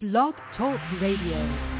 Blog Talk Radio.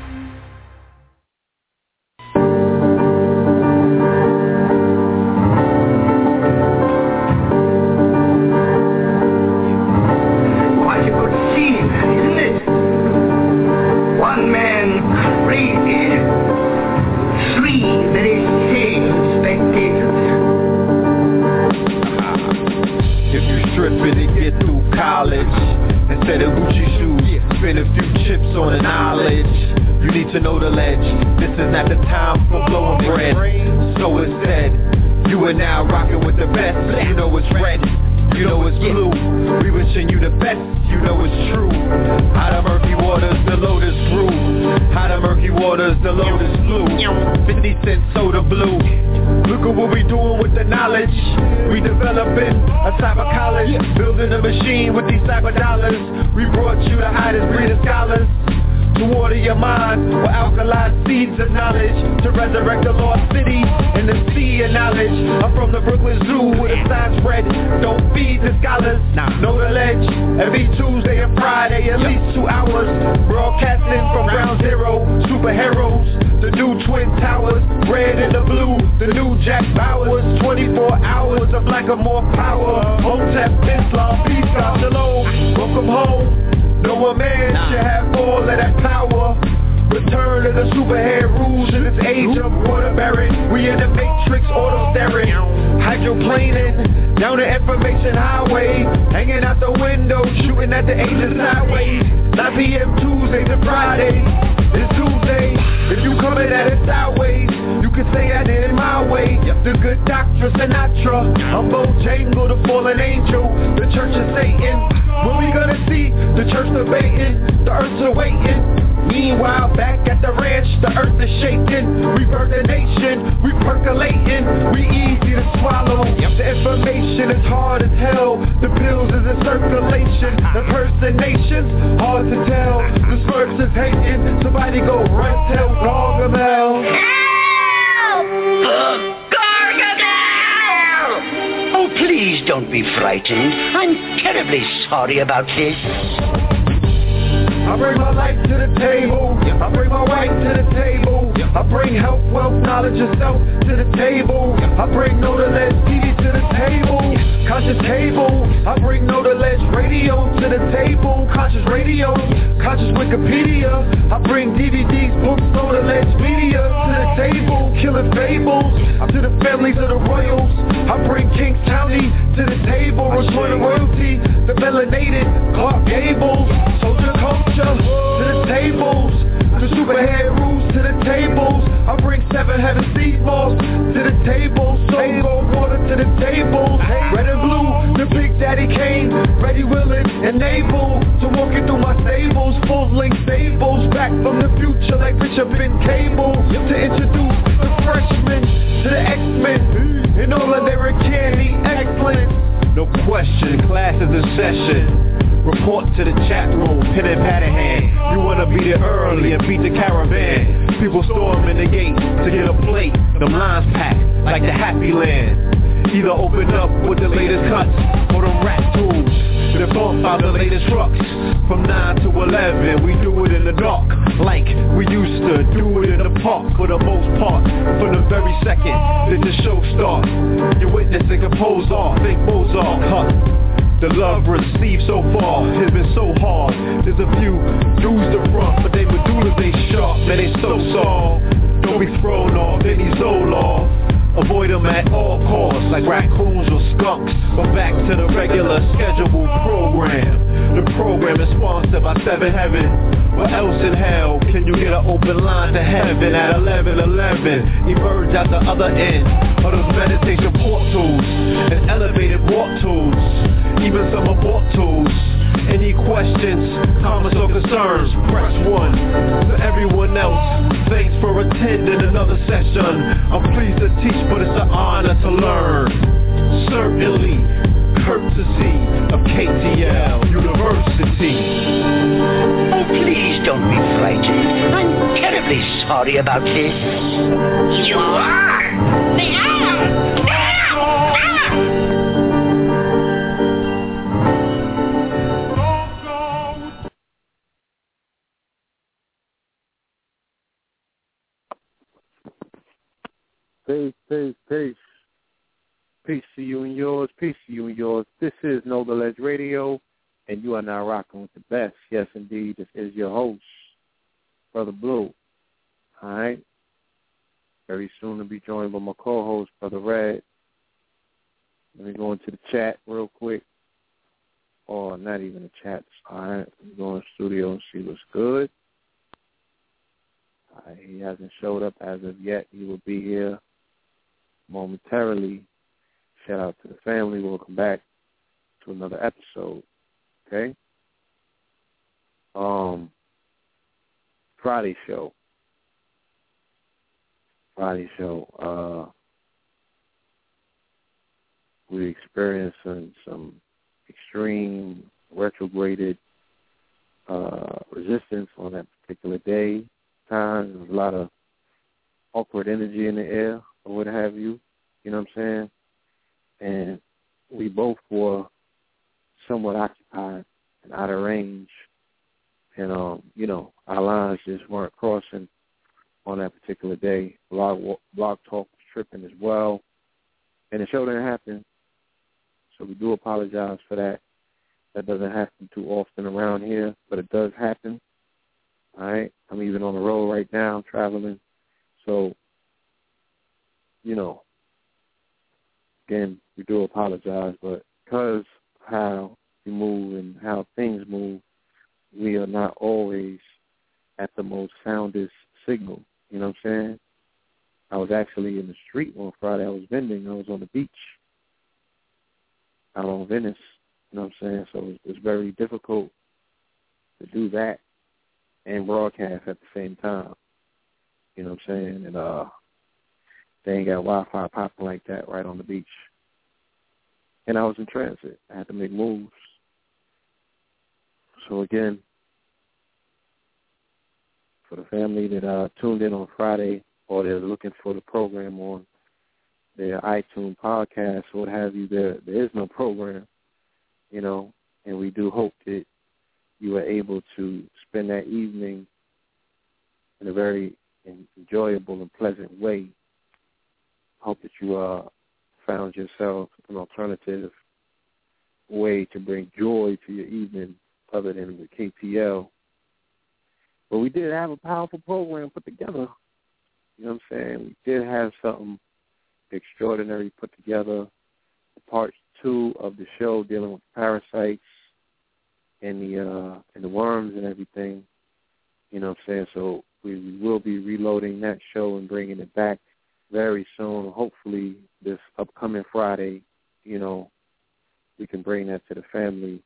Resurrect the lost city in the sea of knowledge. I'm from the Brooklyn Zoo with a sign spread. Don't feed the scholars, know the ledge. Every Tuesday highway. Hanging out the window, shooting at the agents sideways. 9 p.m. sorry about this. I bring my life to the table. I bring my wife to the table. I bring health, wealth, knowledge, and self to the table. I bring no to less TV to the table. Conscious table. I bring no to less radio to the table. Conscious radio. Conscious Wikipedia. I bring DVDs, books, no to less media to the table. Killing fables to the families of the royals. I bring Kings County to the table. Restoring royalty. The melanated Clark Gables. Soldier culture to the tables. The superhead rules to the tables. I bring seven heaven seed balls to the table. Soul water to the table. Red and blue, the big daddy came. Ready, willing, and able to walk through my stables. Full length stables. Back from the future like Bishop and Cable. Session. Report to the chat room, pen and pad in hand. You wanna be there early and beat the caravan. People storm in the gate to get a plate. Them lines packed like the happy land. Other end of those meditation portals and elevated walk tools, even some abort tools. Any questions, comments or concerns, press 1. To everyone else, thanks for attending another session. I'm pleased to teach, but it's an honor to learn. Certainly, courtesy of KTL University. Oh, please don't be frightened. I'm terribly sorry about this. You are? Momentarily. Shout out to the family. We'll come back to another episode. Okay? Um Friday show. Friday show. Uh we experienced some, some extreme retrograded uh, resistance on that particular day. Time was a lot of awkward energy in the air or what have you. You know what I'm saying? And we both were somewhat occupied and out of range. And um, you know, our lines just weren't crossing on that particular day. Blog blog talk was tripping as well. And the show didn't happen so we do apologize for that. That doesn't happen too often around here, but it does happen. All right. I'm even on the road right now, traveling. So, you know, again, we do apologize, but because how we move and how things move, we are not always at the most soundest signal. You know what I'm saying? I was actually in the street on Friday. I was vending. I was on the beach out on Venice. You know what I'm saying? So it's, it's very difficult to do that and broadcast at the same time. You know what I'm saying? And uh they ain't got Wi-Fi popping like that right on the beach. And I was in transit. I had to make moves. So again, for the family that uh, tuned in on Friday or they're looking for the program on their iTunes podcast or what have you, there there is no program, you know, and we do hope that you are able to spend that evening in a very enjoyable and pleasant way. Hope that you uh, found yourself an alternative way to bring joy to your evening other than with KTL. But we did have a powerful program put together. You know what I'm saying? We did have something extraordinary put together. Part two of the show dealing with parasites and the uh, and the worms and everything. You know what I'm saying? So we will be reloading that show and bringing it back very soon. Hopefully this upcoming Friday, you know, we can bring that to the family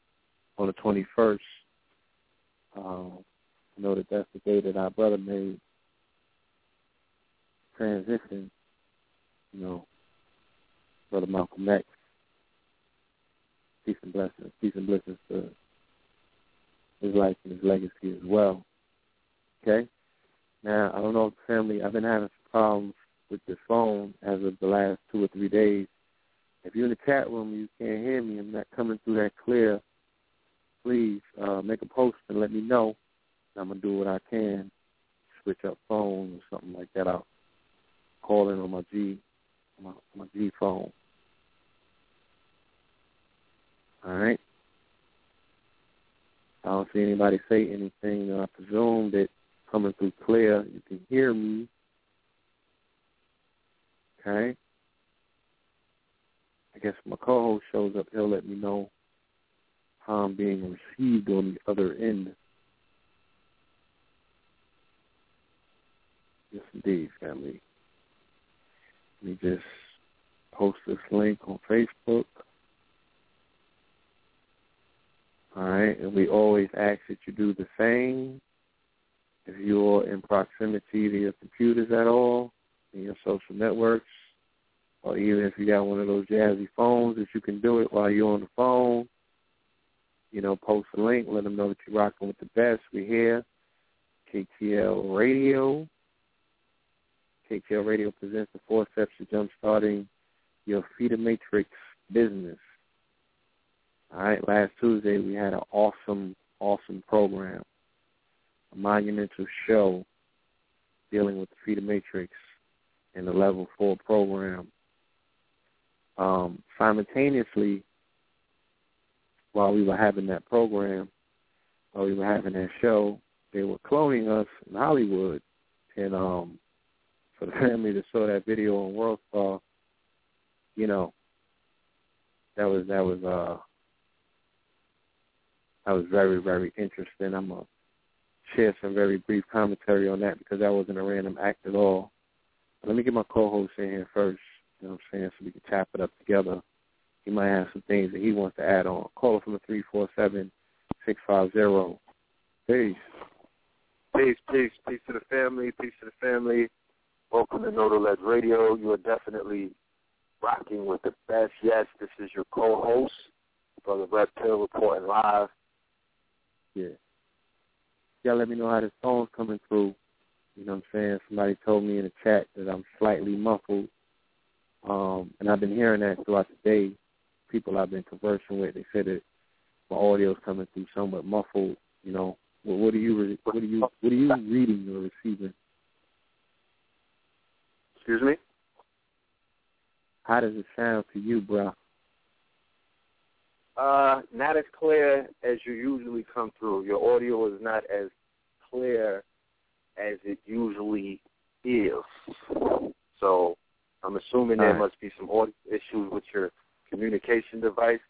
on the 21st. Um, I know that that's the day that our brother made transition you know, Brother Malcolm X. Peace and blessings. Peace and blessings to his life and his legacy as well. Okay? Now, I don't know if family, I've been having some problems with the phone as of the last two or three days. If you're in the chat room you can't hear me, I'm not coming through that clear, please uh, make a post and let me know. I'm going to do what I can, switch up phones or something like that. I'll call in on my G my, my G phone. All right. I don't see anybody say anything. I presume that coming through clear, you can hear me. Okay. I guess my co-host shows up. He'll let me know how I'm being received on the other end. Yes, indeed, family. Let me just post this link on Facebook. All right, and we always ask that you do the same. If you're in proximity to your computers at all, in your social networks, or even if you got one of those jazzy phones, if you can do it while you're on the phone, you know, post a link, let them know that you're rocking with the best. We're here, KTL Radio. KTL Radio presents the four steps to jump-starting your Feeder Matrix business. All right, last Tuesday we had an awesome, awesome program, a monumental show dealing with the Feeder Matrix. In the level four program. Um, simultaneously, while we were having that program, while we were having that show, they were cloning us in Hollywood. And um, for the family that saw that video on World Star, you know, that was that was uh that was very very interesting. I'm gonna share some very brief commentary on that because that wasn't a random act at all. Let me get my co-host in here first. You know what I'm saying, so we can tap it up together. He might have some things that he wants to add on. Call it from the three four seven six five zero. Peace. Peace, peace, peace to the family, peace to the family. Welcome to Notaled Radio. You are definitely rocking with the best. Yes, this is your co-host, Brother Red Pill, reporting live. Yeah. Y'all let me know how the song's coming through. You know what I'm saying? Somebody told me in the chat that I'm slightly muffled. Um, and I've been hearing that throughout the day. People I've been conversing with, they said that my audio's coming through somewhat muffled. You know, what, what are you what are you what are you reading or receiving? Excuse me. How does it sound to you, bro? Uh, not as clear as you usually come through. Your audio is not as clear as it usually is. So I'm assuming there right. must be some audio issues with your communication device.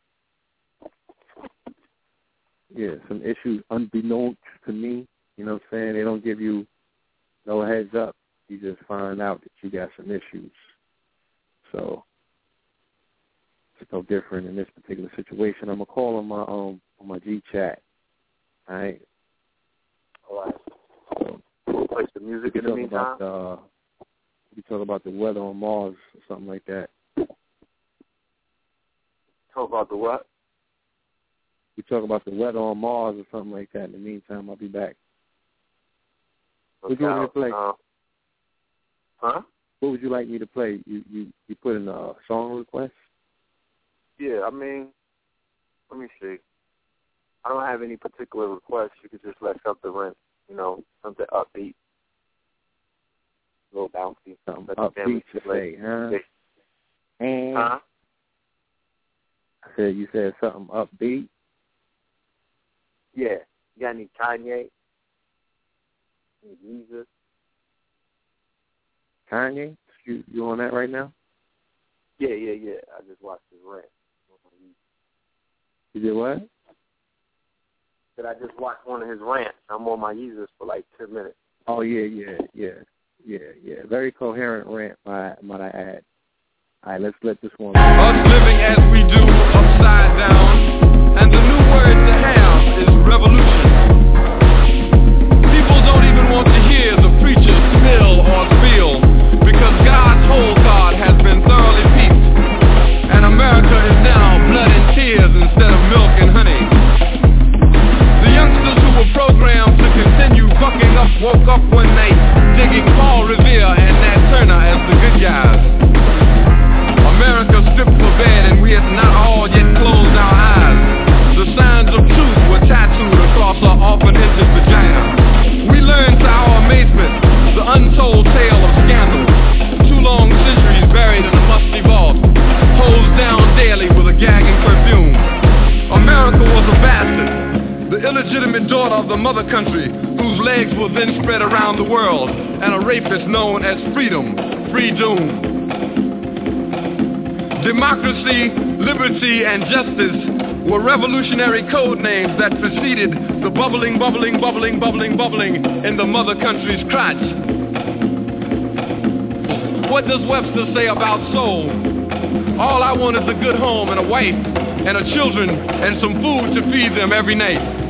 Yeah, some issues unbeknownst to me. You know what I'm saying? They don't give you no heads up. You just find out that you got some issues. So it's no different in this particular situation. I'm gonna call on my um on my G chat. All right. All right. We'll play some music in the meantime. about the we talk about the weather on Mars or something like that. Talk about the what? We talk about the weather on Mars or something like that. In the meantime, I'll be back. What you want me to play? Uh, huh? What would you like me to play? You you you put in a song request? Yeah, I mean, let me see. I don't have any particular requests. You could just let something rent, you know, something upbeat, a little bouncy. Something family upbeat to say, huh? They- And Huh? I said you said something upbeat. Yeah. You got any Kanye? Any Yeezus? Kanye, you you on that right now? Yeah, yeah, yeah. I just watched his rant. You did what? Did I just watched one of his rants? I'm on my Yeezus for like ten minutes. Oh yeah, yeah, yeah, yeah, yeah. Very coherent rant, might might I add. All right, let's let this one. Us living as we do, upside down. And the new word to have is revolution. Programmed to continue fucking up woke up one night digging Paul Revere and Nat Turner as the good guys. America stripped for bed and we had not all yet closed our eyes. The signs of truth were tattooed across our orphanage's vagina. We learned to our amazement the untold illegitimate daughter of the mother country, whose legs were then spread around the world, and a rapist known as freedom, free doom. Democracy, liberty, and justice were revolutionary code names that preceded the bubbling, bubbling, bubbling, bubbling, bubbling in the mother country's crotch. What does Webster say about soul? All I want is a good home and a wife and a children and some food to feed them every night.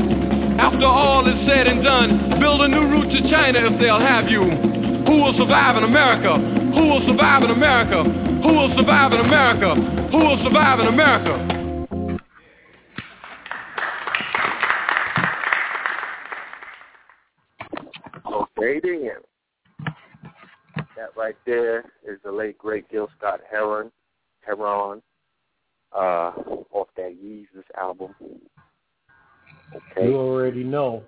After all is said and done, build a new route to China if they'll have you. Who will survive in America? Who will survive in America? Who will survive in America? Who will survive in America? Okay, then. That right there is the late great Gil Scott Heron, Heron, uh, off that Yeezus album. Okay. You already know.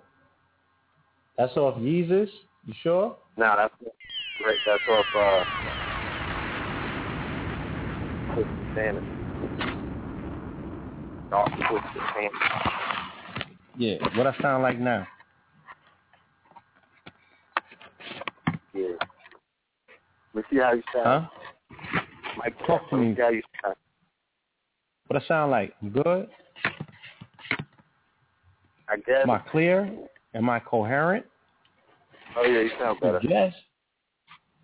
That's off Yeezus. You sure? Now that's great. That's off uh, fantasy. Twisted fantasy. Yeah. What I sound like now? Yeah. Let me see how you sound. Huh? Mike, Talk to me. how you sound. What I sound like? I'm good? I guess. Am I clear? Am I coherent? Oh yeah, you sound better. Yes.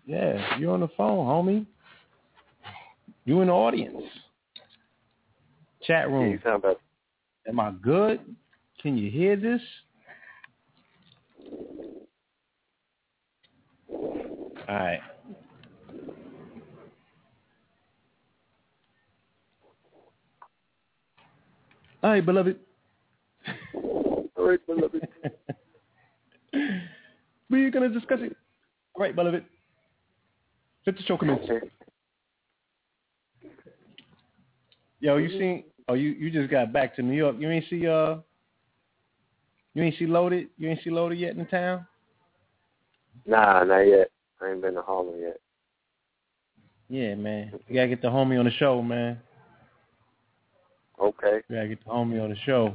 Yeah, you're on the phone, homie. You in the audience. Chat Yeah, room. you sound better. Am I good? Can you hear this? All right. All right, beloved. All right, beloved. We're gonna discuss it. All right, beloved. Let the show commence. Yo, you seen? Oh, you you just got back to New York. You ain't see uh. You ain't see loaded. You ain't see loaded yet in the town. Nah, not yet. I ain't been to Harlem yet. Yeah, man. You gotta get the homie on the show, man. Okay. You gotta get the homie on the show.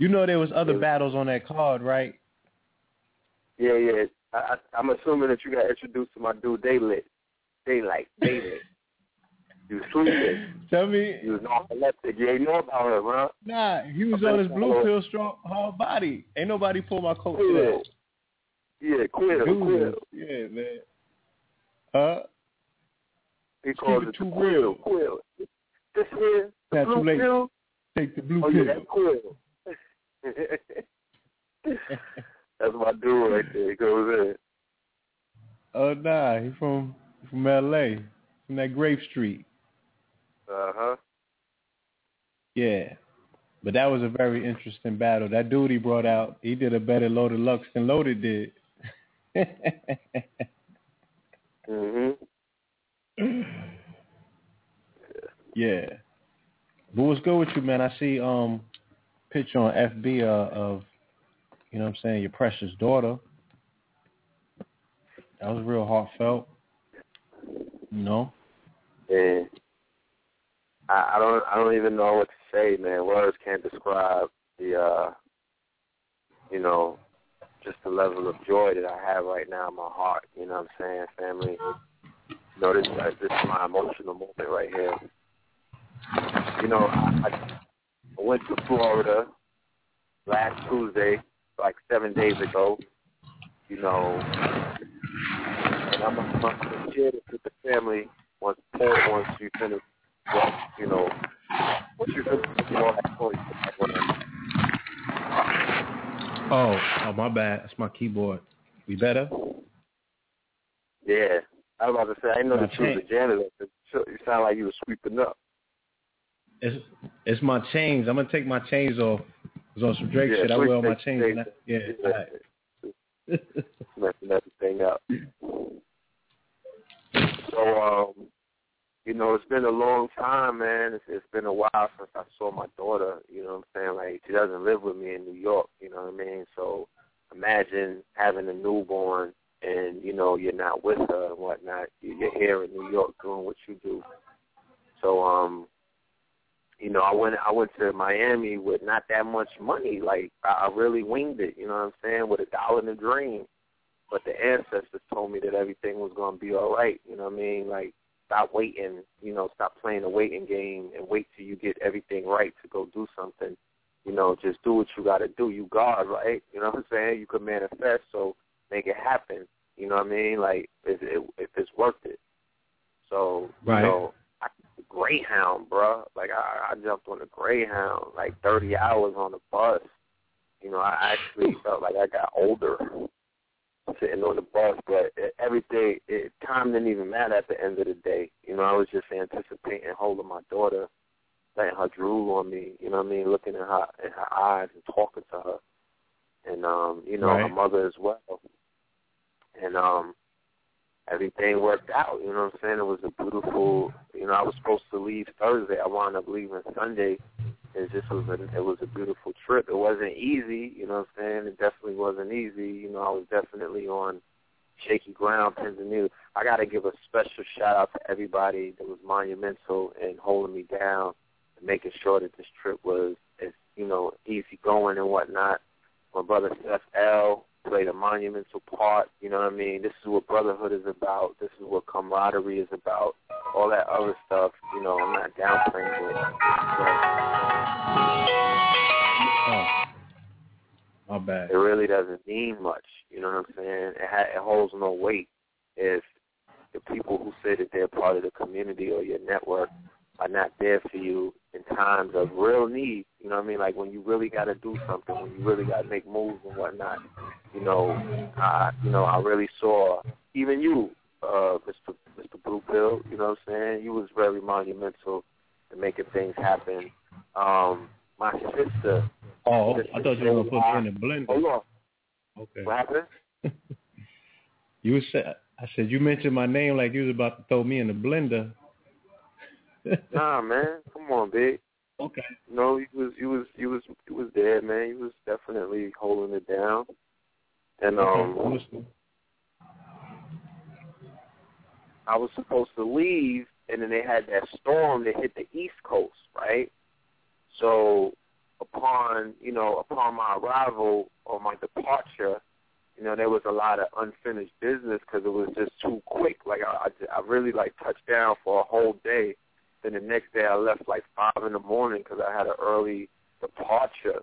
You know there was other Yeah. battles on that card, right? Yeah, yeah. I, I, I'm assuming that you got introduced to my dude Daylyt. Daylight. Daylyt. you was sleeping. Tell me, You was narcoleptic. You ain't know about her, huh? nah, he was on his blue pill, strong hard body. Ain't nobody pull my coat Quill. today. Yeah, Quill. Dude, Quill. Yeah, man. Uh, He calls it too real. Quill. This here, the Not blue too late. pill. take the blue Oh, pill. yeah, that's Quill. that's my dude right there. He goes in. Oh nah, he from from L.A. From that Grape Street. Uh-huh. Yeah, but that was a very interesting battle. That dude he brought out, he did a better Loaded Lux than Loaded did. hmm yeah. But what's good with you, man? I see um picture on FB uh, of you know what I'm saying your precious daughter. That was real heartfelt. You know. And I, I don't I don't even know what to say, man. Words can't describe the uh you know, just the level of joy that I have right now in my heart. You know what I'm saying, family? You know, this this is my emotional moment right here. You know, I I went to Florida last Tuesday, like seven days ago. You know, and I'm gonna share this with the family once once you finish. Well, you know, once you finish, you know, that. Oh, oh my bad. That's my keyboard. We better? Yeah, I was about to say I didn't know that you was a janitor. You sound like you were sweeping up. It's it's my chains. I'm gonna take my chains off. It's on some Drake Yeah, shit. I wear all my chains. I, yeah. yeah. all right. messing everything up. So, um, you know, it's been a long time, man. It's, it's been a while since I saw my daughter. You know what I'm saying? Like, she doesn't live with me in New York. You know what I mean? So, imagine having a newborn and you know you're not with her and whatnot. You- You're here in New York doing what you do. So, um, you know, I went I went to Miami with not that much money. Like I, I really winged it, you know what I'm saying, with a dollar and a dream. But the ancestors told me that everything was gonna be all right, you know what I mean? Like stop waiting, you know, stop playing the waiting game and wait till you get everything right to go do something. You know, just do what you gotta do. You God, right? You know what I'm saying? You could manifest, so make it happen. You know what I mean? Like if it, if it's worth it. So Right. you know, Greyhound, bro. Like I, I jumped on a Greyhound, like 30 hours on the bus. You know, I actually felt like I got older sitting on the bus, but it, everything, it, time didn't even matter at the end of the day. You know, I was just anticipating holding my daughter, letting her drool on me. You know what I mean? Looking in her in her eyes and talking to her, and um, you know, her mother as well. And um, everything worked out. You know what I'm saying? It was a beautiful. You know, I was supposed to leave Thursday. I wound up leaving Sunday. It just was a it was a beautiful trip. It wasn't easy. You know what I'm saying? It definitely wasn't easy. You know, I was definitely on shaky ground, pins and needles. I got to give a special shout out to everybody that was monumental in holding me down and making sure that this trip was as you know easy going and whatnot. My brother Seth L played a monumental part. You know what I mean? This is what brotherhood is about. This is what camaraderie is about. All that other stuff, you know, I'm not downplaying it. Oh. My bad. It really doesn't mean much. You know what I'm saying? It, ha- it holds no weight if the people who say that they're part of the community or your network are not there for you in times of real need. You know what I mean? Like when you really got to do something, when you really got to make moves and whatnot. You know, I you know I really saw even you, uh, Mr. Mr. Blue Pill. You know what I'm saying? You was very monumental in making things happen. Um, my sister. Oh, sister I thought you were gonna put me in the blender. Hold on. Okay. What happened? You said I said you mentioned my name like you was about to throw me in the blender. Nah, man. Come on, big. Okay. No, he was he was he was he was there, man. He was definitely holding it down. And um. I was supposed to leave and then they had that storm that hit the east coast, right? So upon, you know, upon my arrival or my departure, you know, there was a lot of unfinished business because it was just too quick. Like I, I, I really like touched down for a whole day. Then the next day I left like five in the morning because I had an early departure.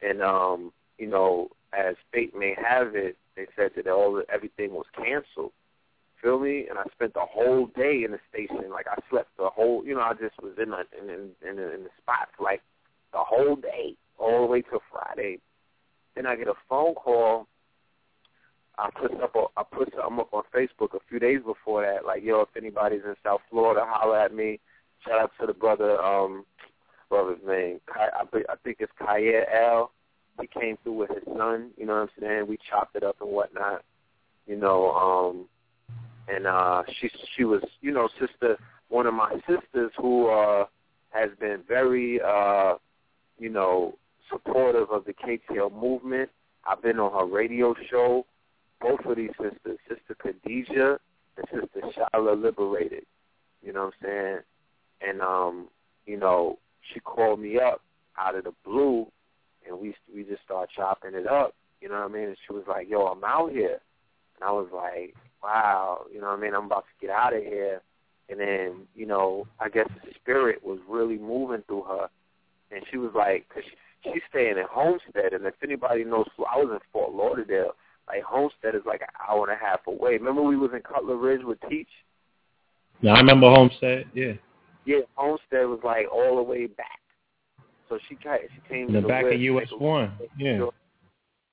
And um, you know, as fate may have it, they said that all everything was canceled. Feel me? And I spent the whole day in the station. Like I slept the whole. You know, I just was in the in in in the, in the spot for like the whole day, all the way till Friday. Then I get a phone call. I put up a, I put something up on Facebook a few days before that, like, yo, if anybody's in South Florida, holler at me. Shout out to the brother, um, brother's name. I, I think it's Kaya L. He came through with his son. You know what I'm saying? We chopped it up and whatnot. You know, um, and uh, she she was, you know, sister, one of my sisters who uh, has been very, uh, you know, supportive of the KTL movement. I've been on her radio show. Both of these sisters, Sister Khadijah and Sister Shala Liberated. You know what I'm saying? And um, you know, she called me up out of the blue, and we we just started chopping it up. You know what I mean? And she was like, "Yo, I'm out here," and I was like, "Wow," you know what I mean? I'm about to get out of here. And then, you know, I guess the spirit was really moving through her, and she was like, cause she, she's staying in Homestead, and if anybody knows, I was in Fort Lauderdale. Like Homestead is like an hour and a half away. Remember we was in Cutler Ridge with Teach? Yeah, I remember Homestead. Yeah. Yeah, Homestead was like all the way back. So she she came In to the back of US one. Yeah. short-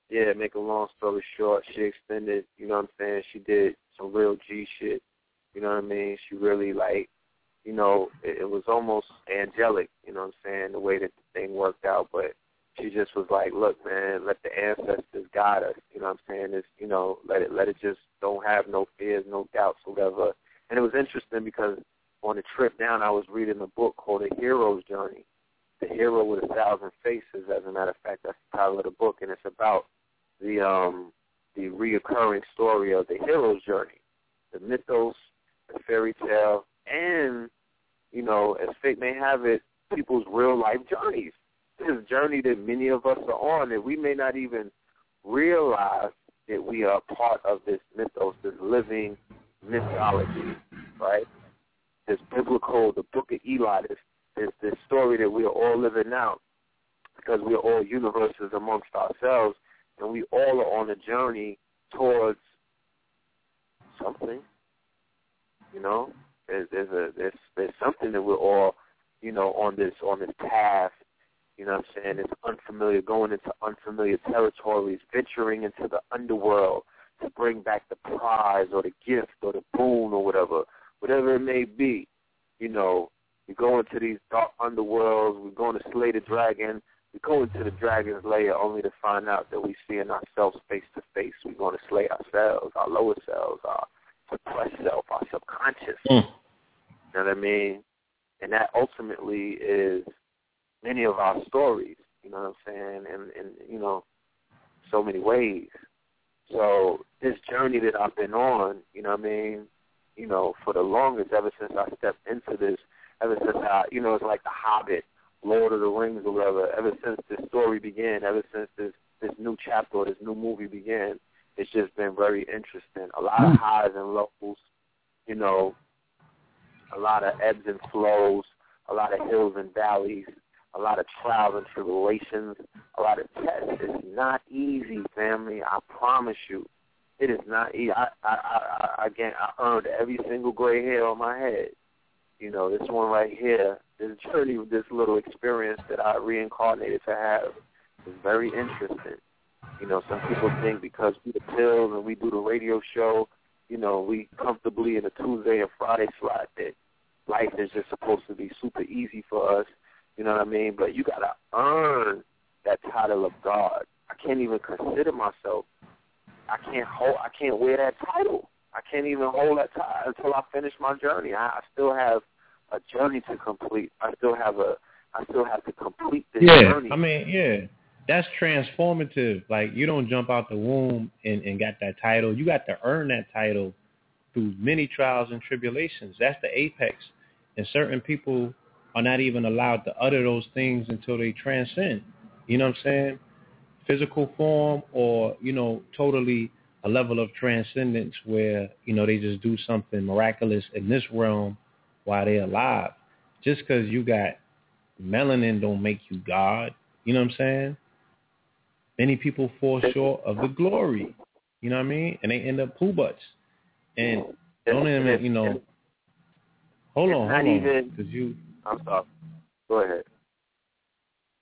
Yeah, make a long story short, she extended, you know what I'm saying? She did some real G shit. You know what I mean? She really like, you know, it, it was almost angelic, you know what I'm saying, the way that the thing worked out, but she just was like, Look, man, let the ancestors guide us, you know what I'm saying? It's you know, let it let it just don't have no fears, no doubts, whatever. And it was interesting because on the trip down I was reading a book called The Hero's Journey. The Hero with a Thousand Faces, as a matter of fact, that's the title of the book and it's about the um the reoccurring story of the hero's journey. The mythos, the fairy tale, and, you know, as fate may have it, people's real life journeys. This journey that many of us are on that we may not even realize that we are part of this mythos, this living mythology, right? This biblical, the book of Eli, this, this, this story that we are all living out because we are all universes amongst ourselves and we all are on a journey towards something. You know, there's there's a there's there's something that we're all, you know, on this on this path. You know what I'm saying? It's unfamiliar, going into unfamiliar territories, venturing into the underworld to bring back the prize or the gift or the boon or whatever, whatever it may be. You know, we go into these dark underworlds. We're going to slay the dragon. We go into the dragon's lair only to find out that we see in ourselves face to face. We're going to slay ourselves, our lower selves, our suppressed self, our subconscious. Mm. You know what I mean? And that ultimately is many of our stories. You know what I'm saying? And and you know, so many ways. So this journey that I've been on, you know what I mean, you know, for the longest, ever since I stepped into this, ever since I, you know, it's like The Hobbit, Lord of the Rings or whatever, ever since this story began, ever since this, this new chapter or this new movie began, it's just been very interesting. A lot of hmm. highs and lows, you know, a lot of ebbs and flows, a lot of hills and valleys, a lot of trials and tribulations, a lot of tests. It's not easy, family. I promise you. It is not easy. I, I, I, again, I earned every single gray hair on my head. You know, this one right here, this journey, this little experience that I reincarnated to have is very interesting. You know, some people think because we the pills and we do the radio show, you know, we comfortably in a Tuesday and Friday slot that life is just supposed to be super easy for us. You know what I mean? But you gotta earn that title of God. I can't even consider myself I can't hold. I can't wear that title. I can't even hold that title until I finish my journey. I, I still have a journey to complete. I still have a. I still have to complete this yeah, journey. I mean, yeah, that's transformative. Like you don't jump out the womb and and got that title. You got to earn that title through many trials and tribulations. That's the apex. And certain people are not even allowed to utter those things until they transcend. You know what I'm saying? Physical form or, you know, totally a level of transcendence where, you know, they just do something miraculous in this realm while they're alive. Just because you got melanin don't make you God. You know what I'm saying? Many people fall short of the glory. You know what I mean? And they end up poo butts. And don't even, you know, hold on, hold on. Because you... I'm sorry. Go ahead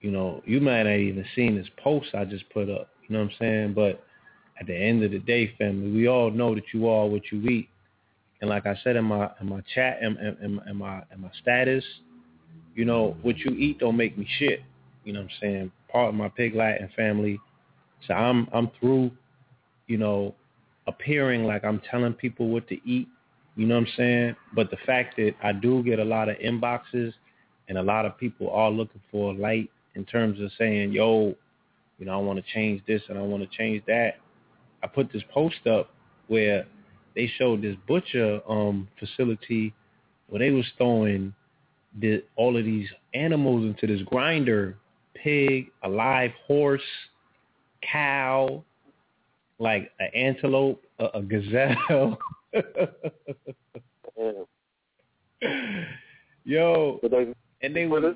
you know, you might not even seen this post I just put up. You know what I'm saying? But at the end of the day, family, we all know that you are what you eat. And like I said in my in my chat and in, in, in, my in my status, you know, what you eat don't make me shit. You know what I'm saying? Part of my pig Latin family. So I'm I'm through, you know, appearing like I'm telling people what to eat. You know what I'm saying? But the fact that I do get a lot of inboxes and a lot of people are looking for light in terms of saying, yo, you know, I want to change this and I want to change that. I put this post up where they showed this butcher um facility where they was throwing the, all of these animals into this grinder, pig, a live horse, cow, like an antelope, a, a gazelle. Yo, and they were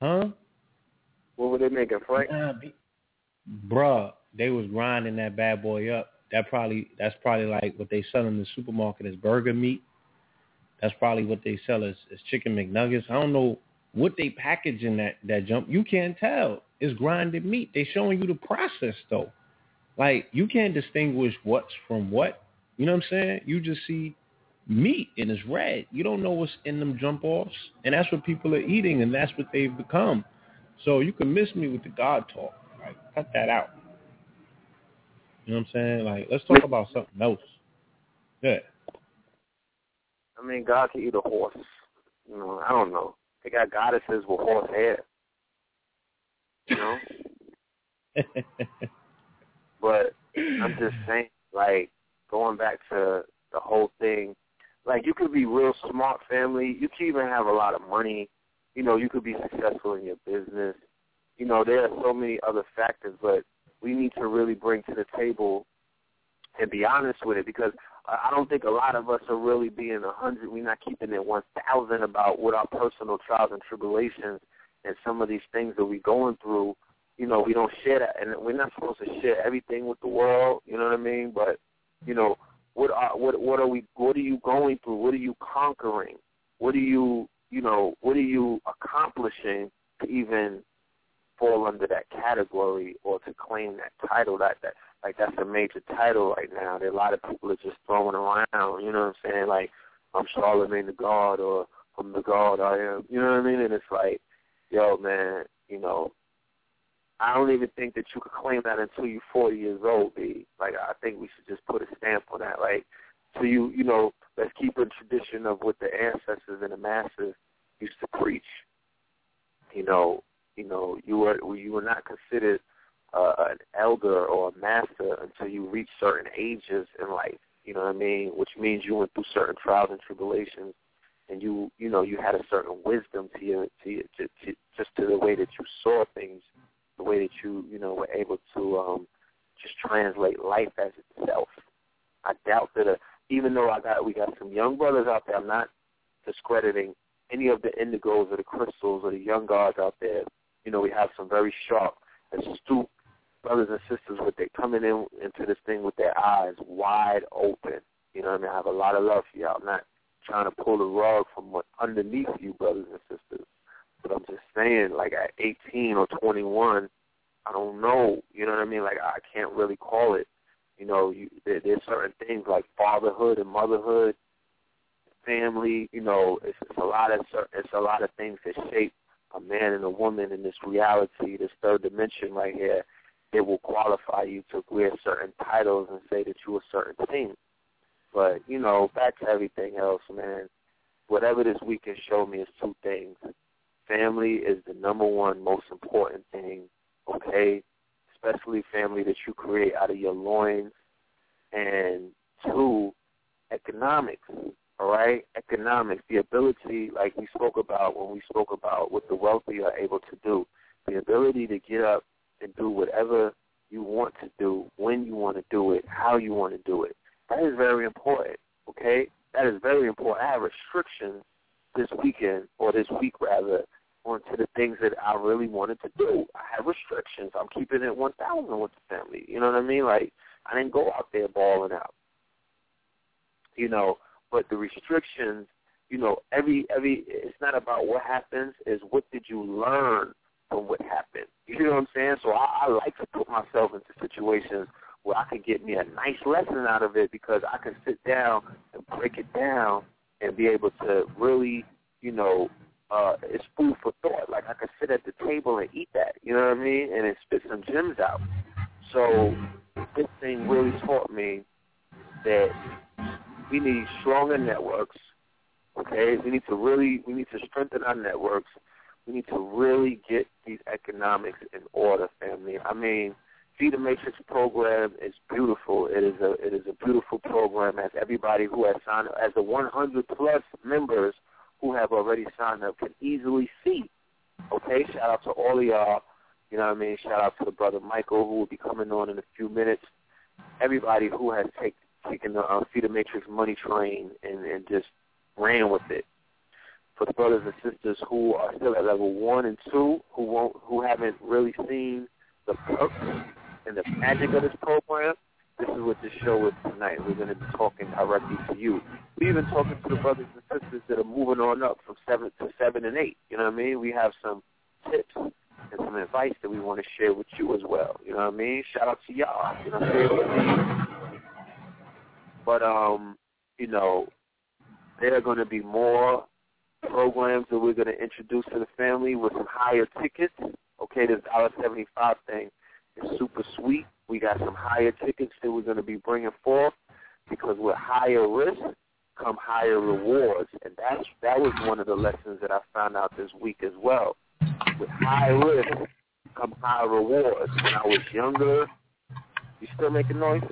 Huh? What were they making, Frank? bruh, they was grinding that bad boy up. That probably that's probably like what they sell in the supermarket as burger meat. That's probably what they sell as, as chicken McNuggets. I don't know what they package in that that jump. You can't tell. It's grinded meat. They showing you the process though. Like you can't distinguish what's from what. You know what I'm saying? You just see meat and it's red. You don't know what's in them jump offs. And that's what people are eating and that's what they've become. So you can miss me with the God talk. Right? Cut that out. You know what I'm saying? Like, let's talk about something else. Yeah. I mean, God can eat a horse. You know, I don't know. They got goddesses with horse hair. You know? but I'm just saying, like, going back to the whole thing like you could be real smart family. You could even have a lot of money. You know, you could be successful in your business. You know, there are so many other factors, but we need to really bring to the table and be honest with it because I don't think a lot of us are really being a hundred. We're not keeping it one thousand about what our personal trials and tribulations and some of these things that we're going through. You know, we don't share that, and we're not supposed to share everything with the world. You know what I mean? But you know, what are what what are we what are you going through? What are you conquering? What are you you know what are you accomplishing to even fall under that category or to claim that title? That that like that's a major title right now. That a lot of people are just throwing around. You know what I'm saying? Like I'm Charlemagne the God or I'm the God I am. You know what I mean? And it's like, yo man, you know, I don't even think that you could claim that until you're 40 years old, B. Like, I think we should just put a stamp on that. Like, so you, you know, let's keep a tradition of what the ancestors and the masters used to preach. You know, you know, you were you were not considered uh, an elder or a master until you reach certain ages in life. You know what I mean? Which means you went through certain trials and tribulations, and you you know you had a certain wisdom to your to, your, to, to just to the way that you saw things, the way that you you know were able to um just translate life as itself. I doubt that a, even though I got we got some young brothers out there, I'm not discrediting any of the indigos or the crystals or the young guards out there. You know, we have some very sharp, astute brothers and sisters with they coming in into this thing with their eyes wide open. You know what I mean? I have a lot of love for y'all. I'm not trying to pull the rug from what underneath you, brothers and sisters. But I'm just saying, like at 18 or 21, I don't know. You know what I mean? Like I can't really call it. You know, you, there, there's certain things like fatherhood and motherhood, family. You know, it's, it's a lot of it's a lot of things that shape a man and a woman in this reality, this third dimension right here it will qualify you to wear certain titles and say that you're a certain thing. But, you know, back to everything else, man. Whatever this week can show me is two things. Family is the number one most important thing, okay? Especially family that you create out of your loins. And two, economics, all right? Economics, the ability, like we spoke about when we spoke about what the wealthy are able to do, the ability to get up and do whatever you want to do, when you want to do it, how you want to do it. That is very important, okay? That is very important. I have restrictions this weekend, or this week rather, onto the things that I really wanted to do. I have restrictions. I'm keeping it 1,000 with the family. You know what I mean? Like, I didn't go out there balling out. You know, but the restrictions, you know, every, every, it's not about what happens, is what did you learn from what happened. You know what I'm saying? So I, I like to put myself into situations where I can get me a nice lesson out of it because I can sit down and break it down and be able to really, you know, uh, it's food for thought. Like I can sit at the table and eat that, you know what I mean, and it spit some gems out. So this thing really taught me that we need stronger networks. Okay, we need to really we need to strengthen our networks we need to really get these economics in order, family. I mean, Feeder Matrix program is beautiful. It is a it is a beautiful program as everybody who has signed as the 100 plus members who have already signed up can easily see. Okay, shout out to all of y'all. You know what I mean? Shout out to the brother Michael who will be coming on in a few minutes. Everybody who has take, taken the uh, Feeder Matrix money train and, and just ran with it for the brothers and sisters who are still at level one and two, who won't, who haven't really seen the perks and the magic of this program, this is what this show is tonight. We're going to be talking directly to you. We're even talking to the brothers and sisters that are moving on up from seven to seven and eight. You know what I mean? We have some tips and some advice that we want to share with you as well. You know what I mean? Shout out to y'all. You know what I'm saying? But um, you know, there are going to be more programs that we're going to introduce to the family with some higher tickets. Okay, this dollar seventy five thing is super sweet. We got some higher tickets that we're going to be bringing forth because with higher risk come higher rewards, and that's that was one of the lessons that I found out this week as well. With high risk come high rewards. When I was younger, you still making noise?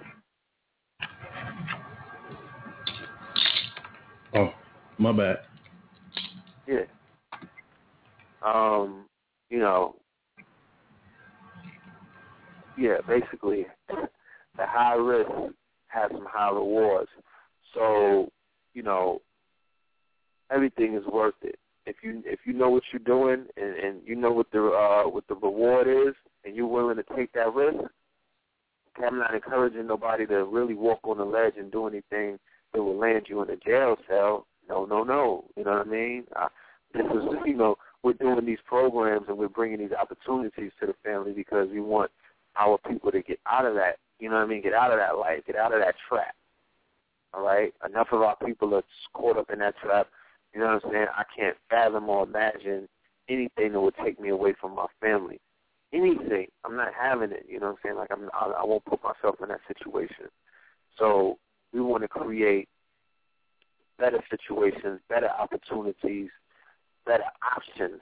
Oh, my bad. Yeah. Um, you know, yeah, basically, the high risk has some high rewards. So, you know, everything is worth it. If you if you know what you're doing and, and you know what the uh, what the reward is, and you're willing to take that risk, I'm not encouraging nobody to really walk on the ledge and do anything that will land you in a jail cell. No, no, no. You know what I mean? I, this is, you know, we're doing these programs and we're bringing these opportunities to the family because we want our people to get out of that, you know what I mean, get out of that life, get out of that trap. All right? Enough of our people are caught up in that trap. You know what I'm saying? I can't fathom or imagine anything that would take me away from my family. Anything. I'm not having it. You know what I'm saying? Like I'm, I, I won't put myself in that situation. So we want to create better situations, better opportunities, better options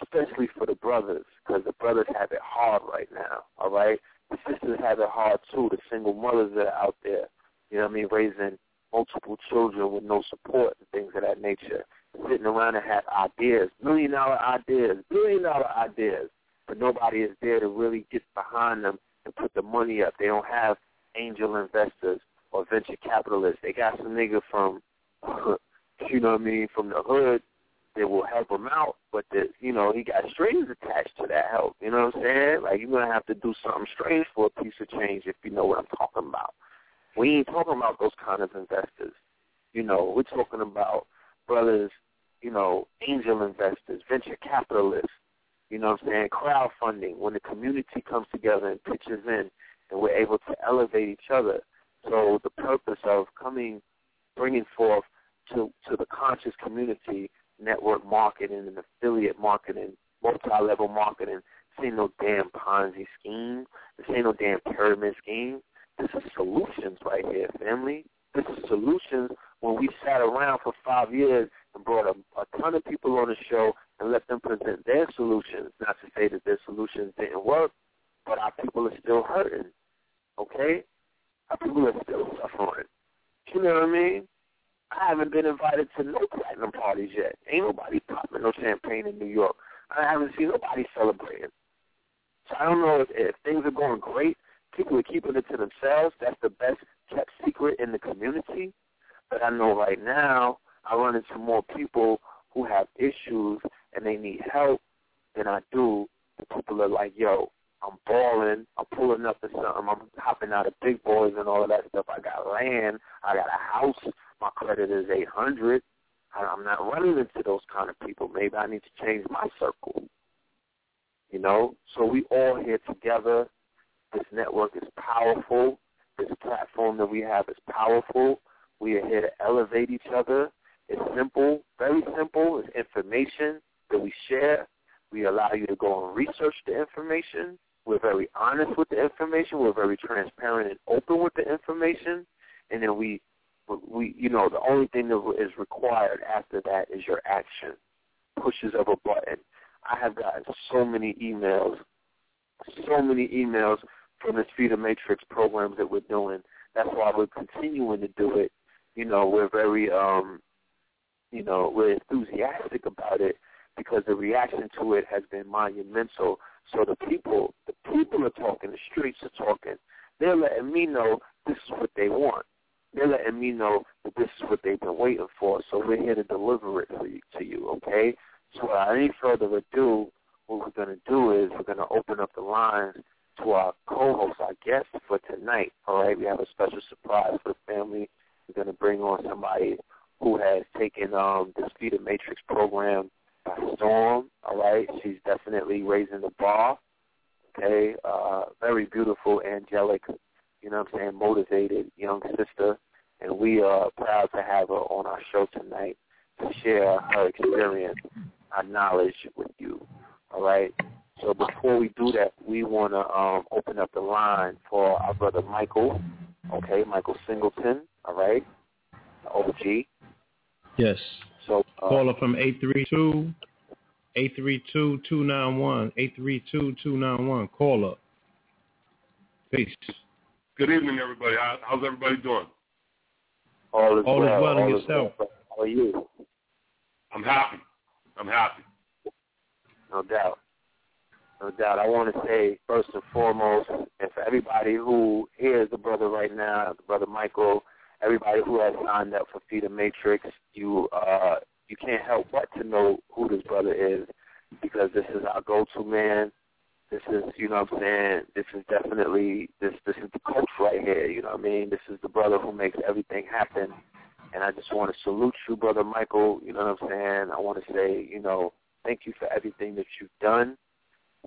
especially for the brothers, because the brothers have it hard right now, all right? The sisters have it hard too, the single mothers that are out there, you know what I mean, raising multiple children with no support and things of that nature, sitting around and have ideas, million dollar ideas, billion dollar ideas, but nobody is there to really get behind them and put the money up. They don't have angel investors or venture capitalists. They got some nigga from, you know what I mean, from the hood that will help him out, but that you know he got strings attached to that help. You know what I'm saying? Like you're gonna have to do something strange for a piece of change if you know what I'm talking about. We ain't talking about those kind of investors. You know, we're talking about brothers, you know, angel investors, venture capitalists. You know what I'm saying? Crowdfunding when the community comes together and pitches in, and we're able to elevate each other. So the purpose of coming, bringing forth to to the conscious community network marketing and affiliate marketing, multi-level marketing. This ain't no damn Ponzi scheme. This ain't no damn pyramid scheme. This is solutions right here, family. This is solutions when we sat around for five years and brought a, a ton of people on the show and let them present their solutions. Not to say that their solutions didn't work, but our people are still hurting. Okay? Our people are still suffering. You know what I mean? I haven't been invited to no platinum parties yet. Ain't nobody popping no champagne in New York. I haven't seen nobody celebrating. So I don't know if, if things are going great. People are keeping it to themselves. That's the best kept secret in the community. But I know right now I run into more people who have issues and they need help than I do. And people are like, yo, I'm balling. I'm pulling up to something. I'm hopping out of big boys and all of that stuff. I got land. I got a house. My credit is 800. I'm not running into those kind of people. Maybe I need to change my circle. You know, so we all here together. This network is powerful. This platform that we have is powerful. We are here to elevate each other. It's simple, very simple. It's information that we share. We allow you to go and research the information. We're very honest with the information. We're very transparent and open with the information. And then we, we, you know, the only thing that is required after that is your action, pushes of a button. I have gotten so many emails, so many emails from this Feeder Matrix programs that we're doing. That's why we're continuing to do it. You know, we're very, um, you know, we're enthusiastic about it because the reaction to it has been monumental. So the people, the people are talking, the streets are talking. They're letting me know this is what they want. They're letting me know that this is what they've been waiting for. So we're here to deliver it for you, to you, okay? So without any further ado, what we're going to do is we're going to open up the lines to our co-host, our guest for tonight. All right, we have a special surprise for the family. We're going to bring on somebody who has taken um, the Feeder Matrix program by storm. All right, she's definitely raising the bar. Okay, uh, very beautiful, angelic, you know what I'm saying, motivated young sister, and we are proud to have her on our show tonight to share her experience, our knowledge with you. All right. So before we do that, we want to um, open up the line for our brother Michael. Okay, Michael Singleton. All right, OG. Yes. So uh, Caller from 832 832 291 832 291. Caller. Peace. Good evening, everybody. How, how's everybody doing? all is All is well. well and all is yourself? well. How are you? I'm happy. I'm happy. No doubt. No doubt. I want to say first and foremost, and for everybody who hears the brother right now, the brother Michael, everybody who has signed up for Feeder Matrix, you uh, you can't help but to know who this brother is because this is our go-to man. This is, you know what I'm saying, this is definitely, this this is the coach right here, you know what I mean? This is the brother who makes everything happen. And I just want to salute you, Brother Michael, you know what I'm saying? I want to say, you know, thank you for everything that you've done.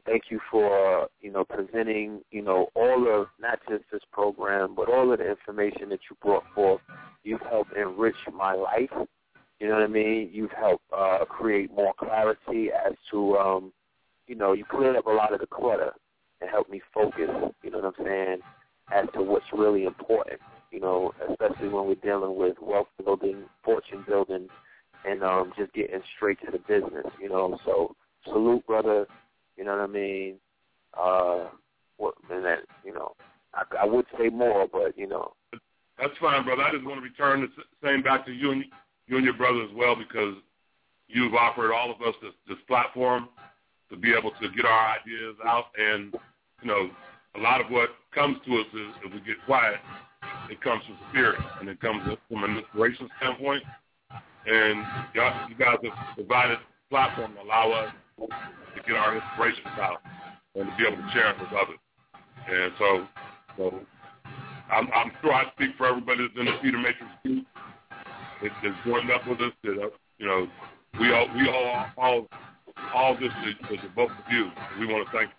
Thank you for, you know, presenting, you know, all of, not just this program, but all of the information that you brought forth. You've helped enrich my life. You know what I mean? You've helped uh, create more clarity as to, um, you know, you cleared up a lot of the clutter and helped me focus, you know what I'm saying, as to what's really important, you know, especially when we're dealing with wealth building, fortune building, and um, just getting straight to the business, you know. So salute, brother. You know what I mean? Uh, what, and that, you know, I, I would say more, but you know. That's fine, brother. I just want to return the same back to you and you and your brother as well because you've offered all of us this, this platform to be able to get our ideas out. And, you know, a lot of what comes to us is if we get quiet, it comes from spirit and it comes from an inspiration standpoint. And y'all, you guys have provided a platform to allow us to get our inspirations out and to be able to share it with others. And so, so I'm, I'm sure I speak for everybody that's in the Feeder Matrix group that, that's joined up with us. That you know, we all we all all all this to, to both of you. We want to thank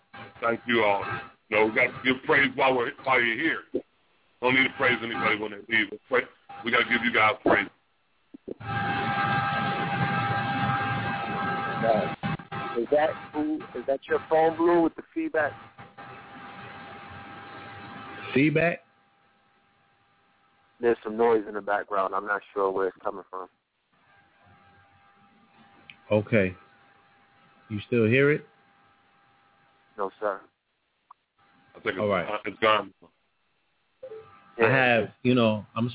thank you all. You know, we got to give praise while we're while you're here. Don't need to praise anybody when they leave. But we got to give you guys praise. Uh, is that who? Is that your phone blue with the feedback? Feedback? There's some noise in the background. I'm not sure where it's coming from. Okay. You still hear it? No, sir. I think All right. it's gone. I have, you know, I'm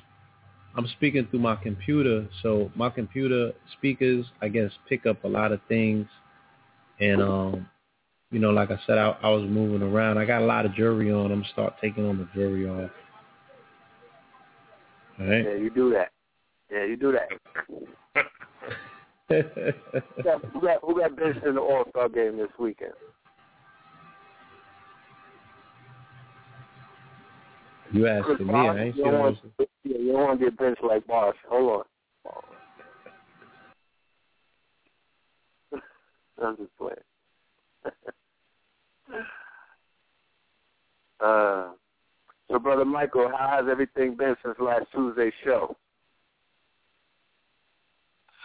I'm speaking through my computer, so my computer speakers, I guess, pick up a lot of things, and um, you know, like I said, I, I was moving around. I got a lot of jewelry on. I'm gonna start taking on the jewelry off. All right. Yeah, you do that. Yeah, you do that. who got who got, who got benched in the All Star game this weekend? You asking me? I ain't you sure. don't, want, yeah, you don't want to get benched like Bosh. Hold on. I'm just playing. uh, so, Brother Michael, how has everything been since last Tuesday's show?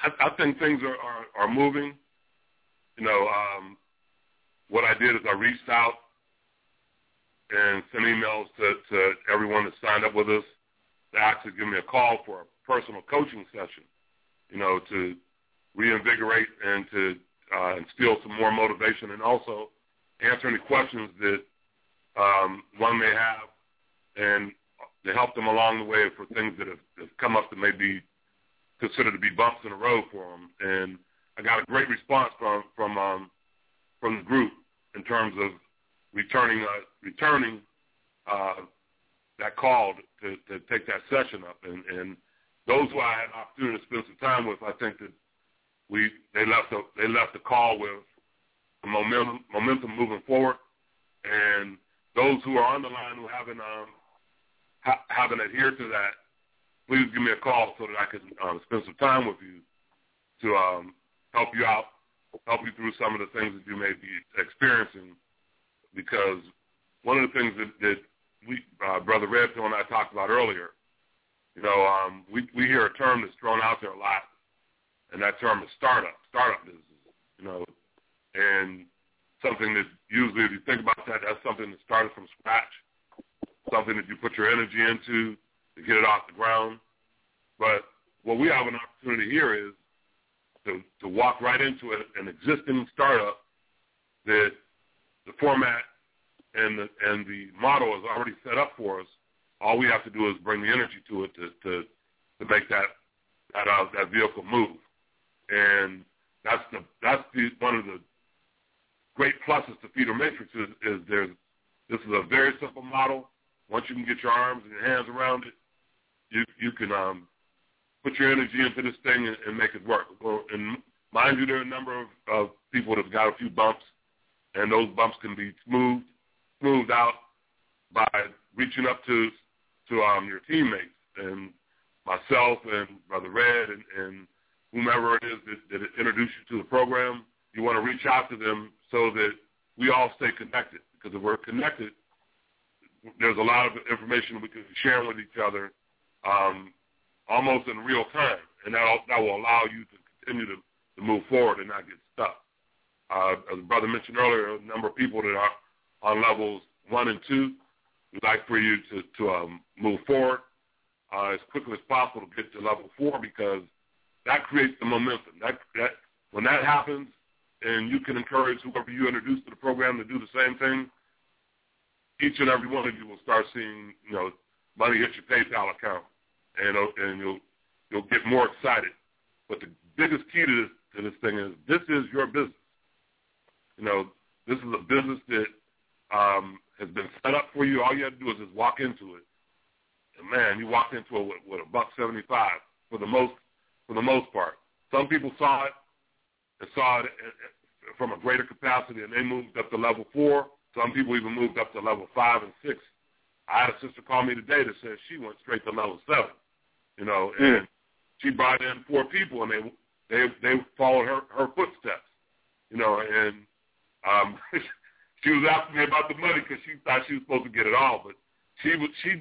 I, I think things are, are, are moving. You know, um, what I did is I reached out and sent emails to, to everyone that signed up with us to actually give me a call for a personal coaching session, you know, to reinvigorate and to uh, instill some more motivation and also answer any questions that um, one may have and to help them along the way for things that have, have come up that may be considered to be bumps in the road for them. And I got a great response from from um, from the group in terms of returning uh, returning uh, that call to, to take that session up. And, and those who I had an opportunity to spend some time with, I think that we they left a, they left the call with momentum momentum moving forward. And those who are on the line who haven't um, ha- haven't adhered to that, please give me a call so that I can um, spend some time with you to um, help you out, help you through some of the things that you may be experiencing. Because one of the things that, that we, uh, Brother Redfield and I talked about earlier, you know, um, we, we hear a term that's thrown out there a lot, and that term is startup, startup business, you know, and something that usually, if you think about that, that's something that started from scratch, something that you put your energy into to get it off the ground. But what we have an opportunity here is to, to walk right into it, an existing startup that the format and the, and the model is already set up for us. All we have to do is bring the energy to it to to, to make that that uh, that vehicle move, and that's the that's the one of the great pluses to Feeder Matrix is, is there's this is a very simple model. Once you can get your arms and your hands around it, you you can um, put your energy into this thing and, and make it work. And mind you, there are a number of, of people that have got a few bumps, and those bumps can be smoothed smoothed out by reaching up to to um, your teammates and myself and Brother Red and, and whomever it is that, that introduced you to the program. You want to reach out to them so that we all stay connected. Because if we're connected, there's a lot of information we can share with each other um, almost in real time, and that that will allow you to continue to, to move forward and not get stuck. Uh, as brother mentioned earlier, a number of people that are on levels one and two, we'd like for you to, to um, move forward uh, as quickly as possible to get to level four because that creates the momentum. That, that when that happens, and you can encourage whoever you introduce to the program to do the same thing, each and every one of you will start seeing, you know, money hit your PayPal account, and uh, and you'll you'll get more excited. But the biggest key to this to this thing is this is your business. You know, this is a business that um, has been set up for you. All you have to do is just walk into it. And man, you walked into it with, with a buck seventy five for the most for the most part. Some people saw it and saw it from a greater capacity, and they moved up to level four. Some people even moved up to level five and six. I had a sister call me today that said she went straight to level seven. You know, and she brought in four people, and they they they followed her her footsteps. You know, and um, she was asking me about the money because she thought she was supposed to get it all, but she was she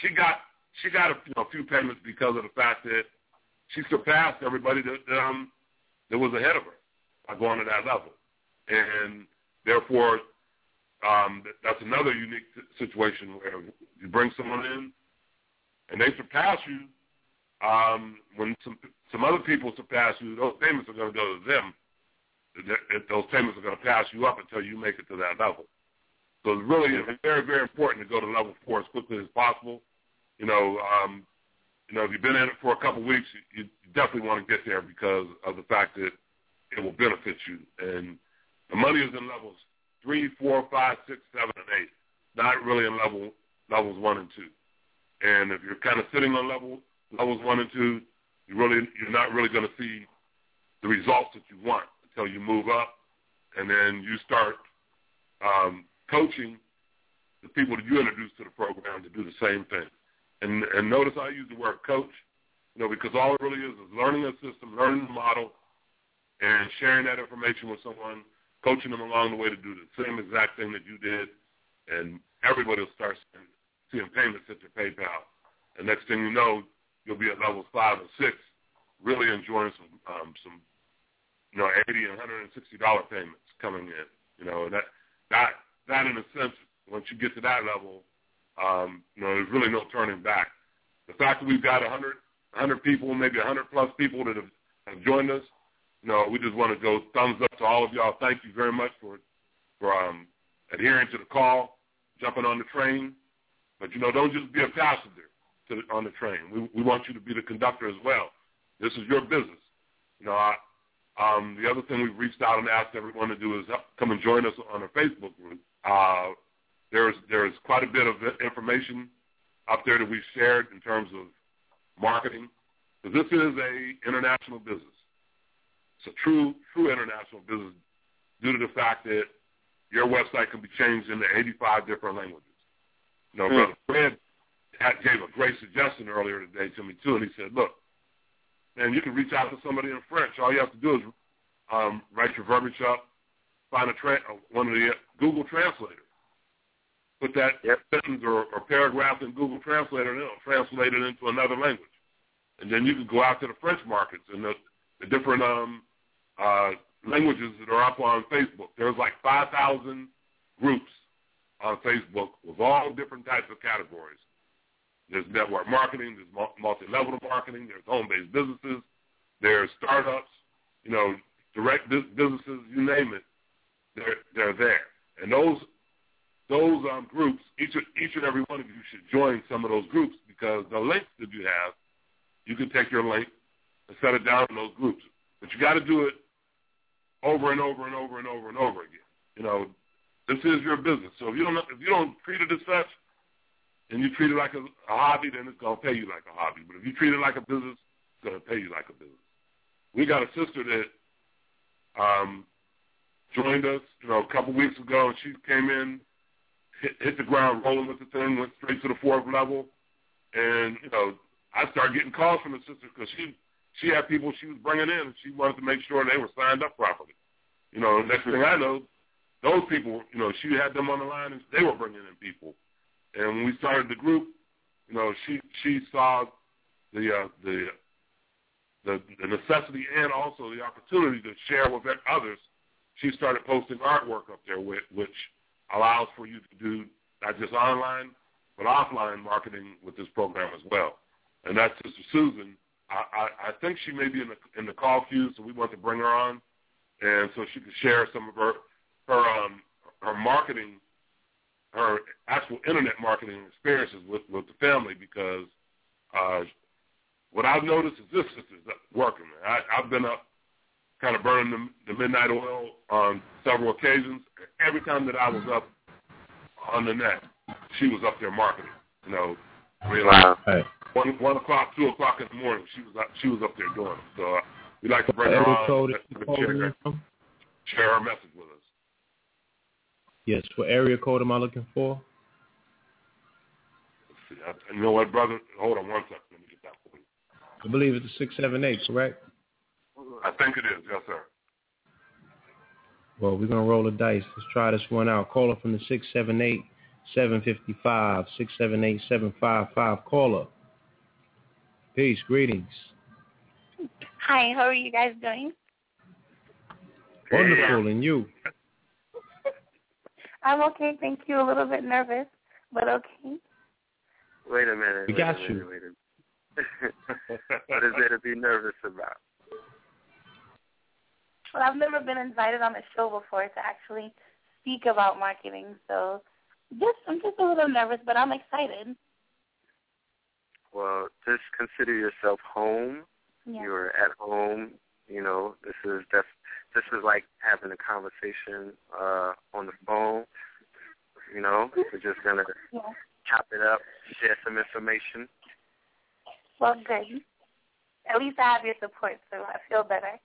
she got she got a, you know, a few payments because of the fact that she surpassed everybody that, that um that was ahead of her by going to that level, and therefore um, that's another unique situation where you bring someone in and they surpass you. Um, when some some other people surpass you, those payments are going to go to them. Those payments are going to pass you up until you make it to that level. So it's really very, very important to go to level four as quickly as possible. You know, um, you know, if you've been in it for a couple of weeks, you, you definitely want to get there because of the fact that it will benefit you. And the money is in levels three, four, five, six, seven, and eight. Not really in level levels one and two. And if you're kind of sitting on level levels one and two, you really you're not really going to see the results that you want until you move up, and then you start um, coaching the people that you introduce to the program to do the same thing. And and notice I use the word coach, you know, because all it really is is learning a system, learning the model, and sharing that information with someone, coaching them along the way to do the same exact thing that you did, and everybody will start seeing, payments hit their PayPal. And next thing you know, you'll be at levels five and six, really enjoying some um, some you know eighty and hundred and sixty dollar payments coming in. You know that that that in a sense, once you get to that level, um, you know there's really no turning back. The fact that we've got a hundred hundred people, maybe a hundred plus people that have, have joined us, you know, we just want to go thumbs up to all of y'all. Thank you very much for for um, adhering to the call, jumping on the train. But you know, don't just be a passenger to the, on the train. We we want you to be the conductor as well. This is your business. You know, I, um, the other thing we've reached out and asked everyone to do is come and join us on our Facebook group. Uh, there's there's quite a bit of information up there that we've shared in terms of marketing. Because this is a international business. It's a true true international business due to the fact that your website can be changed into 85 different languages. You know, mm. Brother Fred gave a great suggestion earlier today to me too, and he said, "Look, man, you can reach out to somebody in French. All you have to do is um, write your verbiage up, find a tra- uh, one of the uh, Google translators, put that yep. sentence or, or paragraph in Google Translator, and it'll translate it into another language, and then you can go out to the French markets and the, the different um, uh, languages that are up on Facebook. There's like 5,000 groups on Facebook with all different types of categories. There's network marketing, there's multi-level marketing, there's home-based businesses, there's startups, you know, direct businesses, you name it, they're they're there. And those those um, groups, each each and every one of you should join some of those groups because the links that you have, you can take your link and set it down in those groups. But you got to do it over and over and over and over and over again. You know, this is your business. So if you don't if you don't treat it as such, and you treat it like a, a hobby, then it's gonna pay you like a hobby. But if you treat it like a business, it's gonna pay you like a business. We got a sister that um, joined us, you know, a couple weeks ago, and she came in, hit, hit the ground rolling with the thing, went straight to the fourth level, and you know, I started getting calls from the sister because she she had people she was bringing in, and she wanted to make sure they were signed up properly. You know, next thing I know, those people, you know, she had them on the line, and they were bringing in people. And when we started the group, you know, she she saw the uh, the the, the necessity and also the opportunity to share with others. She started posting artwork up there, with, which allows for you to do not just online but offline marketing with this program as well. And that's Sister Susan I, I, I think she may be in the in the call queue, so we want to bring her on. and so she can share some of her her um, her marketing, her actual internet marketing experiences with with the family because uh, what I've noticed is this sister's working. I, I've been up kind of burning the, the midnight oil on several occasions. Every time that I was up on the net, she was up there marketing. You know, I like Right. one one o'clock, two o'clock in the morning, she was up, she was up there doing it. So uh, we like to bring her on, code share, her- share her message with us. Yes. What area code am I looking for? Let's see. I, you know what, brother? Hold on one second. Let me get that for you. I believe it's a six seven eight, correct? I think it is. Yes, sir. Well, we're gonna roll the dice. Let's try this one out. Caller from the six seven eight seven fifty five six seven eight seven five five. Caller. Peace. Greetings. Hi, how are you guys doing? Wonderful. And you? I'm okay, thank you. A little bit nervous, but okay. Wait a minute. We got minute, you. Wait a what is there to be nervous about? Well, I've never been invited on a show before to actually speak about marketing, so just I'm just a little nervous, but I'm excited. Well, just consider yourself home. Yeah. You're at home. You know, this is def- this is like having a conversation uh, on the phone. You know, we're just gonna Yeah. chop it up, share some information. Well, good. At least I have your support, so I feel better.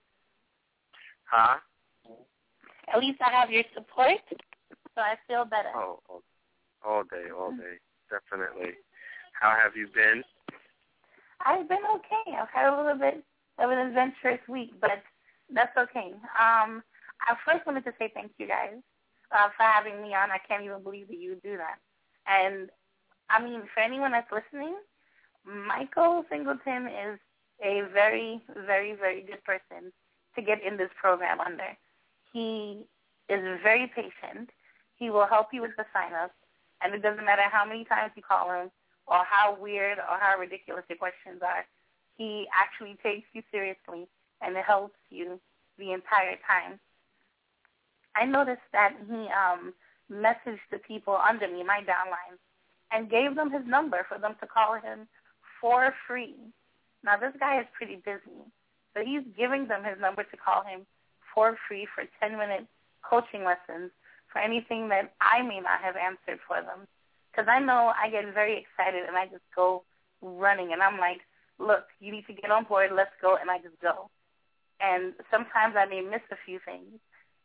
Huh? At least I have your support, so I feel better. Oh, all, all day, all day, definitely. How have you been? I've been okay. I've had a little bit of an adventurous week, but that's okay. Um, I first wanted to say thank you guys uh, for having me on. I can't even believe that you would do that. And I mean, for anyone that's listening, Michael Singleton is a very, very, very good person to get in this program under. He is very patient. He will help you with the sign up, and it doesn't matter how many times you call him or how weird or how ridiculous your questions are. He actually takes you seriously and it helps you the entire time. I noticed that he um messaged the people under me, my downline, and gave them his number for them to call him for free. Now this guy is pretty busy, but he's giving them his number to call him for free for 10 minute coaching lessons for anything that I may not have answered for them. Because I know I get very excited and I just go running and I'm like, look, you need to get on board, let's go, and I just go. And sometimes I may miss a few things,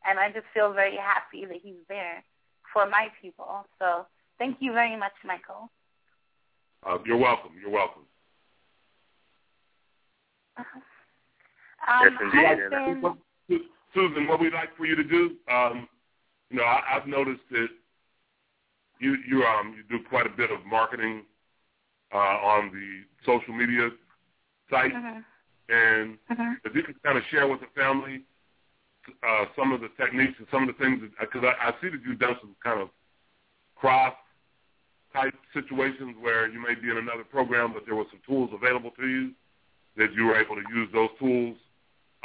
and I just feel very happy that he's there for my people. So thank you very much, Michael. Uh, you're welcome. You're welcome. Um, Yes, indeed. Been, Well, Susan, what we'd like for you to do, um, you know, I, I've noticed that you you um you do quite a bit of marketing uh, on the social media site, Mhm, and mhm. if you could kind of share with the family uh, some of the techniques and some of the things, because I, I see that you've done some kind of cross type situations where you may be in another program, but there were some tools available to you that you were able to use those tools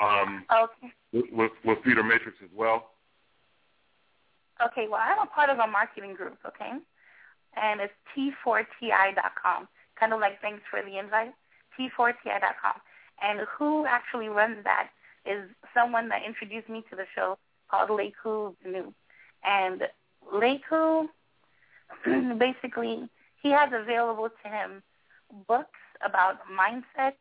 um, Okay. with, with, with Feeder Matrix as well. Okay, well, I'm a part of a marketing group, okay? And it's T4TI.com, kind of like thanks for the invite, T4TI.com. And who actually runs that is someone that introduced me to the show called Leiku Benu. And Leiku, basically, he has available to him books about mindset,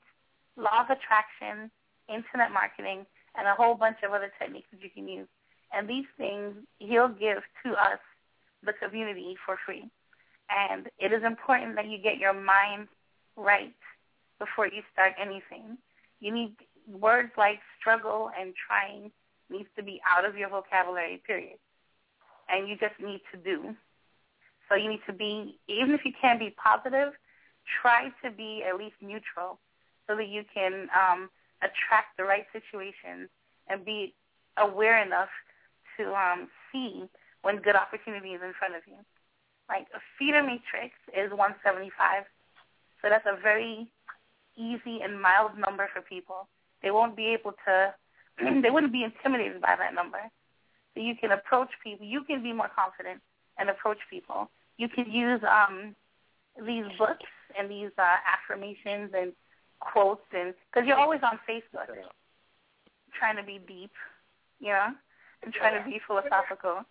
law of attraction, internet marketing, and a whole bunch of other techniques that you can use. And these things he'll give to us, the community, for free. And it is important that you get your mind right before you start anything. You need words like struggle and trying needs to be out of your vocabulary, period. And you just need to do. So you need to be, even if you can't be positive, try to be at least neutral so that you can um, attract the right situations and be aware enough to um, see when good opportunity is in front of you. Like a feeder matrix is 175, so that's a very easy and mild number for people. They won't be able to they wouldn't be intimidated by that number. So you can approach people. You can be more confident and approach people. You can use um, these books and these uh, affirmations and quotes, and because you're always on Facebook, trying to be deep, you know, and trying to be philosophical.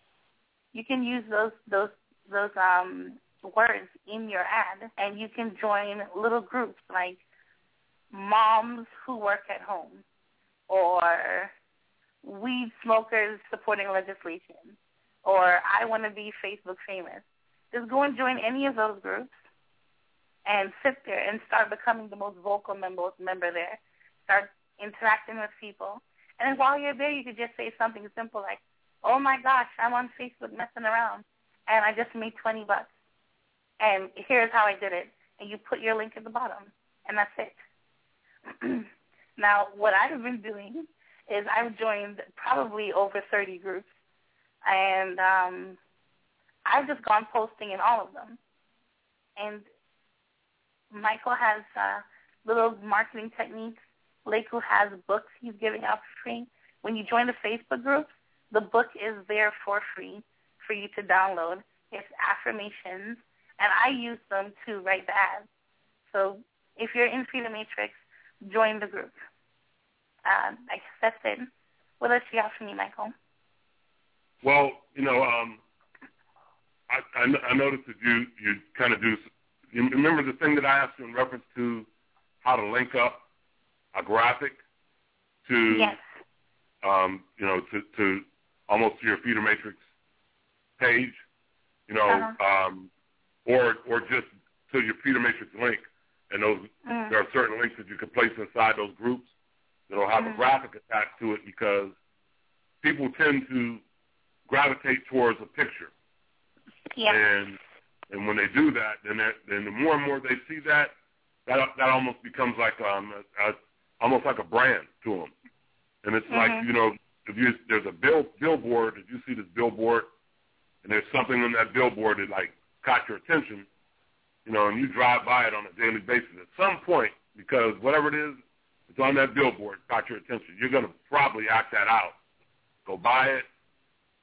You can use those those those um, words in your ad, and you can join little groups like moms who work at home or weed smokers supporting legislation or I want to be Facebook famous. Just go and join any of those groups and sit there and start becoming the most vocal member, member there. Start interacting with people. And then while you're there, you could just say something simple like, oh my gosh, I'm on Facebook messing around and I just made 20 bucks. And here's how I did it. And you put your link at the bottom. And that's it. Now, what I've been doing is I've joined probably over 30 groups. And um, I've just gone posting in all of them. And Michael has uh, little marketing techniques. Leku has books he's giving out for free. When you join the Facebook group, the book is there for free for you to download. It's affirmations, and I use them to write the ads. So if you're in Feeder Matrix, join the group. Uh, I guess that's it. What else you got for me, Michael? Well, you know, um, I, I, I noticed that you you kind of do. You remember the thing that I asked you in reference to how to link up a graphic to, yes. um, you know, to, to almost to your feeder matrix page, you know, uh-huh. um, or or just to your feeder matrix link, and those mm. there are certain links that you can place inside those groups that'll have mm. a graphic attached to it because people tend to gravitate towards a picture. Yeah. And and when they do that, then that, then the more and more they see that, that that almost becomes like um a, a, almost like a brand to them. And it's mm-hmm. like you know if you there's a bill billboard, if you see this billboard, and there's something on that billboard that like caught your attention, you know, and you drive by it on a daily basis, at some point, because whatever it is, it's on that billboard, caught your attention. You're going to probably act that out. Go buy it,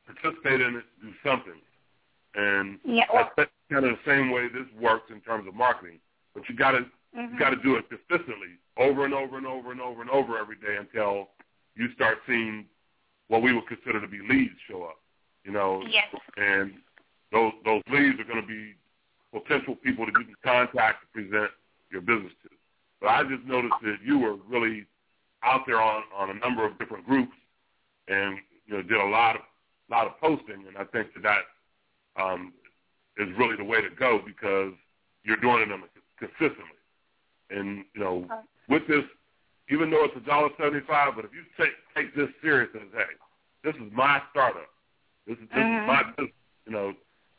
participate in it, do something. And yeah, well, that's kind of the same way this works in terms of marketing. But you got to mm-hmm. you got to do it consistently, over and over and over and over and over every day until you start seeing what we would consider to be leads show up. You know, yes. and those those leads are going to be potential people that you can contact to present your business to. But I just noticed that you were really out there on on a number of different groups, and you know did a lot of lot of posting, and I think that that um, is really the way to go because you're doing it consistently. And you know, with this, even though it's a dollar seventy-five, but if you take take this serious as hey, this is my startup. This is this mm-hmm. is my business. You know,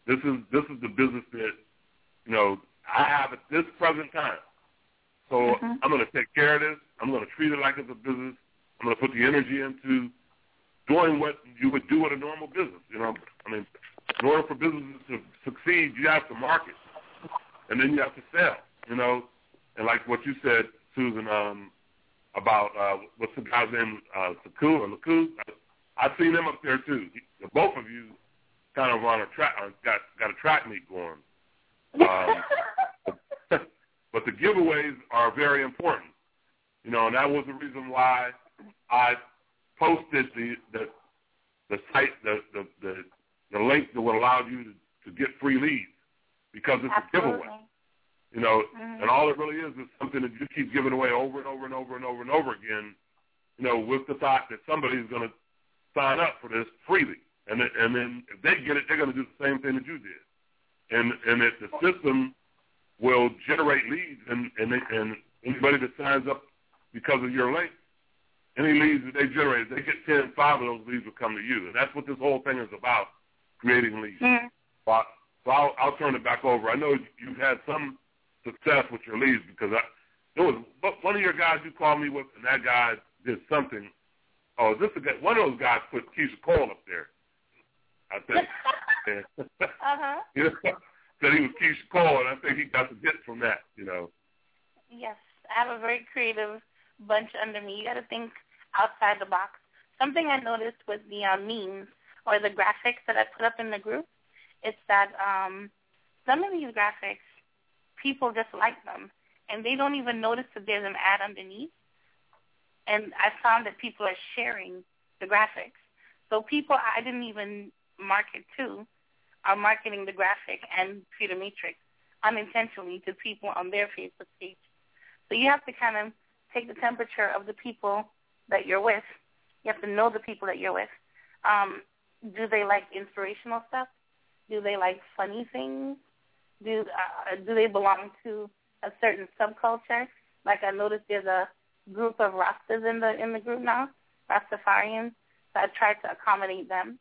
this is this is the business that you know I have at this present time. So mm-hmm. I'm going to take care of this. I'm going to treat it like it's a business. I'm going to put the energy into doing what you would do with a normal business. You know, I mean, in order for businesses to succeed, you have to market, and then you have to sell. You know, and like what you said, Susan, um, about uh, what's the guy's name, uh, Saku or Laku. I've seen them up there too. Both of you kind of on a track, uh, got got a track meet going. Um, but the giveaways are very important. You know, and that was the reason why I posted the the the site the the the, the link that would allow you to, to get free leads because it's Absolutely. a giveaway. You know, mm-hmm. and all it really is is something that you keep giving away over and over and over and over and over again. You know, with the thought that somebody's going to sign up for this freely, and then, and then if they get it, they're going to do the same thing that you did, and and that the system will generate leads, and and they, and anybody that signs up because of your link, any leads that they generate, they get ten, five of those leads will come to you, and that's what this whole thing is about, creating leads. Mm-hmm. So, so I'll, I'll turn it back over. I know you've had some success with your leads because I, there was one of your guys you called me with, and that guy did something. Oh, is this a guy? One of those guys put Keyshia Cole up there. I think. uh-huh. you know, said he was Keyshia Cole, and I think he got the hit from that. You know. Yes, I have a very creative bunch under me. You got to think outside the box. something I noticed with the uh, memes or the graphics that I put up in the group, it's that um, some of these graphics, people just like them, and they don't even notice that there's an ad underneath. And I found that people are sharing the graphics. So people I didn't even market to are marketing the graphic and Freedom unintentionally to people on their Facebook page. So you have to kind of take the temperature of the people that you're with. You have to know the people that you're with. Um, do they like inspirational stuff? Do they like funny things? Do uh, do they belong to a certain subculture? Like I noticed there's a group of Rastas in the in the group now, Rastafarians. So I tried to accommodate them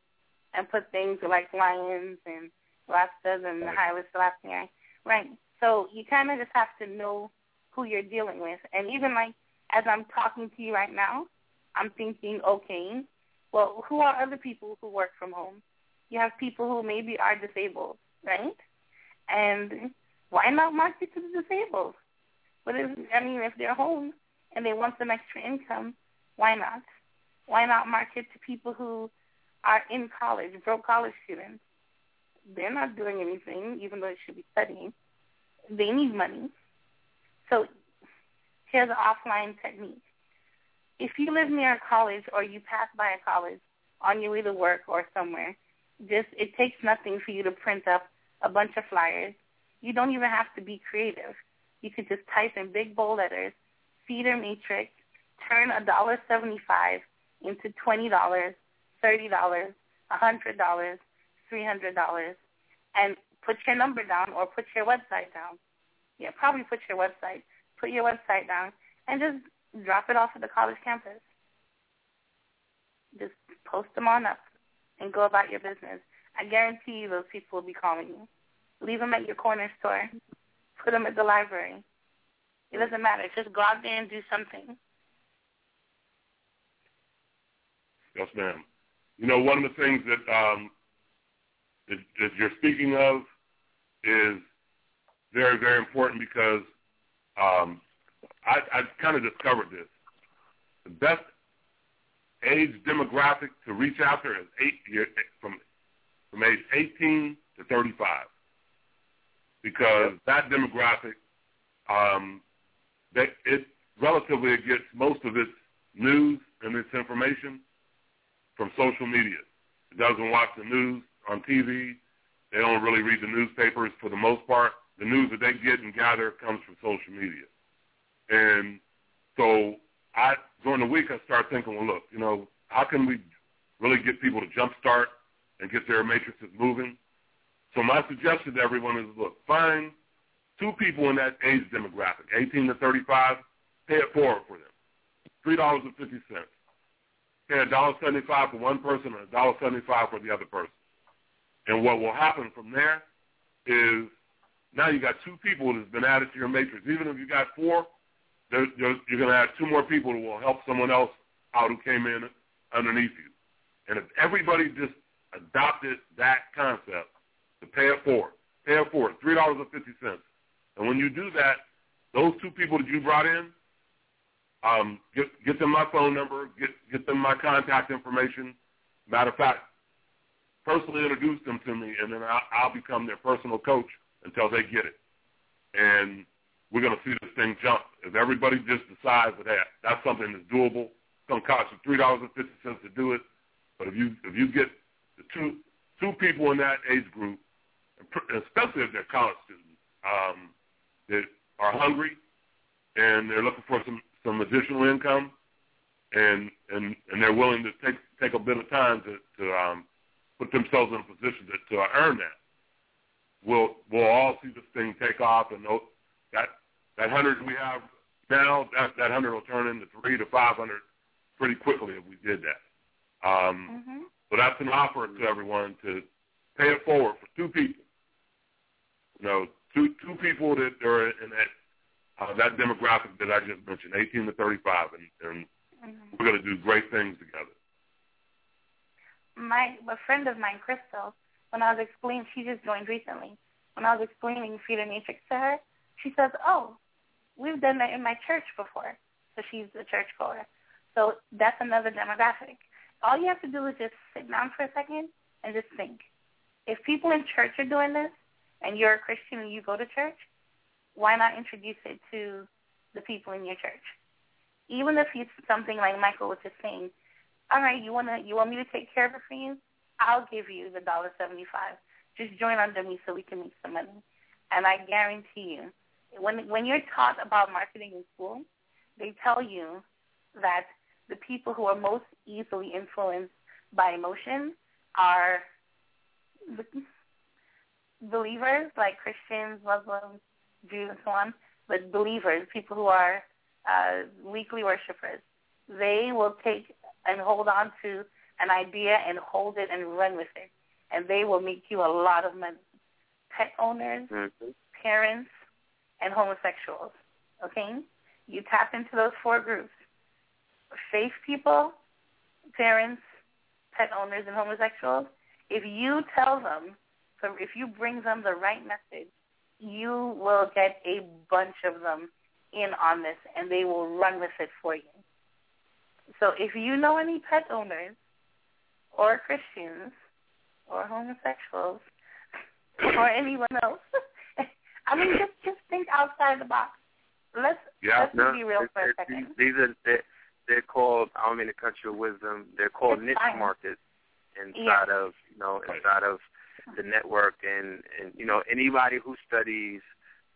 and put things like lions and Rastas and the Haile Selassie. Right. So you kind of just have to know who you're dealing with. And even like as I'm talking to you right now, I'm thinking, okay, well, who are other people who work from home? You have people who maybe are disabled, right? And why not market to the disabled? But if I mean, if they're home and they want some extra income, why not? Why not market to people who are in college, broke college students? They're not doing anything, even though they should be studying. They need money. So here's an offline technique. If you live near a college or you pass by a college on your way to work or somewhere, just it takes nothing for you to print up a bunch of flyers. You don't even have to be creative. You could just type in big bold letters, feeder matrix, turn a dollar seventy five into twenty dollars, thirty dollars, a hundred dollars, three hundred dollars, and put your number down or put your website down. Yeah, probably put your website. Put your website down and just drop it off at the college campus. Just post them on up and go about your business. I guarantee you those people will be calling you. Leave them at your corner store. Put them at the library. It doesn't matter. Just go out there and do something. Yes, ma'am. You know, one of the things that um, that, that you're speaking of is very, very important because um, I, I kind of discovered this. The best age demographic to reach out there is eight year, from from age 18 to 35, because that demographic, um, that it relatively it gets most of its news and its information from social media. It doesn't watch the news on TV. They don't really read the newspapers for the most part. The news that they get and gather comes from social media. And so I during the week I started thinking, well, look, you know, how can we really get people to jumpstart and get their matrices moving? So my suggestion to everyone is, look, find two people in that age demographic, 18 to 35, pay it forward for them, three dollars and fifty cents. Pay a dollar seventy-five for one person and a dollar seventy-five for the other person. And what will happen from there is now you got two people that's been added to your matrix. Even if you got four, there, there, you're going to have two more people who will help someone else out who came in underneath you. And if everybody just adopted that concept to pay it forward, pay it forward, three dollars and fifty cents. And when you do that, those two people that you brought in, um, get get them my phone number, get get them my contact information. Matter of fact, personally introduce them to me, and then I'll, I'll become their personal coach until they get it. And we're going to see this thing jump. If everybody just decides that hey, that's something that's doable, it's going to cost you three dollars and fifty cents to do it. But if you if you get the two two people in that age group, especially if they're college students, um, that are hungry and they're looking for some some additional income, and and and they're willing to take take a bit of time to to um, put themselves in a position to, to earn that. We'll we'll all see this thing take off, and that that hundred we have now, that that hundred will turn into three to five hundred pretty quickly if we did that. Um, mm-hmm. So that's an offer to everyone to pay it forward for two people. You know, two two people that are in that uh, that demographic that I just mentioned, 18 to 35, and, and mm-hmm. we're going to do great things together. My a friend of mine, Crystal, when I was explaining, she just joined recently. When I was explaining Feeder Matrix to her, she says, "Oh, we've done that in my church before." So she's a church goer. So that's another demographic. all you have to do is just sit down for a second and just think. If people in church are doing this, and you're a Christian and you go to church, why not introduce it to the people in your church? Even if it's something like Michael was just saying, all right, you wanna you want me to take care of it for you? I'll give you the dollar seventy five. Just join under me so we can make some money. And I guarantee you, when when you're taught about marketing in school, they tell you that the people who are most easily influenced by emotion are believers like Christians, Muslims, Jews, and so on, but believers, people who are uh, weekly worshipers, they will take and hold on to an idea and hold it and run with it, and they will make you a lot of money. Pet owners, mm-hmm. parents, and homosexuals. Okay, you tap into those four groups: faith people, parents, pet owners, and homosexuals. If you tell them so if you bring them the right message, you will get a bunch of them in on this, and they will run with it for you. So if you know any pet owners or Christians or homosexuals or anyone else, I mean, just just think outside the box. Let's yeah, let's no, be real for a second. These are they're, they're called. I don't mean to cut your wisdom. They're called it's niche fine. markets inside Yeah. of you know inside of the network and and you know anybody who studies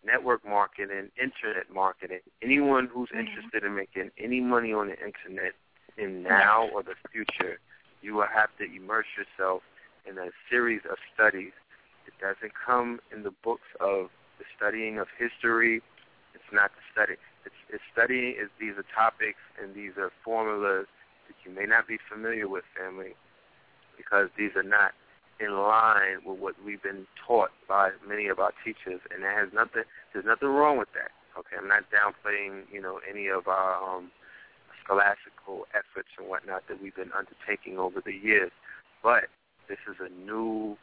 network marketing, internet marketing, anyone who's Mhm. interested in making any money on the internet in now or the future, you will have to immerse yourself in a series of studies. It doesn't come in the books of the studying of history. It's not the study. It's, it's studying is these are topics and these are formulas that you may not be familiar with, family, because these are not in line with what we've been taught by many of our teachers, and that has nothing. There's nothing wrong with that. Okay, I'm not downplaying, you know, any of our um, scholastical efforts and whatnot that we've been undertaking over the years, but this is a new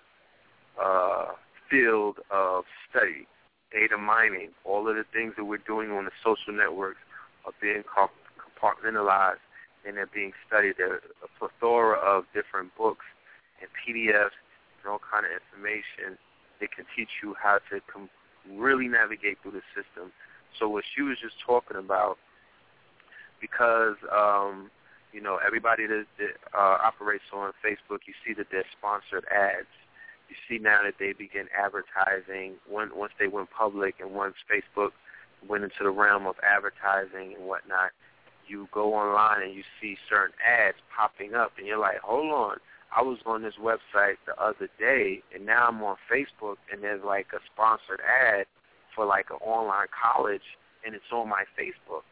uh, field of study, data mining. All of the things that we're doing on the social networks are being compartmentalized and they're being studied. There's a plethora of different books and PDFs and all kind of information that can teach you how to com- really navigate through the system. So what she was just talking about, because um, you know everybody that, that uh, operates on Facebook, you see that they're sponsored ads. You see now that they begin advertising when, once they went public and once Facebook went into the realm of advertising and whatnot. You go online and you see certain ads popping up, and you're like, "Hold on, I was on this website the other day, and now I'm on Facebook, and there's like a sponsored ad for like an online college, and it's on my Facebook.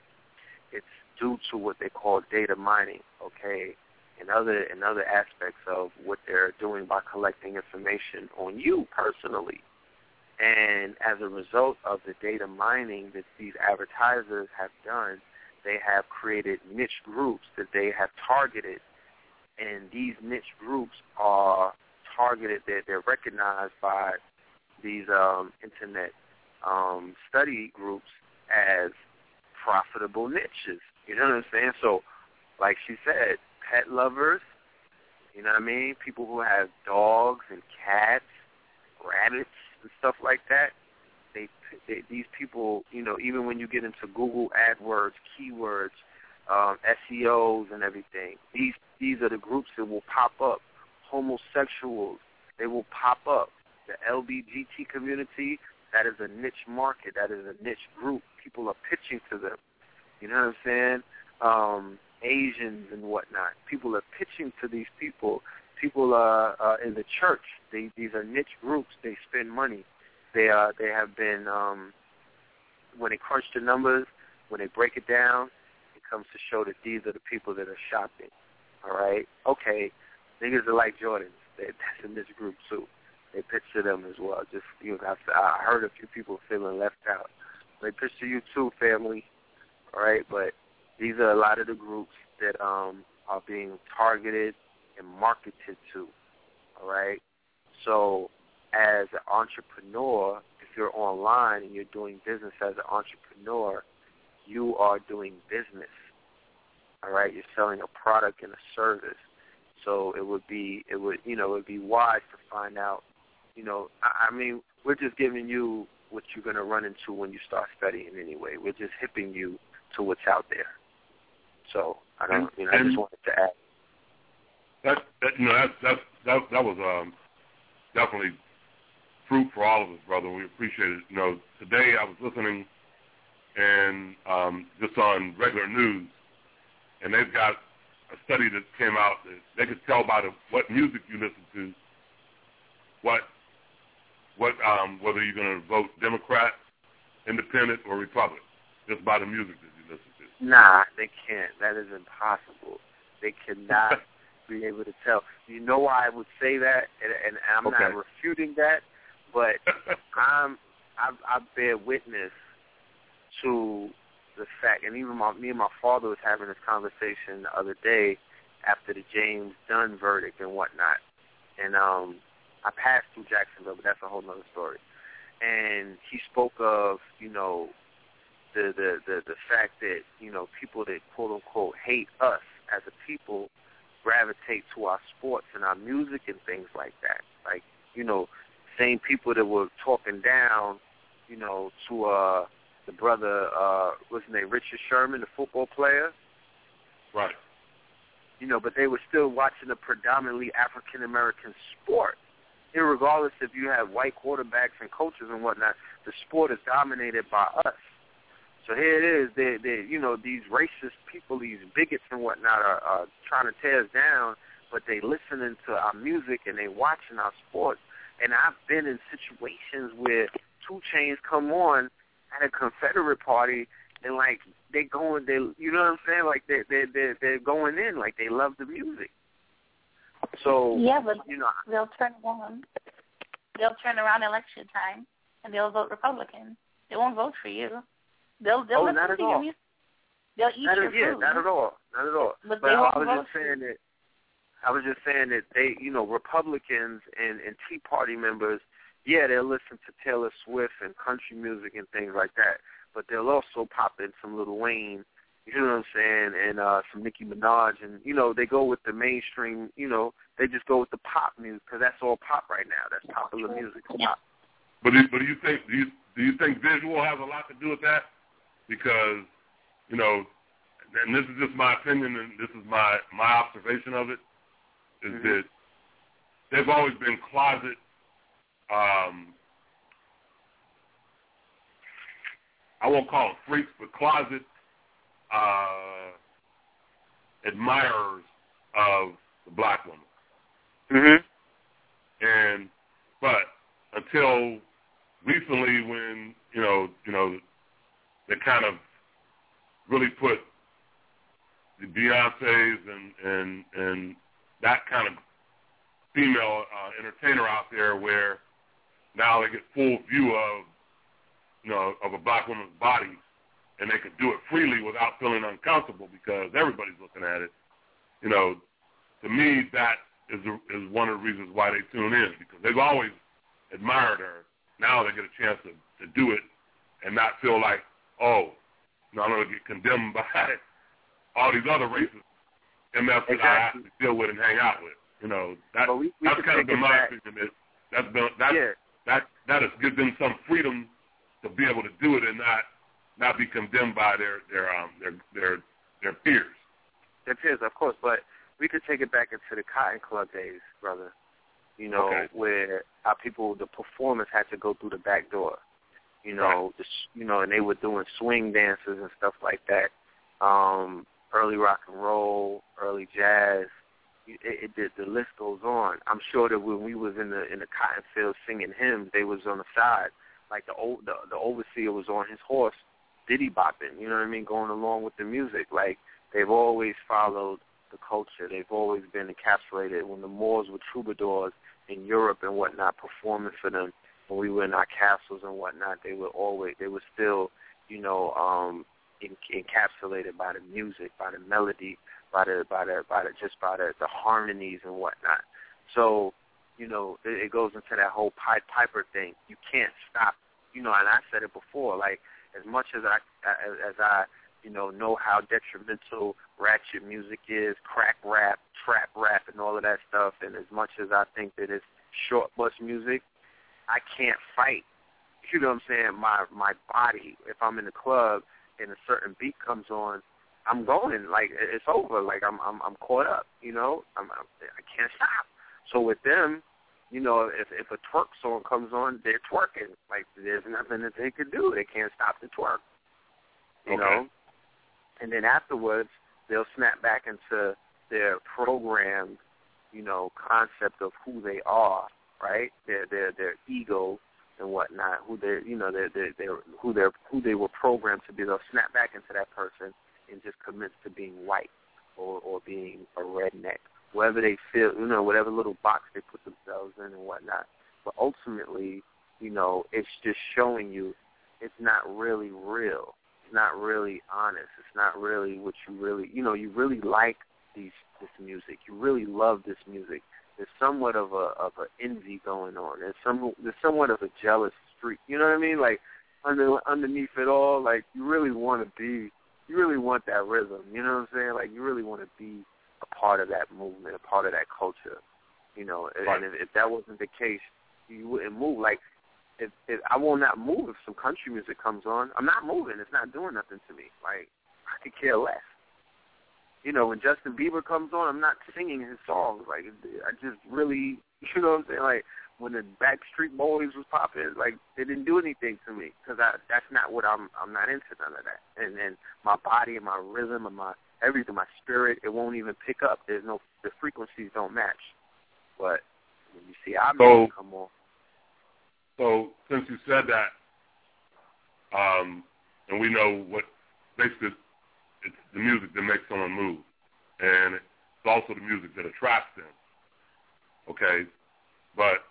It's due to what they call data mining, okay, and other and other aspects of what they're doing by collecting information on you personally. And as a result of the data mining that these advertisers have done, they have created niche groups that they have targeted and these niche groups are targeted. They're, they're recognized by these um, internet um, study groups as profitable niches. You know what I'm saying? So, like she said, pet lovers. You know what I mean? People who have dogs and cats, rabbits and stuff like that. They, they these people, you know, even when you get into Google AdWords keywords, um, SEOs and everything. These these are the groups that will pop up. Homosexuals, they will pop up. The LBGT community, that is a niche market. That is a niche group. People are pitching to them. You know what I'm saying? Um, Asians and whatnot. People are pitching to these people. People are uh, in the church. They, these are niche groups. They spend money. They are. They have been. Um, when they crunch the numbers, when they break it down, comes to show that these are the people that are shopping. All right, okay, niggas are like Jordans. They, that's in this group too. They picture them as well. Just you know, I, I heard a few people feeling left out. They picture you too, family. All right, but these are a lot of the groups that um are being targeted and marketed to. All right, so as an entrepreneur, if you're online and you're doing business as an entrepreneur, you are doing business. All right, you're selling a product and a service. So it would be it would you know it would be wise to find out. You know, I, I mean, we're just giving you what you're going to run into when you start studying anyway. We're just hipping you to what's out there. So I don't, you know, I just wanted to add. That, that you know that that that that was um definitely fruit for all of us, brother. We appreciate it. You know, today I was listening and um, just on regular news, and they've got a study that came out that they could tell by the, what music you listen to, what what um, whether you're going to vote Democrat, Independent, or Republican, just by the music that you listen to. Nah, they can't. That is impossible. They cannot be able to tell. You know why I would say that, and, and I'm okay. not refuting that, but I'm I, I bear witness to the fact, and even my, me and my father was having this conversation the other day after the James Dunn verdict and whatnot, and um, I passed through Jacksonville, but that's a whole other story. And he spoke of, you know, the the the the fact that you know people that quote unquote hate us as a people gravitate to our sports and our music and things like that. Like you know, same people that were talking down, you know, to uh the brother, uh what's his name, Richard Sherman, the football player. Right. You know, but they were still watching a predominantly African American sport. Irregardless if you have white quarterbacks and coaches and whatnot, the sport is dominated by us. So here it is. They, they, you know, these racist people, these bigots and whatnot, are, are trying to tear us down. But they listening to our music and they watching our sports. And I've been in situations where 2 Chainz come on at a Confederate party and like they going, they, you know what I'm saying? Like they, they, they, they're going in, like they love the music. So yeah, but you know, they'll turn around. They'll turn around election time and they'll vote Republican. They won't vote for you. They'll they'll oh, listen not at to all. your music. They'll eat Not your at, yeah, food. not at all, not at all. But But I was just saying you. that I was just saying that they, you know, Republicans and, and Tea Party members, yeah, they'll listen to Taylor Swift and country music and things like that, but they'll also pop in some Lil Wayne, you know what I'm saying, and uh, some Nicki Minaj, and you know, they go with the mainstream, you know, they just go with the pop music because that's all pop right now. That's popular music. Pop. But do, but do you think do you do you think visual has a lot to do with that? Because you know, and this is just my opinion, and this is my my observation of it, is Mhm. that they've always been closet. Um, I won't call them freaks, but closet uh, admirers of the black woman. Mhm. And but until recently, when you know, you know, they kind of really put the Beyonces and and and that kind of female uh, entertainer out there, where now they get full view of you know of a black woman's body, and they could do it freely without feeling uncomfortable because everybody's looking at it. You know, to me, that is the, is one of the reasons why they tune in because they've always admired her. Now they get a chance to to do it and not feel like, oh, no, I'm going to get condemned by all these other racist MFs that I have to deal with and hang out with. You know, that we, we that's kind of been my back. opinion. That that's been that Yeah. That that has given them some freedom to be able to do it and not not be condemned by their their um their their their peers. It is, of course, but we could take it back into the Cotton Club days, brother. You know, Okay. where our people, the performers had to go through the back door. You know, the, s- you know, and they were doing swing dances and stuff like that. Um, early rock and roll, early jazz. It, it, it, the list goes on. I'm sure that when we was in the in the cotton field singing hymns, they was on the side, like the old the, the overseer was on his horse, diddy bopping. You know what I mean, going along with the music. Like they've always followed the culture. They've always been encapsulated. When the Moors were troubadours in Europe and whatnot, performing for them, when we were in our castles and whatnot, they were always they were still, you know, um, en- encapsulated by the music, by the melody, by the by the by the just by the, the harmonies and whatnot. So, you know, it, it goes into that whole Pied Piper thing. You can't stop. You know, and I said it before. Like as much as I as, as I you know, know how detrimental ratchet music is, crack rap, trap rap, and all of that stuff. And as much as I think that it's short bus music, I can't fight. You know what I'm saying? My my body. If I'm in the club and a certain beat comes on, I'm going like it's over. Like I'm I'm I'm caught up. You know, I'm, I'm I can't stop. So with them, you know, if if a twerk song comes on, they're twerking. Like there's nothing that they could do. They can't stop the twerk. You Okay. know, and then afterwards they'll snap back into their programmed, you know, concept of who they are, right? Their their their ego and whatnot, who they you know they're they they're who they're who they were programmed to be. They'll snap back into that person and just commit to being white or or being a redneck, wherever they feel, you know, whatever little box they put themselves in and whatnot. But ultimately, you know, it's just showing you it's not really real. It's not really honest. It's not really what you really, you know, you really like these this music. You really love this music. There's somewhat of a of an envy going on. There's some there's somewhat of a jealous streak. You know what I mean? Like under underneath it all, like you really want to be, you really want that rhythm. You know what I'm saying? Like you really want to be a part of that movement, a part of that culture. You know, and if, if that wasn't the case, you wouldn't move. Like if, if I will not move if some country music comes on, I'm not moving. It's not doing nothing to me. Like I could care less. You know, when Justin Bieber comes on, I'm not singing his songs. Like I just really, you know what I'm saying? Like when the Backstreet Boys was popping, like they didn't do anything to me because I that's not what I'm. I'm not into none of that. And and my body and my rhythm and my everything, my spirit, it won't even pick up. There's no the frequencies don't match. But when you see our So- come on, So since you said that, um, and we know what basically it's the music that makes someone move, and it's also the music that attracts them. Okay, but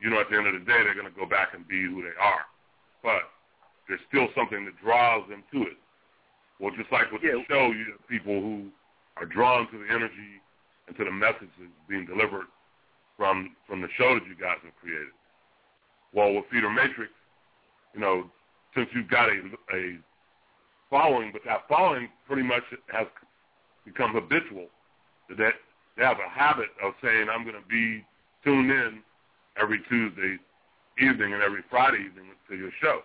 you know at the end of the day they're going to go back and be who they are, but there's still something that draws them to it. Well, just like with the show, you have people who are drawn to the energy and to the messages being delivered from from the show that you guys have created. Well, with Feeder Matrix, you know, since you've got a, a following, but that following pretty much has become habitual. That they have a habit of saying, "I'm going to be tuned in every Tuesday evening and every Friday evening to your show."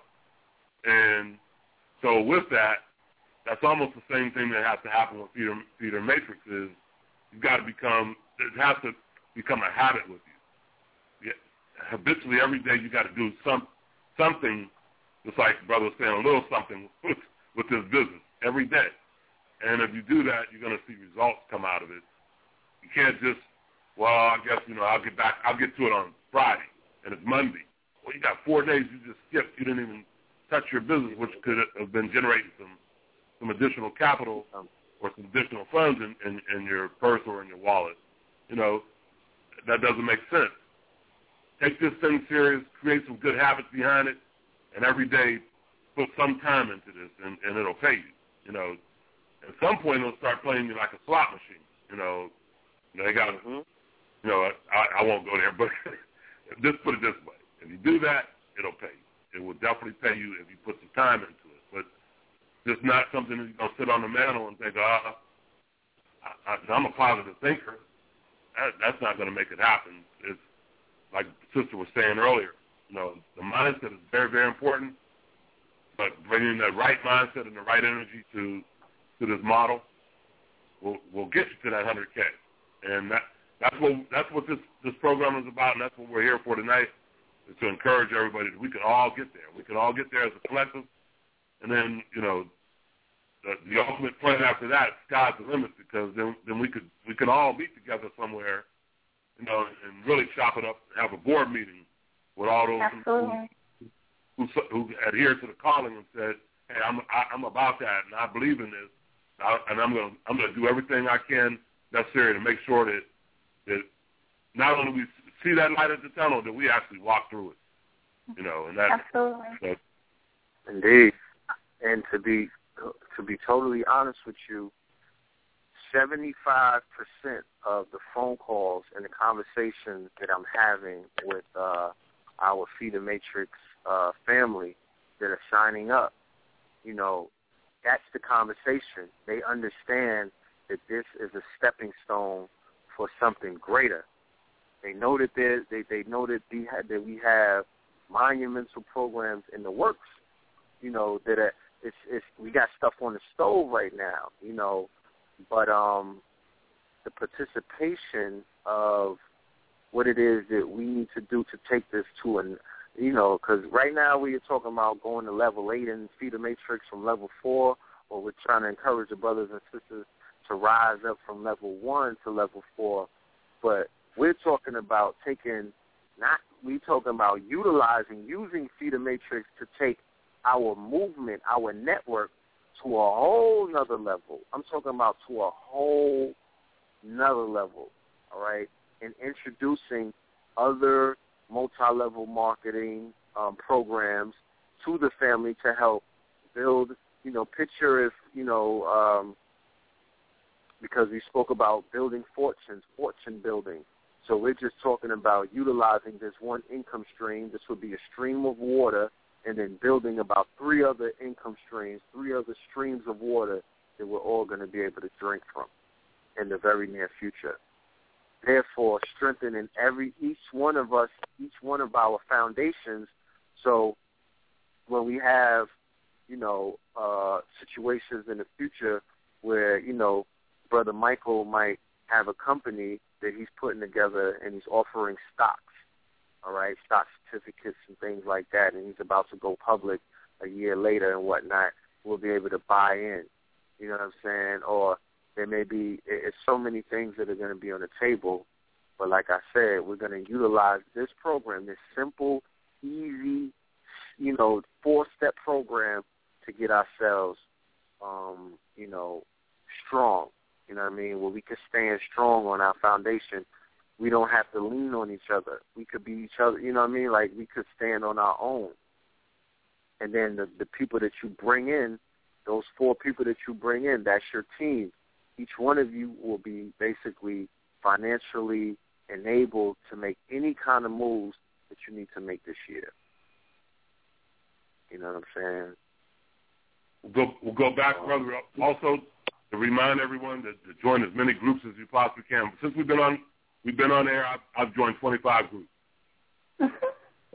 And so, with that, that's almost the same thing that has to happen with Feeder, Feeder Matrix. Is you've got to become it has to become a habit with you. Yeah, habitually every day you got to do some something, just like brother was saying, a little something with, with this business every day. And if you do that, you're going to see results come out of it. You can't just, well, I guess you know I'll get back, I'll get to it on Friday, and it's Monday. Well, you got four days you just skipped. You didn't even touch your business, which could have been generating some some additional capital or some additional funds in, in, in your purse or in your wallet. You know, that doesn't make sense. Take this thing serious, create some good habits behind it, and every day put some time into this, and, and it'll pay you. You know, at some point it'll start playing you like a slot machine. You know, they got, mm-hmm. you know, I, I won't go there, but just put it this way: if you do that, it'll pay you. It will definitely pay you if you put some time into it. But just not something that you're gonna sit on the mantle and think, ah, I, I, I'm a positive thinker. That, that's not to make it happen. It's like sister was saying earlier. You know, the mindset is very, very important. But bringing the right mindset and the right energy to to this model will will get you to that 100k. And that that's what that's what this this program is about, and that's what we're here for tonight. Is to encourage everybody that we can all get there. We can all get there as a collective, and then you know the, the ultimate plan after that, sky's the limit because then then we could we can all meet together somewhere, you know, and really chop it up, and have a board meeting with all those who, who who adhere to the calling and said, hey, I'm I, I'm about that and I believe in this, I, and I'm gonna I'm gonna do everything I can necessary to make sure that that not only we see that light at the tunnel, that we actually walk through it, you know, and that Absolutely. that Indeed. And to be to be totally honest with you, seventy five percent of the phone calls and the conversations that I'm having with uh our Feeder Matrix uh family that are signing up, you know, that's the conversation. They understand that this is a stepping stone for something greater. They know that they they know that we have, that we have monumental programs in the works. You know that it's it's we got stuff on the stove right now. You know, but um, the participation of what it is that we need to do to take this to an you know, because right now we are talking about going to level eight and Feeder Matrix from level four, or we're trying to encourage the brothers and sisters to rise up from level one to level four. But we're talking about taking, not we talking about utilizing, using Feeder Matrix to take our movement, our network to a whole nother level. I'm talking about to a whole nother level, all right? And introducing other multi-level marketing um, programs to the family to help build, you know, picture if, you know, um, because we spoke about building fortunes, fortune building. So we're just talking about utilizing this one income stream. This would be a stream of water and then building about three other income streams, three other streams of water that we're all going to be able to drink from in the very near future therefore strengthening every each one of us, each one of our foundations. So when we have, you know, uh, situations in the future where, you know, Brother Michael might have a company that he's putting together and he's offering stocks, all right, stock certificates and things like that, and he's about to go public a year later and whatnot, we'll be able to buy in. You know what I'm saying? Or there may be it's so many things that are going to be on the table, but like I said, we're going to utilize this program, this simple, easy, you know, four-step program to get ourselves, um, you know, strong. You know what I mean? Where we can stand strong on our foundation. We don't have to lean on each other. We could be each other. You know what I mean? Like we could stand on our own. And then the the people that you bring in, those four people that you bring in, that's your team each one of you will be basically financially enabled to make any kind of moves that you need to make this year. You know what I'm saying? We'll go, we'll go back, brother. Also, to remind everyone to, to join as many groups as you possibly can. Since we've been on, we've been on air. I've, I've joined 25 groups.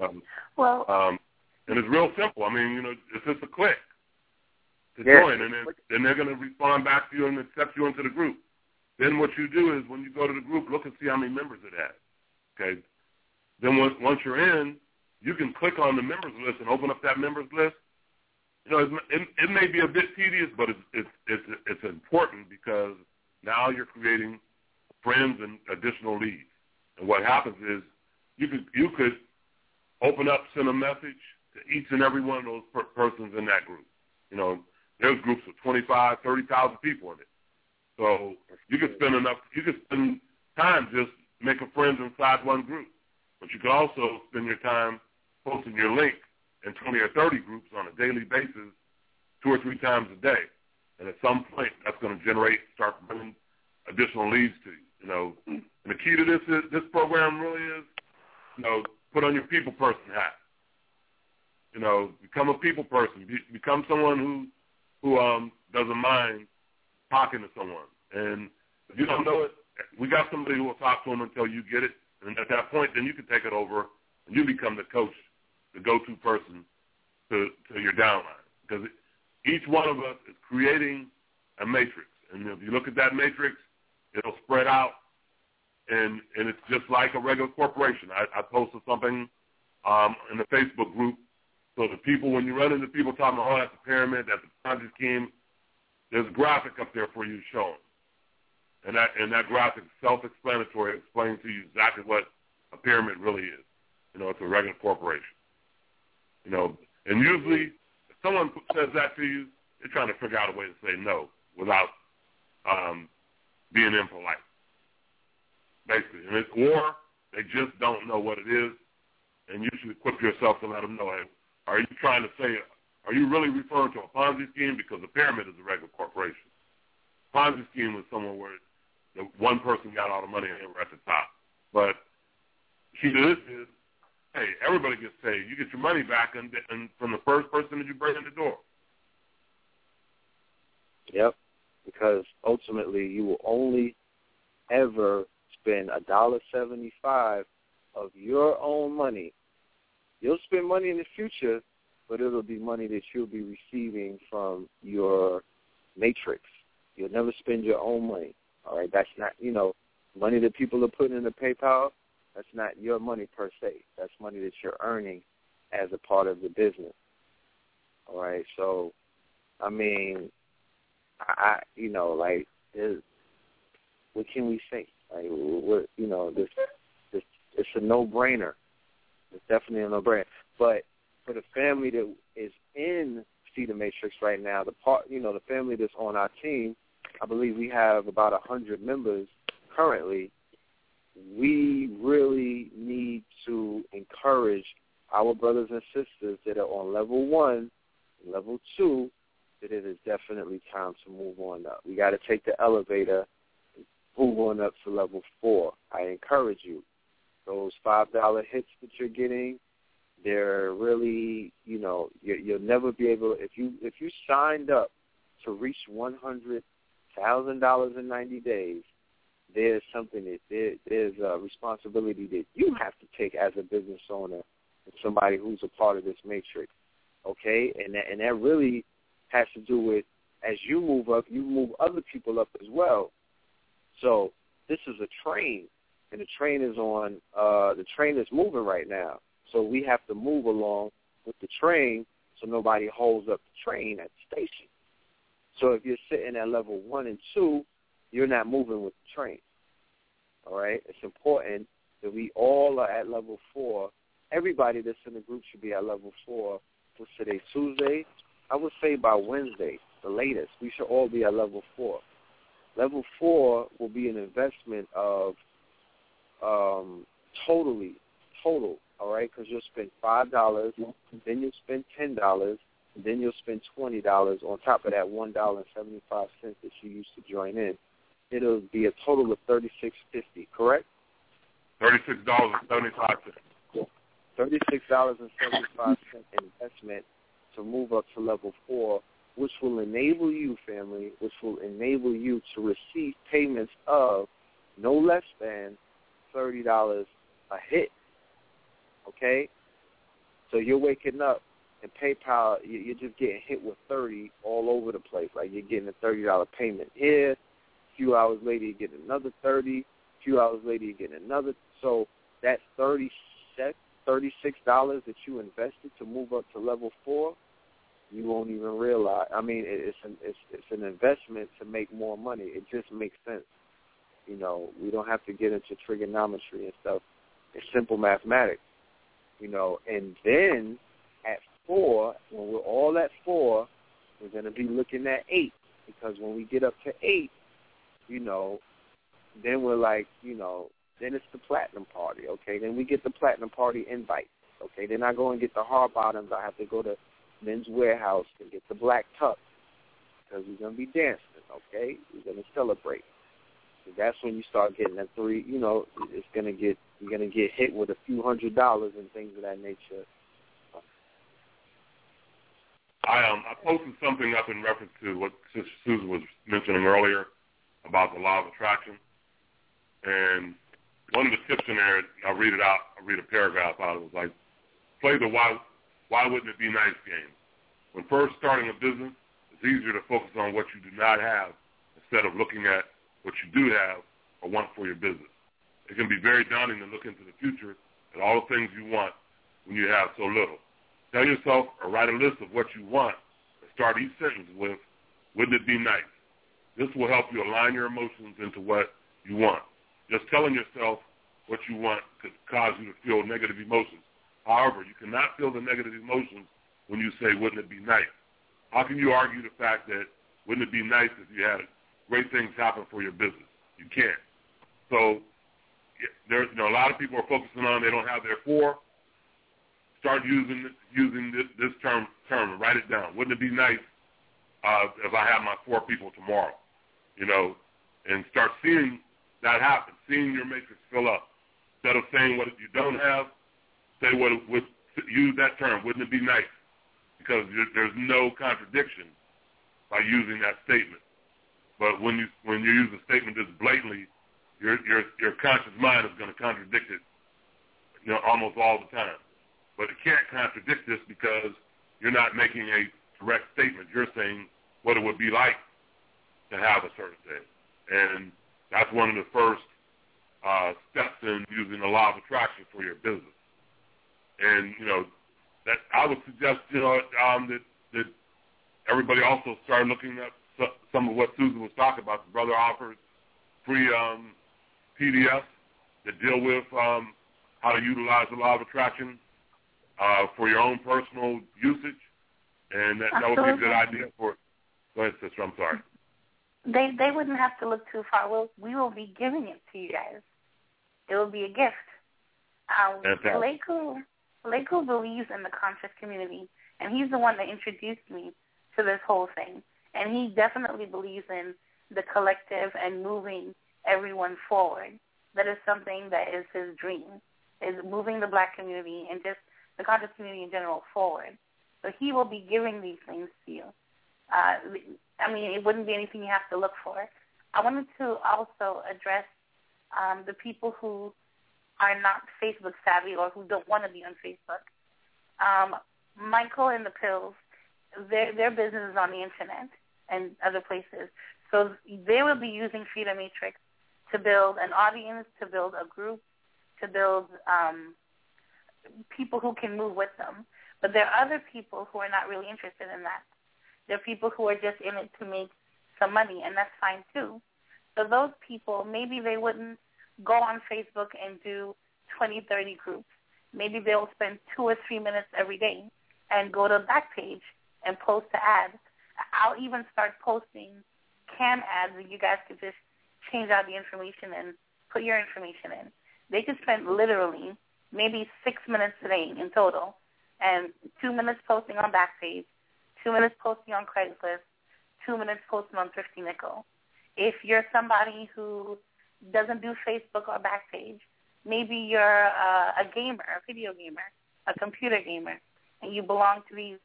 um, well, um, and it's real simple. I mean, you know, it's just a click to join, and then, then they're going to respond back to you and accept you into the group. Then what you do is when you go to the group, look and see how many members it has. Okay. Then once once you're in, you can click on the members list and open up that members list. You know, it, it, may be a bit tedious, but it's it's it's it's important because now you're creating friends and additional leads. And what happens is you could you could open up, send a message to each and every one of those per- persons in that group. You know, there's groups of 25, 30,000 people in it. So you could spend enough, you could spend time just making friends inside one group. But you could also spend your time posting your link in 20 or 30 groups on a daily basis, two or three times a day. And at some point, that's going to generate, start bringing additional leads to you. You know, and the key to this is, this program really is, you know, put on your people person hat. You know, become a people person. Be, become someone who who um doesn't mind talking to someone. And if you don't know it, we got somebody who will talk to them until you get it. And at that point, then you can take it over and you become the coach, the go-to person to, to your downline. Because each one of us is creating a matrix. And if you look at that matrix, it'll spread out. And, and it's just like a regular corporation. I, I posted something um, in the Facebook group so the people, when you run into people talking about, oh, that's a pyramid, that's a Ponzi scheme, there's a graphic up there for you showing. And that and that graphic is self-explanatory. It explains to you exactly what a pyramid really is. You know, it's a regular corporation. You know, and usually if someone says that to you, they're trying to figure out a way to say no without um, being impolite. Basically, and it's, or they just don't know what it is, and you should equip yourself to let them know. Hey, are you trying to say, are you really referring to a Ponzi scheme? Because a pyramid is a regular corporation. Ponzi scheme was somewhere where the one person got all the money and they were at the top. But key this is, hey, everybody gets paid. You get your money back and, and from the first person that you bring in the door. Yep. Because ultimately, you will only ever spend a dollar seventy-five of your own money. You'll spend money in the future, but it'll be money that you'll be receiving from your matrix. You'll never spend your own money. All right, that's not you know money that people are putting into PayPal. That's not your money per se. That's money that you're earning as a part of the business. All right, so I mean, I you know like what can we say? Like what you know this this it's a no brainer. It's definitely a no brainer. But for the family that is in Feeder Matrix right now, the part you know the family that's on our team, I believe we have about a hundred members currently. We really need to encourage our brothers and sisters that are on level one, level two, that it is definitely time to move on up. We got to take the elevator, move on up to level four. I encourage you. Those five dollar hits that you're getting, they're really, you know, you, you'll never be able. If you if you signed up to reach one hundred thousand dollars in ninety days, there's something that there, there's a responsibility that you have to take as a business owner and somebody who's a part of this matrix. Okay, and that, and that really has to do with as you move up, you move other people up as well. So this is a train, and the train is on. Uh, the train is moving right now. So we have to move along with the train so nobody holds up the train at the station. So if you're sitting at level one and two, you're not moving with the train. All right? It's important that we all are at level four. Everybody that's in the group should be at level four. for today? Tuesday? I would say by Wednesday, the latest. We should all be at level four. Level four will be an investment of um, totally, total all right? Because you'll spend five dollars, then you'll spend ten dollars, then you'll spend twenty dollars on top of that one dollar and seventy five cents that you used to join in. It'll be a total of thirty six fifty, correct? Thirty six dollars and seventy five cents. Thirty six dollars and seventy five cent investment to move up to level four, which will enable you, family, which will enable you to receive payments of no less than thirty dollars a hit okay? So you're waking up and PayPal, you're just getting hit with 30 all over the place. Like you're getting a $30 payment here, few hours later you get another 30, a few hours later you get another. So that 30 $36 that you invested to move up to level four, you won't even realize. I mean, it's an it's it's an investment to make more money. It just makes sense. You know, we don't have to get into trigonometry and stuff. It's simple mathematics you know, and then at four, when we're all at four, we're going to be looking at eight because when we get up to eight, you know, then we're like, you know, then it's the platinum party, okay? Then we get the platinum party invite, okay? Then I go and get the hard bottoms. I have to go to Men's Wearhouse and get the black tuck because we're to be dancing, okay? We're to celebrate. So that's when you start getting that three, you know, it's to get you're to get hit with a few hundred dollars and things of that nature. I um I posted something up in reference to what Sister Susan was mentioning earlier about the law of attraction, and one of the tips in there, I'll read it out. I'll read a paragraph out. Of it was like, play the why why wouldn't it be nice game. When first starting a business, it's easier to focus on what you do not have instead of looking at what you do have or want for your business. It can be very daunting to look into the future and all the things you want when you have so little. Tell yourself or write a list of what you want and start each sentence with, wouldn't it be nice? This will help you align your emotions into what you want. Just telling yourself what you want could cause you to feel negative emotions. However, you cannot feel the negative emotions when you say, wouldn't it be nice? How can you argue the fact that wouldn't it be nice if you had great things happen for your business? You can't. So there's you know a lot of people are focusing on they don't have their four. Start using using this, this term term write it down. Wouldn't it be nice uh, if I had my four people tomorrow? You know, and start seeing that happen, seeing your matrix fill up. Instead of saying what you don't have, say what would use that term. Wouldn't it be nice? Because there's no contradiction by using that statement. But when you when you use a statement this blatantly, your your your conscious mind is going to contradict it, you know, almost all the time. But it can't contradict this because you're not making a direct statement. You're saying what it would be like to have a certain thing, and that's one of the first uh, steps in using the law of attraction for your business. And you know that I would suggest you know um, that that everybody also start looking at some of what Susan was talking about. The brother offers free um, PDFs that deal with um, how to utilize the law of attraction uh, for your own personal usage, and that, that would be a good idea for. Go ahead, sister. I'm sorry. They they wouldn't have to look too far. We'll, we will be giving it to you guys. It will be a gift. Um, Leku, Leku believes in the conscious community, and he's the one that introduced me to this whole thing. And he definitely believes in the collective and moving everyone forward. That is something that is his dream, is moving the black community and just the conscious community in general forward. So he will be giving these things to you. Uh, I mean, it wouldn't be anything you have to look for. I wanted to also address um, the people who are not Facebook savvy or who don't want to be on Facebook. Um, Michael and the Pills, their their business is on the internet and other places, so they will be using Feeder Matrix to build an audience, to build a group, to build um, people who can move with them. But there are other people who are not really interested in that. There are people who are just in it to make some money, and that's fine too. So those people, maybe they wouldn't go on Facebook and do 20, 30 groups. Maybe they'll spend two or three minutes every day and go to Backpage and post the ad. I'll even start posting can ads and you guys could just change out the information and put your information in. They could spend literally maybe six minutes a day in total and two minutes posting on Backpage, two minutes posting on Craigslist, two minutes posting on Thrifty Nickel. If you're somebody who doesn't do Facebook or Backpage, maybe you're a, gamer, a video gamer, a computer gamer, and you belong to these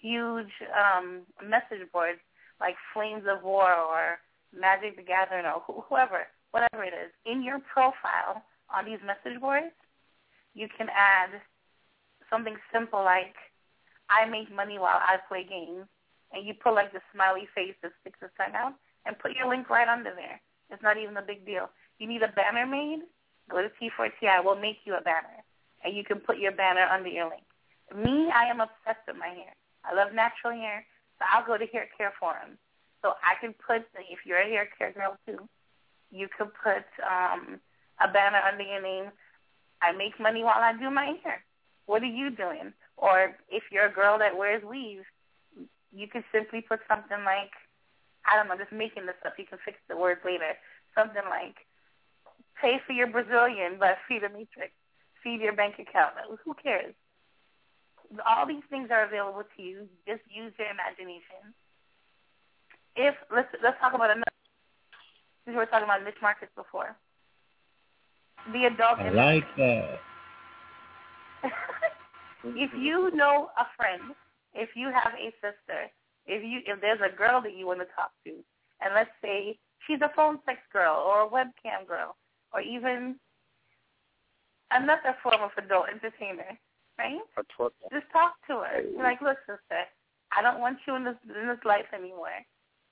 huge um, message boards like Flames of War or Magic the Gathering or wh- whoever, whatever it is. In your profile on these message boards, you can add something simple like, I make money while I play games, and you put like the smiley face that sticks its tongue out, and put your link right under there. It's not even a big deal. You need a banner made? Go to T4TI. We'll make you a banner, and you can put your banner under your link. Me, I am obsessed with my hair. I love natural hair, so I'll go to Hair Care Forum. So I can put, if you're a hair care girl too, you could put um, a banner under your name. I make money while I do my hair. What are you doing? Or if you're a girl that wears weaves, you can simply put something like, I don't know, just making this up. You can fix the words later. Something like, pay for your Brazilian, but feed a matrix. Feed your bank account. Who cares? All these things are available to you. Just use your imagination. If let's let's talk about another. We were talking about niche markets before. The adult. I like that. if you know a friend, if you have a sister, if you if there's a girl that you want to talk to, and let's say she's a phone sex girl or a webcam girl or even another form of adult entertainer, right? Just talk to her. You're like, look, sister, I don't want you in this in this life anymore.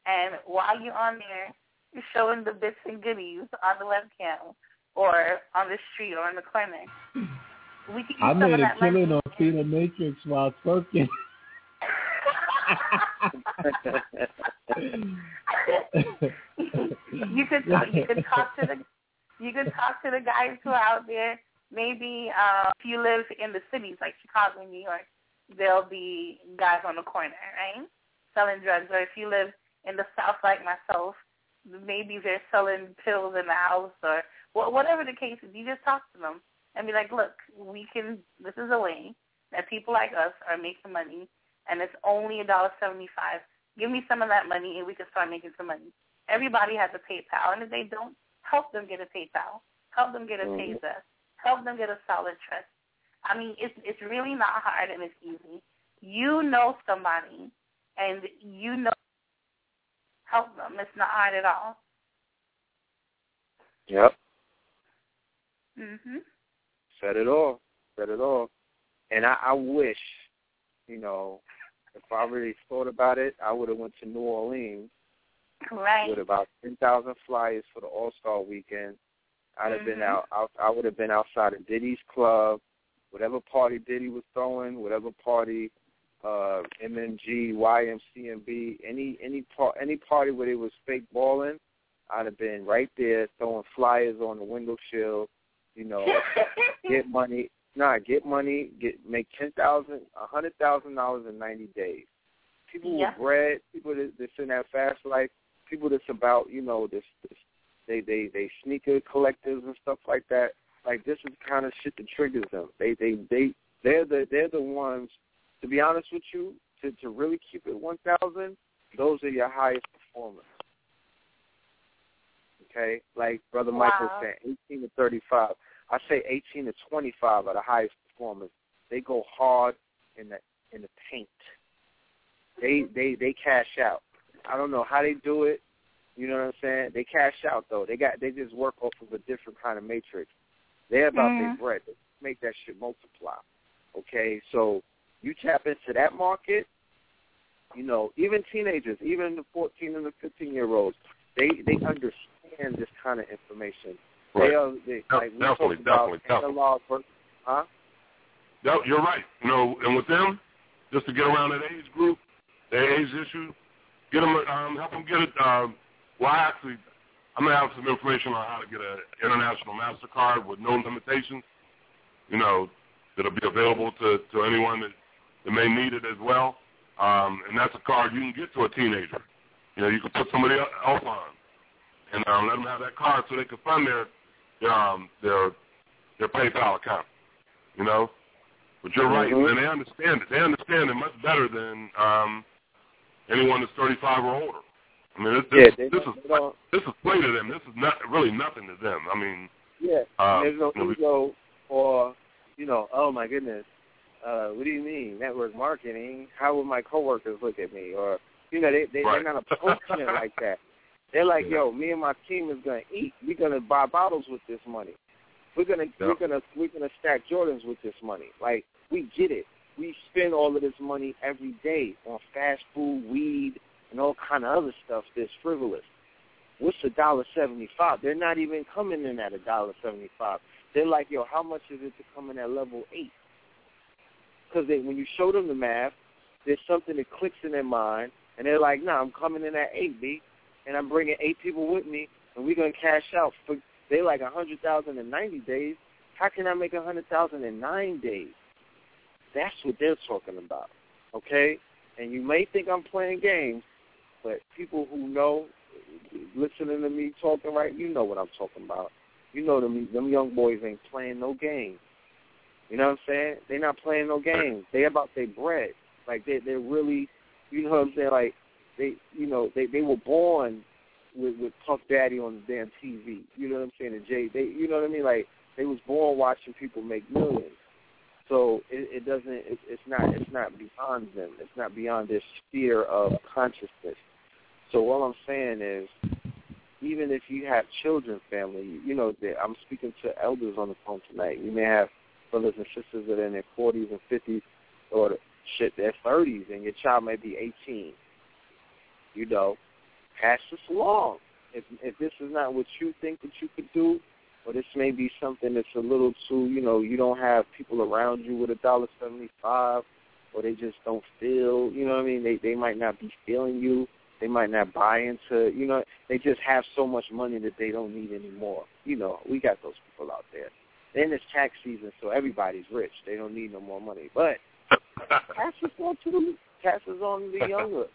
And while you're on there, you're showing the bits and goodies on the webcam or on the street or in the clinic. We can I made a killing on Feeder Matrix while twerking. you could talk, you could talk to the you could talk to the guys who are out there. Maybe uh, if you live in the cities like Chicago and New York, there'll be guys on the corner, right, selling drugs. Or if you live in the South like myself, maybe they're selling pills in the house or whatever the case is. You just talk to them and be like, look, we can. This is a way that people like us are making money, and it's only a dollar seventy-five. Give me some of that money, and we can start making some money. Everybody has a PayPal, and if they don't, help them get a PayPal, help them get a mm-hmm. Payza, help them get a solid trust. I mean, it's it's really not hard and it's easy. You know somebody, and you know help them. It's not hard at all. Yep. Mhm. Said it all. Said it all. And I, I wish, you know, if I really thought about it, I would have went to New Orleans Right. with about ten thousand flyers for the All Star weekend. I'd have been Mhm. out, out. I would have been outside of Diddy's club, whatever party Diddy was throwing, whatever party uh MMG, YMCMB, any any part any party where they was fake balling, I'd have been right there throwing flyers on the window shield. You know, get money. Nah, get money. Get make ten thousand, a hundred thousand dollars in ninety days. People Yeah. with bread, people that, that's in that fast life, people that's about you know this, this they they they sneaker collectors and stuff like that. Like this is the kind of shit that triggers them. They they they they're the they're the ones. To be honest with you, to to really keep it one thousand, those are your highest performers. Okay, like brother Michael said, eighteen to thirty-five. I say eighteen to twenty-five are the highest performers. They go hard in the in the paint. They they they cash out. I don't know how they do it. You know what I'm saying? They cash out though. They got they just work off of a different kind of matrix. They're about Mhm. their bread. They make that shit multiply. Okay, so you tap into that market. You know, even teenagers, even the 14 and the 15 year olds, they they understand this kind of information. Right. They are they, like we Definitely, about definitely, definitely. versus, huh? No, you're right. You know, and with them, just to get around that age group, their age issue, get them, um, help them get it. Um, well, I actually, I'm gonna have some information on how to get an international Mastercard with no limitations. You know, that'll be available to to anyone that, that may need it as well. Um, and that's a card you can get to a teenager. You know, you can put somebody else on, and um, let them have that card so they can fund their their um, their their PayPal account. You know. But you're right, Mhm. and they understand it. They understand it much better than um, anyone that's 35 or older. I mean, this, this, Yeah, they this is they this is play to them. This is not really nothing to them. I mean, Yeah, Um, there's no you know, ego or, you know, oh my goodness, uh, what do you mean network marketing? How would my coworkers look at me? Or, you know, they, they Right. they're not approaching it like that. They're like, Yeah. yo, me and my team is gonna eat. We're gonna buy bottles with this money. We're gonna Yeah. we're gonna we're gonna stack Jordans with this money. Like we get it. We spend all of this money every day on fast food, weed, and all kind of other stuff that's frivolous. What's a dollar seventy five? They're not even coming in at a dollar seventy five. They're like, yo, how much is it to come in at level eight? Because when you show them the math, there's something that clicks in their mind, and they're like, nah, I'm coming in at eight, B, and I'm bringing eight people with me, and we're gonna cash out for. They like a hundred thousand in ninety days. How can I make a hundred thousand in nine days? That's what they're talking about, okay? And you may think I'm playing games, but people who know, listening to me talking right, you know what I'm talking about. You know them them young boys ain't playing no games. You know what I'm saying? They're not playing no games. They about their bread. Like they they're really you know what I'm saying, like they you know, they they were born with with Puff Daddy on the damn TV. You know what I'm saying? And Jay they you know what I mean? Like they was born watching people make millions. So it, it doesn't it, it's not it's not beyond them. It's not beyond their sphere of consciousness. So all I'm saying is even if you have children, family, you know, that I'm speaking to elders on the phone tonight. You may have brothers and sisters that are in their 40s and 50s or shit, their 30s, and your child may be 18. You know, pass this along. If if this is not what you think that you could do, or this may be something that's a little too, you know, you don't have people around you with a dollar seventy-five, or they just don't feel, you know what I mean? They they might not be feeling you. They might not buy into, you know, they just have so much money that they don't need anymore. You know, we got those people out there. Then it's tax season, so everybody's rich. They don't need no more money. But pass this on to the pass this on to the younger,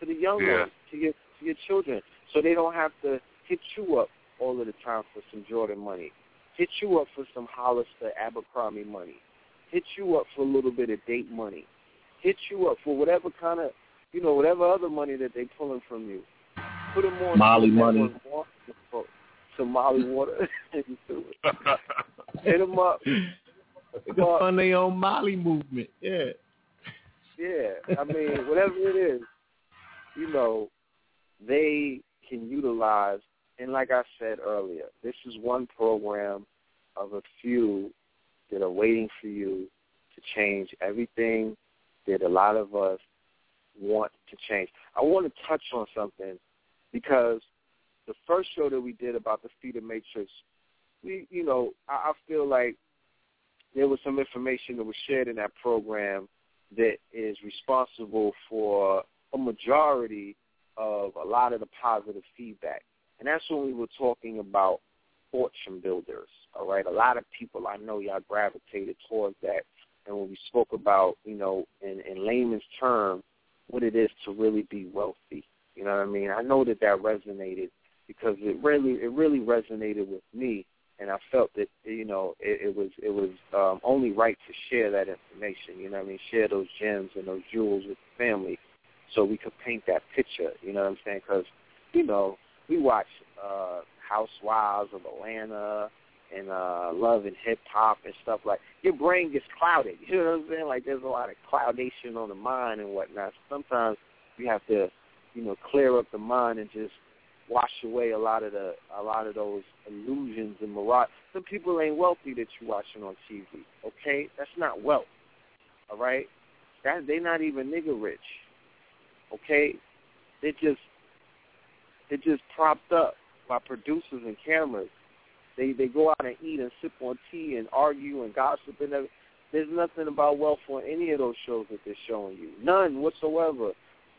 to the young Yeah. ones, to your to your children, so they don't have to hit you up all of the time for some Jordan money, hit you up for some Hollister Abercrombie money, hit you up for a little bit of date money, hit you up for whatever kind of, you know, whatever other money that they pulling from you. Put them on Molly to money. one more- for- Some Molly water. hit them up. the fun they on Molly movement. Yeah. Yeah, I mean, whatever it is, you know, they can utilize. And like I said earlier, this is one program of a few that are waiting for you to change everything that a lot of us want to change. I want to touch on something because the first show that we did about the feeder matrix, we, you know, I, I feel like there was some information that was shared in that program that is responsible for a majority of a lot of the positive feedback. And that's when we were talking about fortune builders. All right, a lot of people I know y'all gravitated towards that. And when we spoke about, you know, in, in layman's terms, what it is to really be wealthy. You know what I mean? I know that that resonated because it really it really resonated with me, and I felt that you know it, it was it was um, only right to share that information. You know what I mean? Share those gems and those jewels with the family, so we could paint that picture. You know what I'm saying? Because you know we watch uh, Housewives of Atlanta and uh love and hip hop and stuff like your brain gets clouded. You know what I'm saying? Like there's a lot of cloudation on the mind and whatnot. Sometimes you have to, you know, clear up the mind and just wash away a lot of the a lot of those illusions and mirage. Some people ain't wealthy that you're watching on TV. Okay, that's not wealth. All right, that they not even nigga rich. Okay, they just they just propped up by producers and cameras they they go out and eat and sip on tea and argue and gossip and everything. There's nothing about wealth on any of those shows that they're showing you. None whatsoever.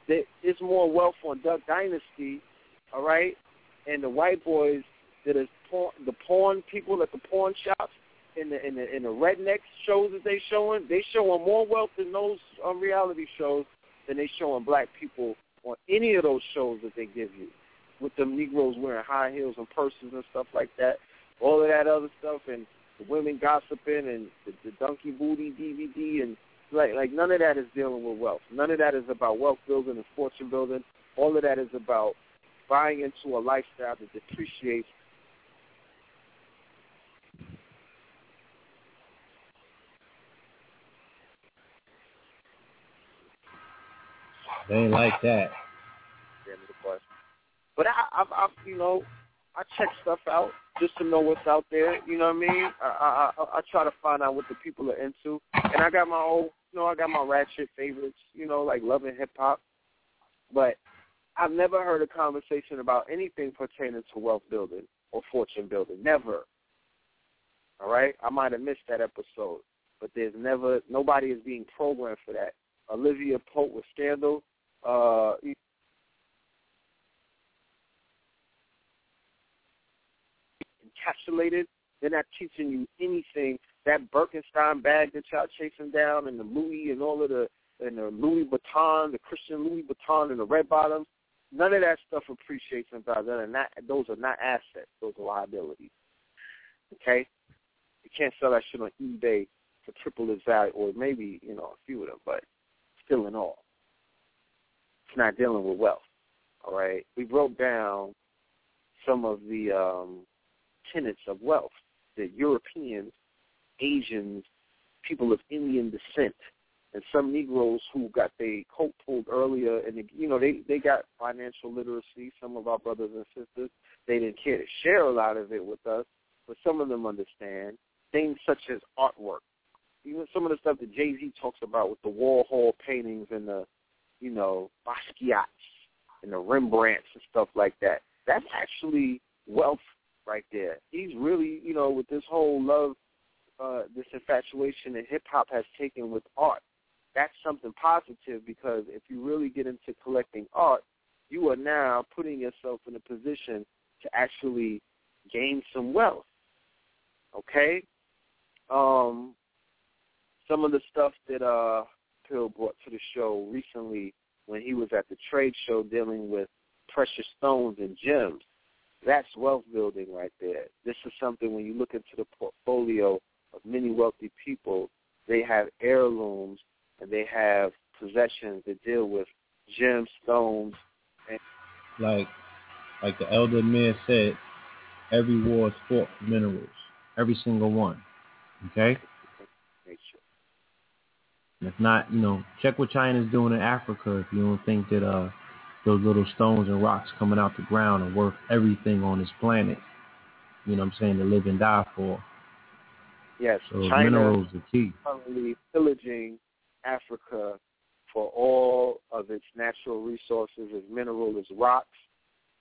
It's more wealth on Duck Dynasty, all right, and the white boys that is porn, the porn people at the pawn shops in the in the in the redneck shows that they showing. They showing more wealth than those um, reality shows than they showing black people on any of those shows that they give you, with them Negroes wearing high heels and purses and stuff like that all of that other stuff, and the women gossiping, and the, the donkey booty DVD, and like like none of that is dealing with wealth. None of that is about wealth building and fortune building. All of that is about buying into a lifestyle that depreciates They ain't like that. But I, I've, I've, you know, I check stuff out just to know what's out there. You know what I mean? I, I I I try to find out what the people are into, and I got my own. You know, I got my ratchet favorites. You know, like love and hip hop. But I've never heard a conversation about anything pertaining to wealth building or fortune building. Never. All right, I might have missed that episode, but there's never nobody is being programmed for that. Olivia Pope with Scandal. Uh, encapsulated. They're not teaching you anything. That Birkenstein bag that y'all chasing down, and the Louis and all of the and the Louis Vuitton, the Christian Louis Vuitton, and the red bottoms. None of that stuff appreciates in value. Those are not those are not assets. Those are liabilities. Okay, you can't sell that shit on eBay for triple its value, or maybe you know a few of them, but still in all, it's not dealing with wealth. All right, we broke down some of the um, tenets of wealth that Europeans, Asians, people of Indian descent, and some Negroes who got their coat pulled earlier, and you know they they got financial literacy. Some of our brothers and sisters they didn't care to share a lot of it with us, but some of them understand things such as artwork. Even some of the stuff that Jay Z talks about with the Warhol paintings and the, you know, Basquiat's and the Rembrandts and stuff like that. That's actually wealth right there. He's really, you know, with this whole love, uh, this infatuation that hip hop has taken with art. That's something positive because if you really get into collecting art, you are now putting yourself in a position to actually gain some wealth. Okay? Um, some of the stuff that uh Pill brought to the show recently when he was at the trade show dealing with precious stones and gems. That's wealth building right there. This is something when you look into the portfolio of many wealthy people, they have heirlooms and they have possessions that deal with gemstones. And like, like the elder man said, every war is fought for minerals, every single one. Okay. And if not, you know, check what China's doing in Africa. If you don't think that uh, those little stones and rocks coming out the ground are worth everything on this planet. You know what I'm saying? To live and die for. Yes, So China minerals are key. currently pillaging Africa for all of its natural resources as mineral as rocks,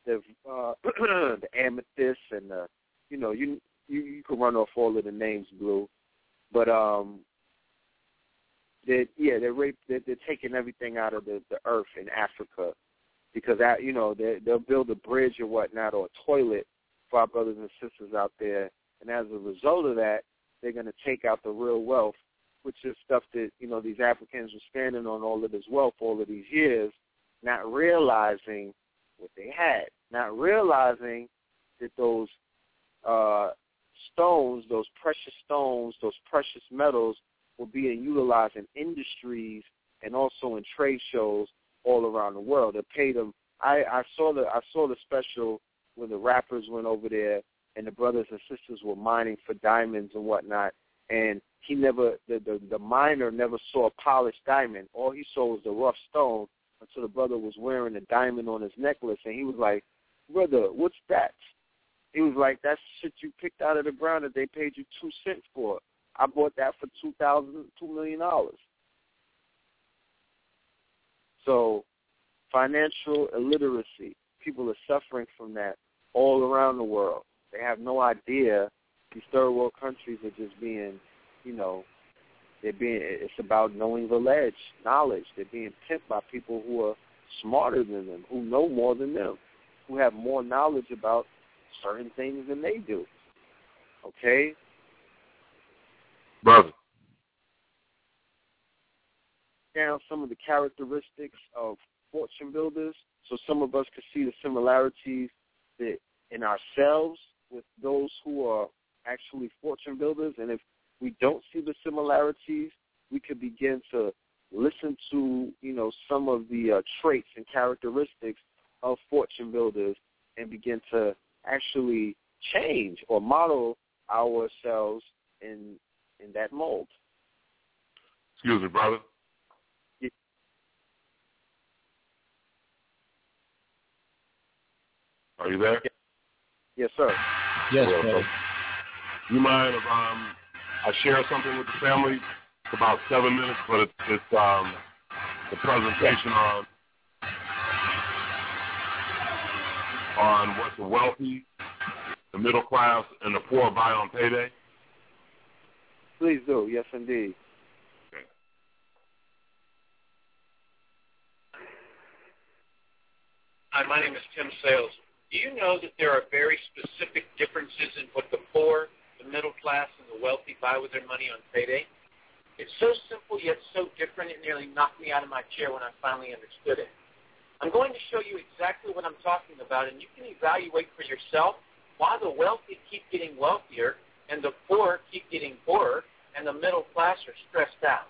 the uh, the amethyst and the you know you you you can run off all of the names blue, but um they yeah they're rape they're, they're taking everything out of the the earth in Africa. Because that you know they they'll build a bridge or whatnot or a toilet for our brothers and sisters out there, and as a result of that, they're going to take out the real wealth, which is stuff that you know these Africans were standing on all of this wealth all of these years, not realizing what they had, not realizing that those uh, stones, those precious stones, those precious metals were being utilized in industries and also in trade shows all around the world. They paid them. I, I saw the I saw the special when the rappers went over there and the brothers and sisters were mining for diamonds and whatnot. And he never the the, the miner never saw a polished diamond. All he saw was the rough stone until the brother was wearing a diamond on his necklace, and he was like, "Brother, what's that?" He was like, "That's shit you picked out of the ground that they paid you two cents for. I bought that for two thousand, two million dollars." So, financial illiteracy, people are suffering from that all around the world. They have no idea these third world countries are just being, you know, they're being. It's about knowing the ledge, knowledge. They're being pimped by people who are smarter than them, who know more than them, who have more knowledge about certain things than they do. Okay, brother. down some of the characteristics of fortune builders, so some of us could see the similarities that in ourselves with those who are actually fortune builders, and if we don't see the similarities, we could begin to listen to you know some of the uh, traits and characteristics of fortune builders and begin to actually change or model ourselves in in that mold. Excuse me, brother. Are you there? Yes, sir. Yes, Well, brother. You mind if um I share something with the family? It's about seven minutes, but it's, it's um the presentation on on what the wealthy, the middle class, and the poor buy on payday. Please do. Yes, indeed. Hi, my name is Tim Sales. Do you know that there are very specific differences in what the poor, the middle class, and the wealthy buy with their money on payday? It's so simple yet so different it nearly knocked me out of my chair when I finally understood it. I'm going to show you exactly what I'm talking about, and you can evaluate for yourself why the wealthy keep getting wealthier and the poor keep getting poorer and the middle class are stressed out.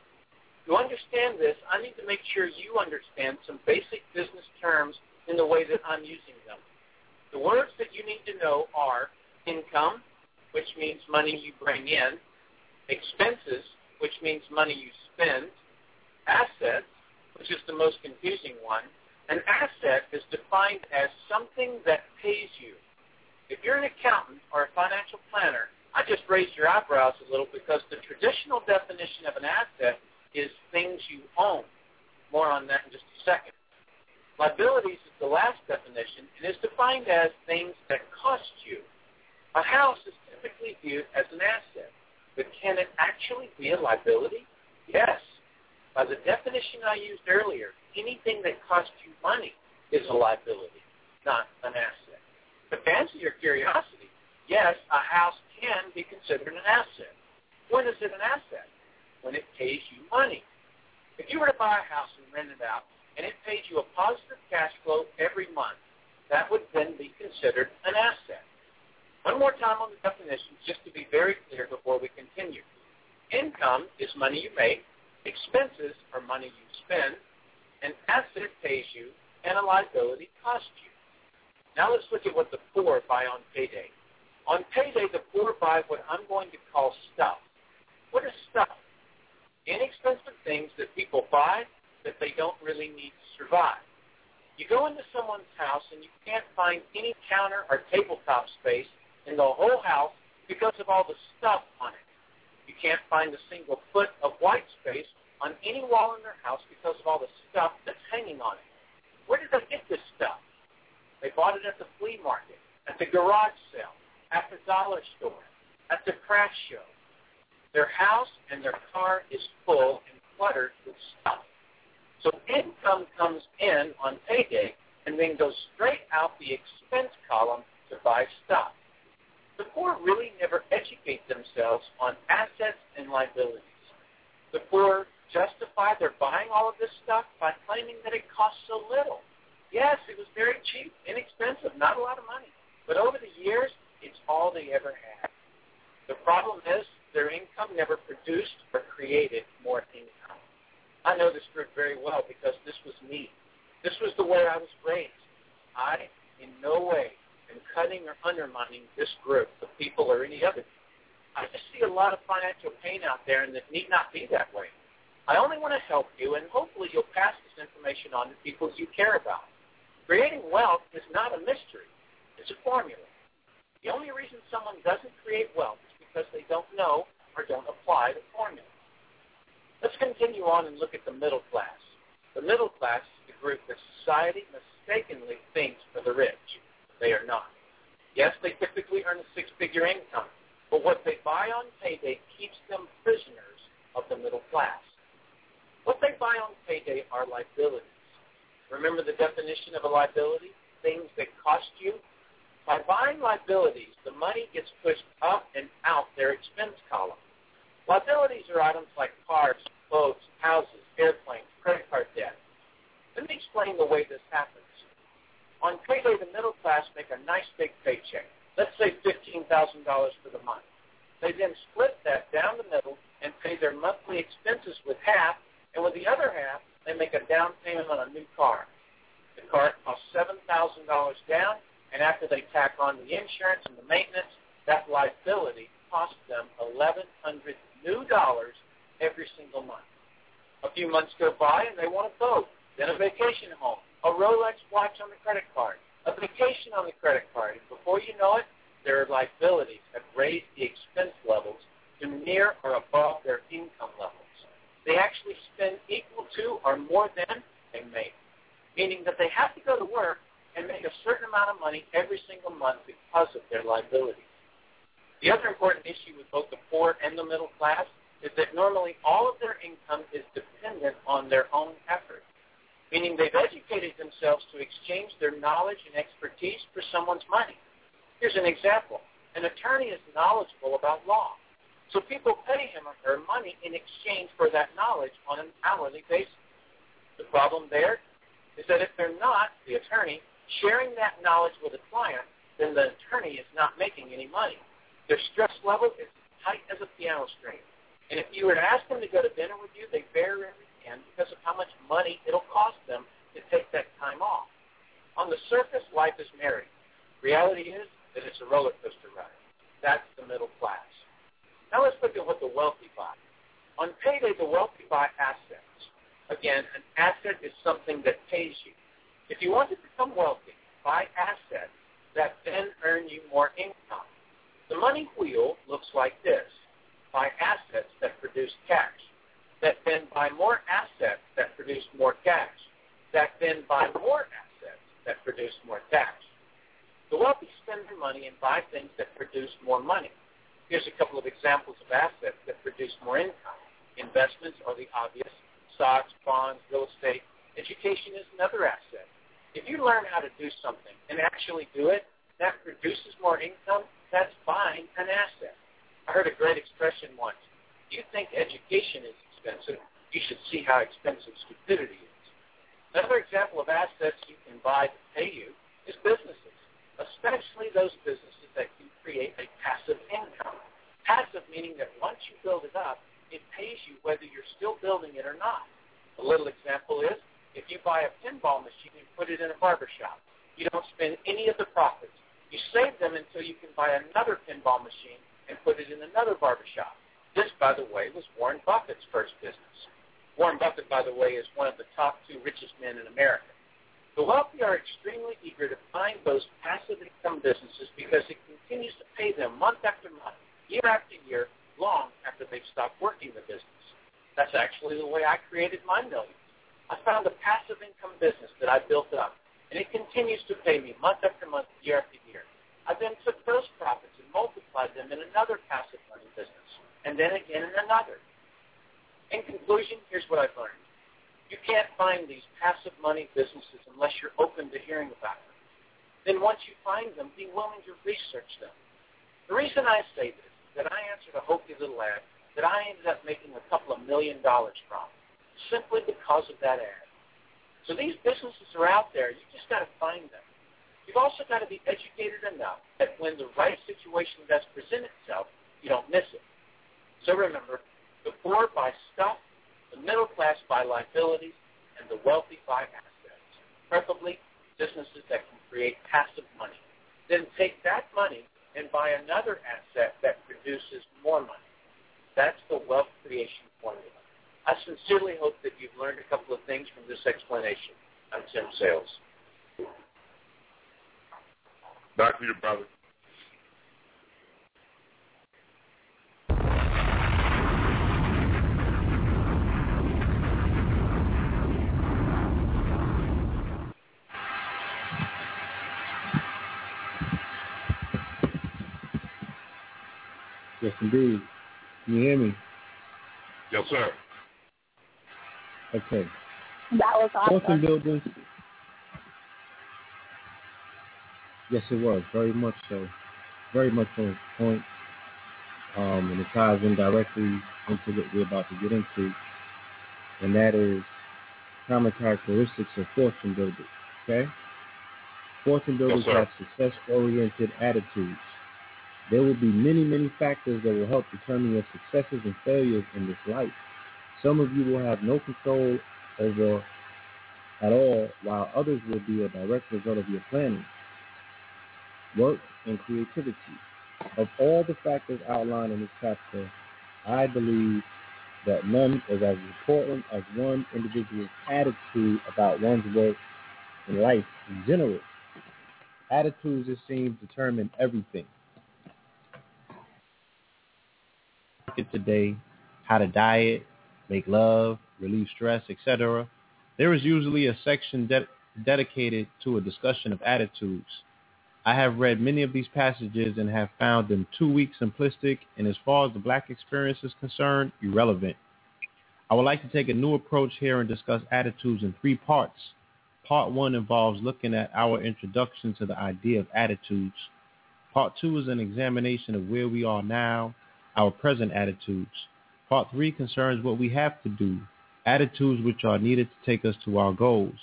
To understand this, I need to make sure you understand some basic business terms in the way that I'm using them. The words that you need to know are income, which means money you bring in, expenses, which means money you spend, assets, which is the most confusing one. An asset is defined as something that pays you. If you're an accountant or a financial planner, I just raised your eyebrows a little because the traditional definition of an asset is things you own. More on that in just a second. Liabilities is the last definition and is defined as things that cost you. A house is typically viewed as an asset, but can it actually be a liability? Yes. By the definition I used earlier, anything that costs you money is a liability, not an asset. But to answer your curiosity, yes, a house can be considered an asset. When is it an asset? When it pays you money. If you were to buy a house and rent it out, and it pays you a positive cash flow every month, that would then be considered an asset. One more time on the definitions, just to be very clear before we continue. Income is money you make, expenses are money you spend, an asset pays you, and a liability costs you. Now let's look at what the poor buy on payday. On payday, the poor buy what I'm going to call stuff. What is stuff? Inexpensive things that people buy that they don't really need to survive. You go into someone's house and you can't find any counter or tabletop space in the whole house because of all the stuff on it. You can't find a single foot of white space on any wall in their house because of all the stuff that's hanging on it. Where did they get this stuff? They bought it at the flea market, at the garage sale, at the dollar store, at the craft show. Their house and their car is full and cluttered with stuff. So income comes in on payday and then goes straight out the expense column to buy stuff. The poor really never educate themselves on assets and liabilities. The poor justify their buying all of this stuff by claiming that it costs so little. Yes, it was very cheap, inexpensive, not a lot of money. But over the years, it's all they ever had. The problem is their income never produced or created more income. I know this group very well because this was me. This was the way I was raised. I, in no way, am cutting or undermining this group of people or any other. I just see a lot of financial pain out there, and it need not be that way. I only want to help you, and hopefully you'll pass this information on to people you care about. Creating wealth is not a mystery. It's a formula. The only reason someone doesn't create wealth is because they don't know or don't apply the formula. Let's continue on and look at the middle class. The middle class is the group that society mistakenly thinks for the rich. They are not. Yes, they typically earn a six-figure income, but what they buy on payday keeps them prisoners of the middle class. What they buy on payday are liabilities. Remember the definition of a liability? Things that cost you by buying liabilities, the money gets pushed up and out their expense column. Liabilities are items like cars, clothes, houses, airplanes, credit card debt. Let me explain the way this happens. On payday, the middle class make a nice big paycheck. Let's say $15,000 for the month. They then split that down the middle and pay their monthly expenses with half, and with the other half, they make a down payment on a new car. The car costs $7,000 down, and after they tack on the insurance and the maintenance, that liability costs them 1,100 new dollars every single month. A few months go by and they want a boat, then a vacation home, a Rolex watch on the credit card, a vacation on the credit card. And before you know it, their liabilities have raised the expense levels to near or above their income levels. They actually spend equal to or more than they make, meaning that they have to go to work and make a certain amount of money every single month because of their liabilities. The other important issue with both the poor and the middle class is that normally all of their income is dependent on their own effort, meaning they've educated themselves to exchange their knowledge and expertise for someone's money. Here's an example. An attorney is knowledgeable about law, so people pay him or her money in exchange for that knowledge on an hourly basis. The problem there is that if they're not, the attorney, sharing that knowledge with a client, then the attorney is not making any money. Their stress level is tight as a piano string. And if you were to ask them to go to dinner with you, they very rarely can because of how much money it'll cost them to take that time off. On the surface, life is merry. Reality is that it's a roller coaster ride. That's the middle class. Now let's look at what the wealthy buy. On payday, the wealthy buy assets. Again, an asset is something that pays you. If you want to become wealthy, buy assets that then earn you more income. The money wheel looks like this. Buy assets that produce cash, that then buy more assets that produce more cash, that then buy more assets that produce more cash. The wealthy spend their money and buy things that produce more money. Here's a couple of examples of assets that produce more income. Investments are the obvious. Stocks, bonds, real estate. Education is another asset. If you learn how to do something and actually do it, that produces more income, that's buying an asset. I heard a great expression once. If you think education is expensive, you should see how expensive stupidity is. Another example of assets you can buy to pay you is businesses, especially those businesses that can create a passive income. Passive meaning that once you build it up, it pays you whether you're still building it or not. A little example is if you buy a pinball machine and put it in a barber shop, you don't spend any of the profits. You save them until you can buy another pinball machine and put it in another barber shop. This, by the way, was Warren Buffett's first business. Warren Buffett, by the way, is one of the top two richest men in America. The wealthy are extremely eager to find those passive income businesses because it continues to pay them month after month, year after year, long after they've stopped working the business. That's actually the way I created my millions. I found a passive income business that I built up, and it continues to pay me month after month, year after year. I then took those profits and multiplied them in another passive money business, and then again in another. In conclusion, here's what I've learned. You can't find these passive money businesses unless you're open to hearing about them. Then once you find them, be willing to research them. The reason I say this is that I answered a hokey little ad that I ended up making a couple of million dollars from simply because of that ad. So these businesses are out there. You just got to find them. You've also got to be educated enough that when the right situation does present itself, you don't miss it. So remember, the poor buy stuff, the middle class buy liabilities, and the wealthy buy assets, preferably businesses that can create passive money. Then take that money and buy another asset that produces more money. That's the wealth creation formula. I sincerely hope that you've learned a couple of things from this explanation. I'm Tim Sales. Back to you, brother. Yes, indeed. Can you hear me? Yes, sir. Okay. That was awesome. Fortune buildings. Yes, it was very much so, very much on point, um, and it ties in directly into what we're about to get into, and that is common characteristics of fortune builders. Okay, fortune builders Yes, have success-oriented attitudes. There will be many, many factors that will help determine your successes and failures in this life. Some of you will have no control over at all, while others will be a direct result of your planning, work, and creativity. Of all the factors outlined in this chapter, I believe that none is as important as one individual's attitude about one's work and life in general. Attitudes, it seems, determine everything. Today, how to diet, make love, relieve stress, etc. There is usually a section de- dedicated to a discussion of attitudes. I have read many of these passages and have found them too weak, simplistic, and as far as the black experience is concerned, irrelevant. I would like to take a new approach here and discuss attitudes in three parts. Part one involves looking at our introduction to the idea of attitudes. Part two is an examination of where we are now, our present attitudes. Part three concerns what we have to do, attitudes which are needed to take us to our goals.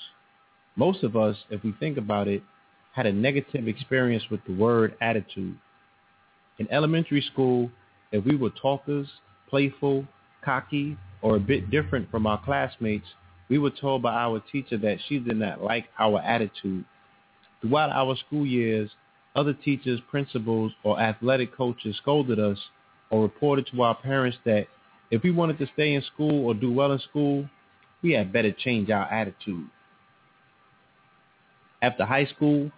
Most of us, if we think about it, had a negative experience with the word attitude. In elementary school, if we were talkers, playful, cocky, or a bit different from our classmates, we were told by our teacher that she did not like our attitude. Throughout our school years, other teachers, principals, or athletic coaches scolded us or reported to our parents that if we wanted to stay in school or do well in school, we had better change our attitude. After high school,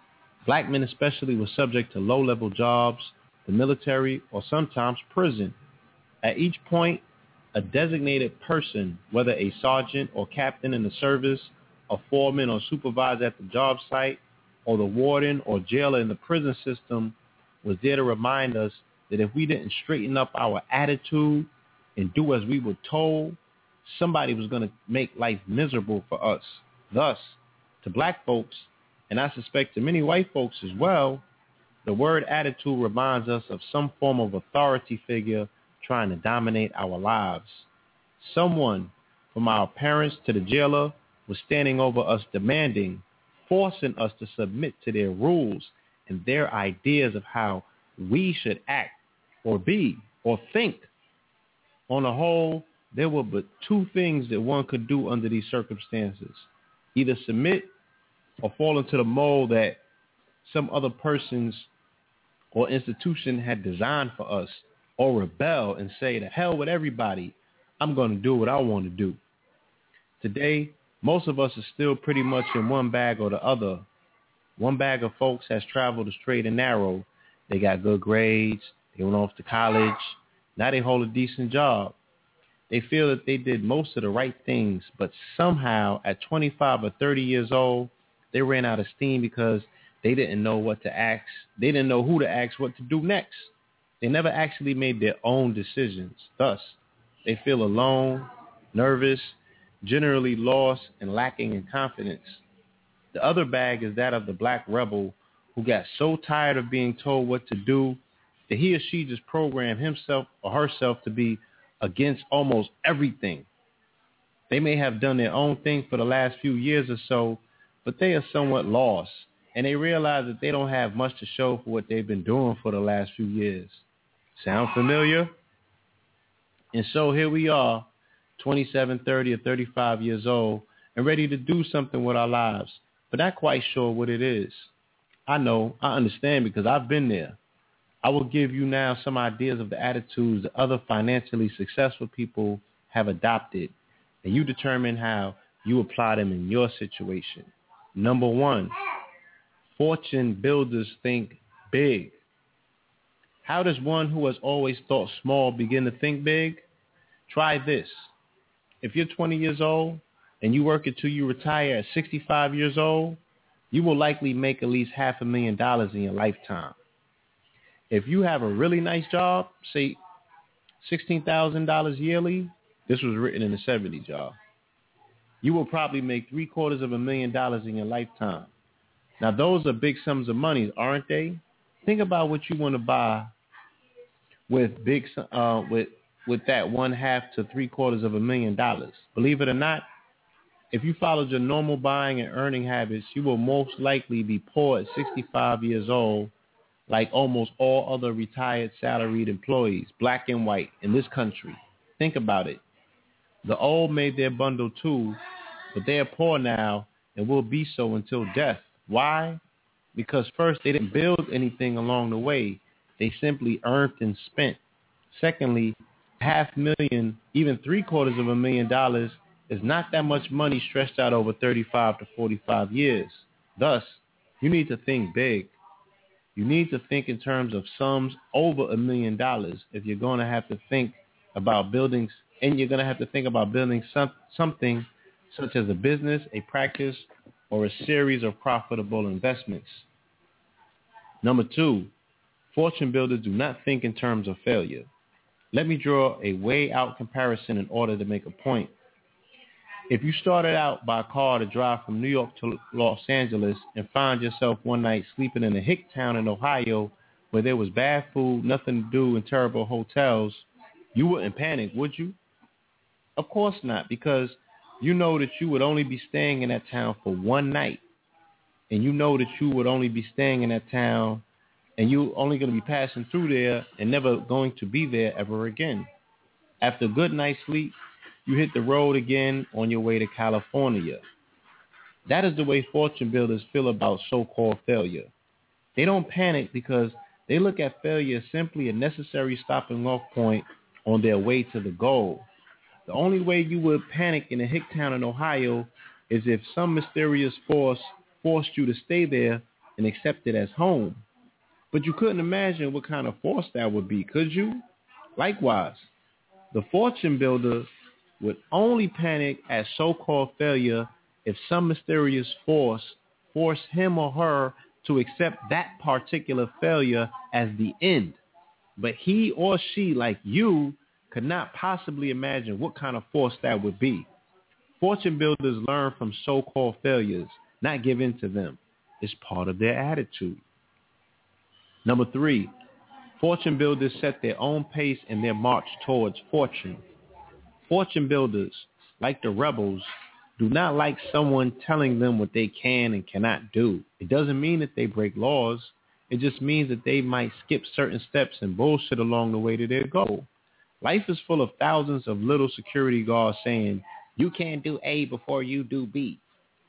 black men especially were subject to low-level jobs, the military, or sometimes prison. At each point, a designated person, whether a sergeant or captain in the service, a foreman or supervisor at the job site, or the warden or jailer in the prison system, was there to remind us that if we didn't straighten up our attitude and do as we were told, somebody was going to make life miserable for us. Thus, to black folks, and I suspect to many white folks as well, the word attitude reminds us of some form of authority figure trying to dominate our lives. Someone, from our parents to the jailer, was standing over us demanding, forcing us to submit to their rules and their ideas of how we should act or be or think. On the whole, there were but two things that one could do under these circumstances. Either submit or fall into the mold that some other persons or institution had designed for us or rebel and say, to hell with everybody, I'm going to do what I want to do. Today, most of us are still pretty much in one bag or the other. One bag of folks has traveled the straight and narrow. They got good grades. They went off to college. Now they hold a decent job. They feel that they did most of the right things, but somehow at 25 or 30 years old, they ran out of steam because they didn't know what to ask. They didn't know who to ask what to do next. They never actually made their own decisions. Thus, they feel alone, nervous, generally lost, and lacking in confidence. The other bag is that of the black rebel who got so tired of being told what to do that he or she just programmed himself or herself to be against almost everything. They may have done their own thing for the last few years or so, but they are somewhat lost, and they realize that they don't have much to show for what they've been doing for the last few years. Sound familiar? And so here we are, 27, 30, or 35 years old, and ready to do something with our lives, but not quite sure what it is. I know, I understand because I've been there. I will give you now some ideas of the attitudes that other financially successful people have adopted, and you determine how you apply them in your situation. Number one, fortune builders think big. How does one who has always thought small begin to think big? Try this. If you're 20 years old and you work until you retire at 65 years old, you will likely make at least half a million dollars in your lifetime. If you have a really nice job, say $16,000 yearly, this was written in the 70s, y'all. You will probably make three quarters of a million dollars in your lifetime. Now, those are big sums of money, aren't they? Think about what you want to buy with big uh, with with that one half to three quarters of a million dollars. Believe it or not, if you followed your normal buying and earning habits, you will most likely be poor at 65 years old, like almost all other retired salaried employees, black and white, in this country. Think about it. The old made their bundle too, but they are poor now and will be so until death. Why? Because first, they didn't build anything along the way. They simply earned and spent. Secondly, half million, even three quarters of a million dollars is not that much money stretched out over 35 to 45 years. Thus, you need to think big. You need to think in terms of sums over a million dollars if you're going to have to think about buildings and you're going to have to think about building some, something such as a business, a practice, or a series of profitable investments. Number two, fortune builders do not think in terms of failure. Let me draw a way out comparison in order to make a point. If you started out by car to drive from New York to Los Angeles and find yourself one night sleeping in a hick town in Ohio where there was bad food, nothing to do, and terrible hotels, you wouldn't panic, would you? Of course not, because you know that you would only be staying in that town for one night. And you know that you would only be staying in that town and you're only going to be passing through there and never going to be there ever again. After a good night's sleep, you hit the road again on your way to California. That is the way fortune builders feel about so-called failure. They don't panic because they look at failure as simply a necessary stopping off point on their way to the goal. The only way you would panic in a hick town in Ohio is if some mysterious force forced you to stay there and accept it as home. But you couldn't imagine what kind of force that would be, could you? Likewise, the fortune builder would only panic at so-called failure if some mysterious force forced him or her to accept that particular failure as the end. But he or she, like you, could not possibly imagine what kind of force that would be. Fortune builders learn from so-called failures, not give in to them. It's part of their attitude. Number three, fortune builders set their own pace in their march towards fortune. Fortune builders, like the rebels, do not like someone telling them what they can and cannot do. It doesn't mean that they break laws. It just means that they might skip certain steps and bullshit along the way to their goal. Life is full of thousands of little security guards saying, you can't do A before you do B.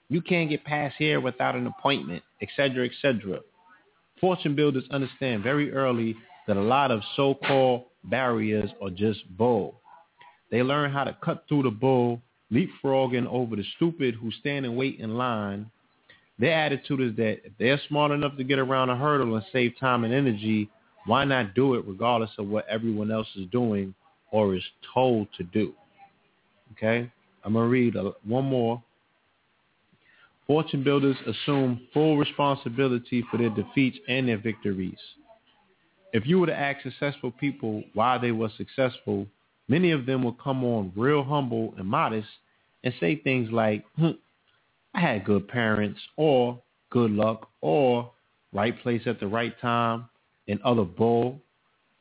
You can't get past here without an appointment, etc., etc. Fortune builders understand very early that a lot of so-called barriers are just bull. They learn how to cut through the bull leapfrogging over the stupid who stand and wait in line. Their attitude is that if they're smart enough to get around a hurdle and save time and energy, why not do it regardless of what everyone else is doing or is told to do? Okay? I'm going to read a, one more. Fortune builders assume full responsibility for their defeats and their victories. If you were to ask successful people why they were successful, many of them will come on real humble and modest and say things like, hm, I had good parents or good luck or right place at the right time and other bull.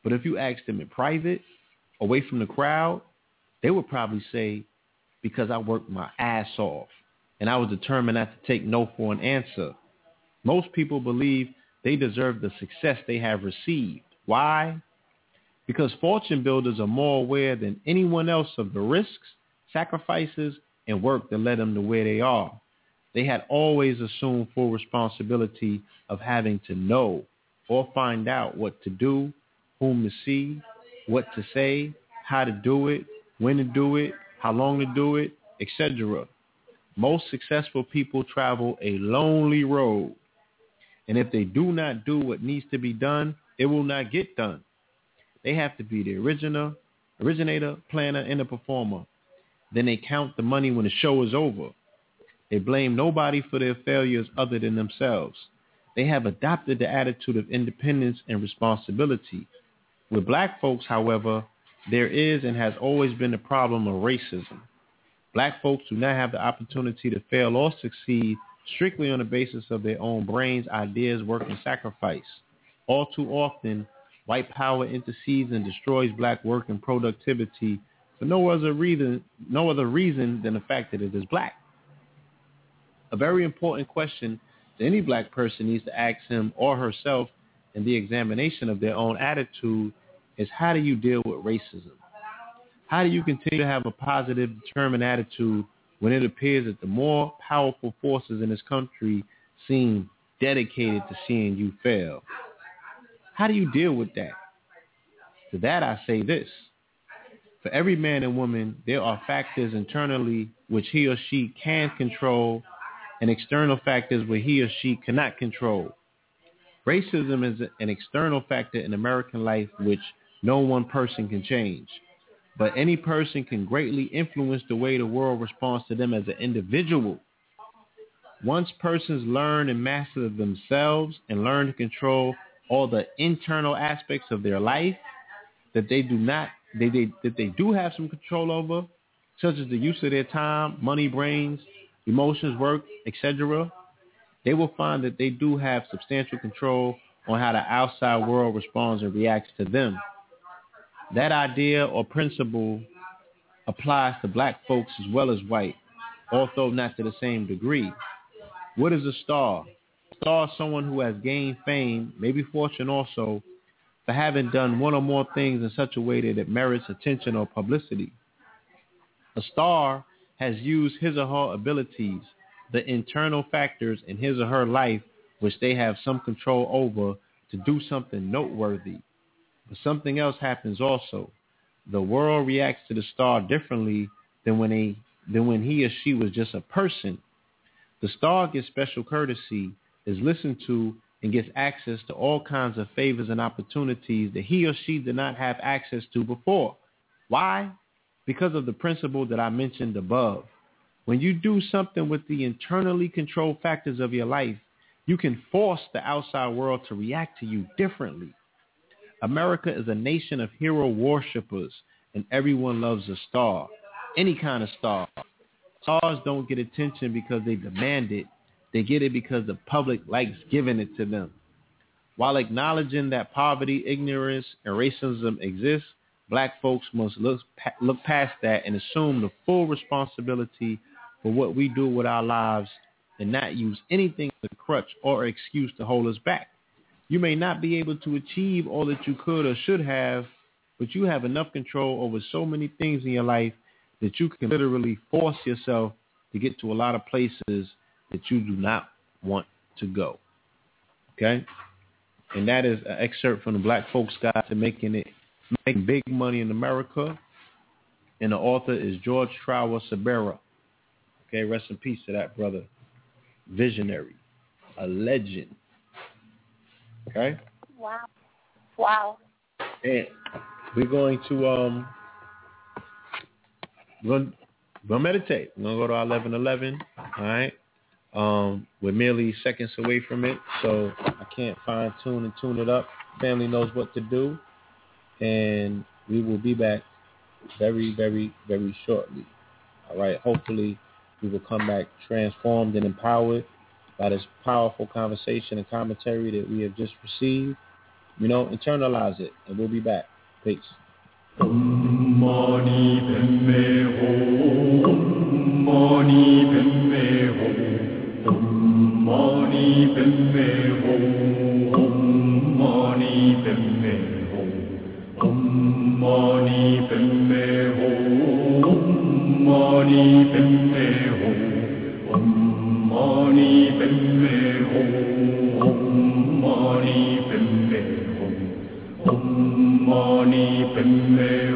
But if you ask them in private, away from the crowd, they would probably say, because I worked my ass off and I was determined not to take no for an answer. Most people believe they deserve the success they have received. Why? Because fortune builders are more aware than anyone else of the risks, sacrifices, and work that led them to where they are. They had always assumed full responsibility of having to know or find out what to do, whom to see, what to say, how to do it, when to do it, how long to do it, etc. Most successful people travel a lonely road. And if they do not do what needs to be done, it will not get done. They have to be the original, originator, planner, and the performer. Then they count the money when the show is over. They blame nobody for their failures other than themselves. They have adopted the attitude of independence and responsibility. With black folks, however, there is and has always been the problem of racism. Black folks do not have the opportunity to fail or succeed strictly on the basis of their own brains, ideas, work, and sacrifice. All too often, white power intercedes and destroys black work and productivity for no other reason, no other reason than the fact that it is black. A very important question that any black person needs to ask him or herself in the examination of their own attitude is how do you deal with racism? How do you continue to have a positive, determined attitude when it appears that the more powerful forces in this country seem dedicated to seeing you fail? How do you deal with that? To that I say this. For every man and woman, there are factors internally which he or she can control and external factors where he or she cannot control. Racism is an external factor in American life which no one person can change. But any person can greatly influence the way the world responds to them as an individual. Once persons learn and master themselves and learn to control all the internal aspects of their life that they do not they, they that they do have some control over, such as the use of their time, money, brains, emotions, work, etc., they will find that they do have substantial control on how the outside world responds and reacts to them. That idea or principle applies to black folks as well as white, although not to the same degree. What is a star? Star someone who has gained fame, maybe fortune also, for having done one or more things in such a way that it merits attention or publicity. A star has used his or her abilities, the internal factors in his or her life which they have some control over to do something noteworthy but something else happens also. The world reacts to the star differently than when a than when he or she was just a person. The star gets special courtesy, is listened to, and gets access to all kinds of favors and opportunities that he or she did not have access to before. Why? Because of the principle that I mentioned above. When you do something with the internally controlled factors of your life, you can force the outside world to react to you differently. America is a nation of hero worshippers, and everyone loves a star, any kind of star. Stars don't get attention because they demand it. They get it because the public likes giving it to them. While acknowledging that poverty, ignorance, and racism exist, black folks must look, look past that and assume the full responsibility for what we do with our lives and not use anything as a crutch or excuse to hold us back. You may not be able to achieve all that you could or should have, but you have enough control over so many things in your life that you can literally force yourself to get to a lot of places that you do not want to go. Okay? And that is an excerpt from the Black Folks Guide to Making It Making Big Money in America. and the author is George Trower Subira. Okay, rest in peace to that brother. Visionary, a legend. Okay. Wow. Wow. And we're going to um we're gonna, we're gonna meditate. We're gonna go to our eleven eleven. All right. Um, we're merely seconds away from it, so I can't fine tune and tune it up. Family knows what to do, and we will be back very, very, very shortly. All right. Hopefully, we will come back transformed and empowered by this powerful conversation and commentary that we have just received. You know, internalize it, and we'll be back. Peace. 뱀매호 엄마니 뱀매호 엄마니 뱀매호 엄마니 뱀매호 엄마니 뱀매호 엄마니 뱀매호 엄마니 뱀매호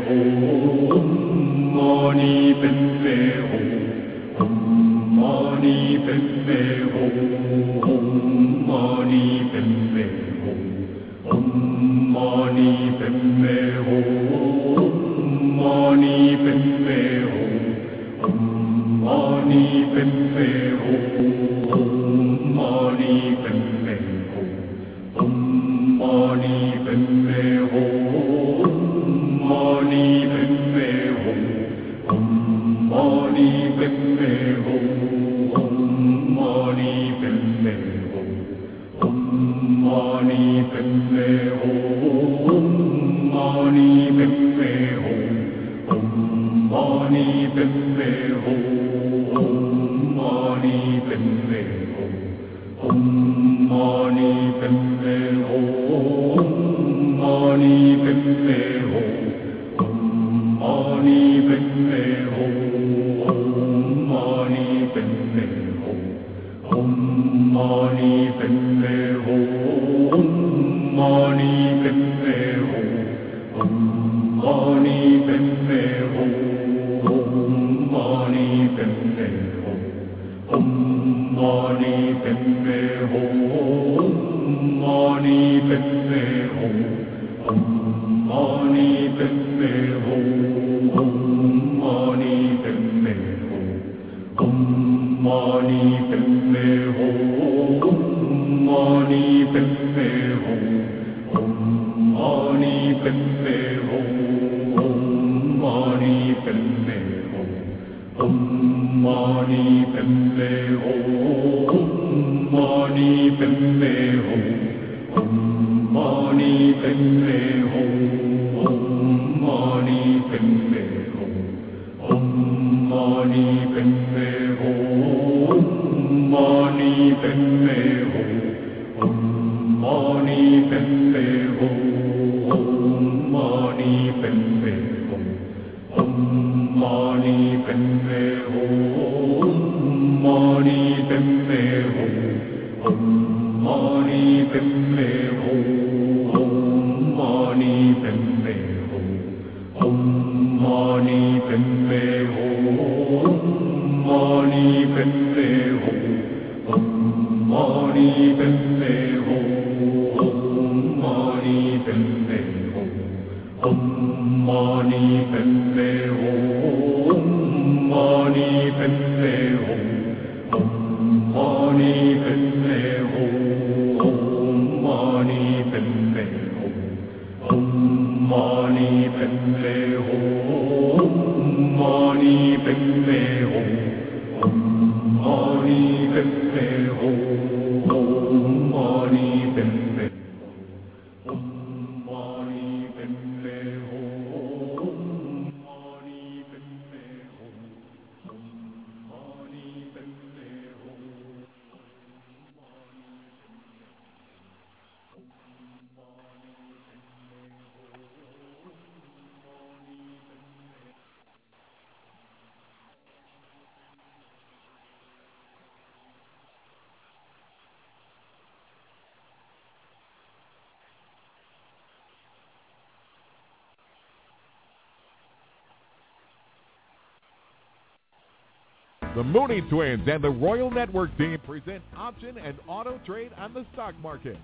The Mooney Twins and the Royal Network team present option and auto trade on the stock market.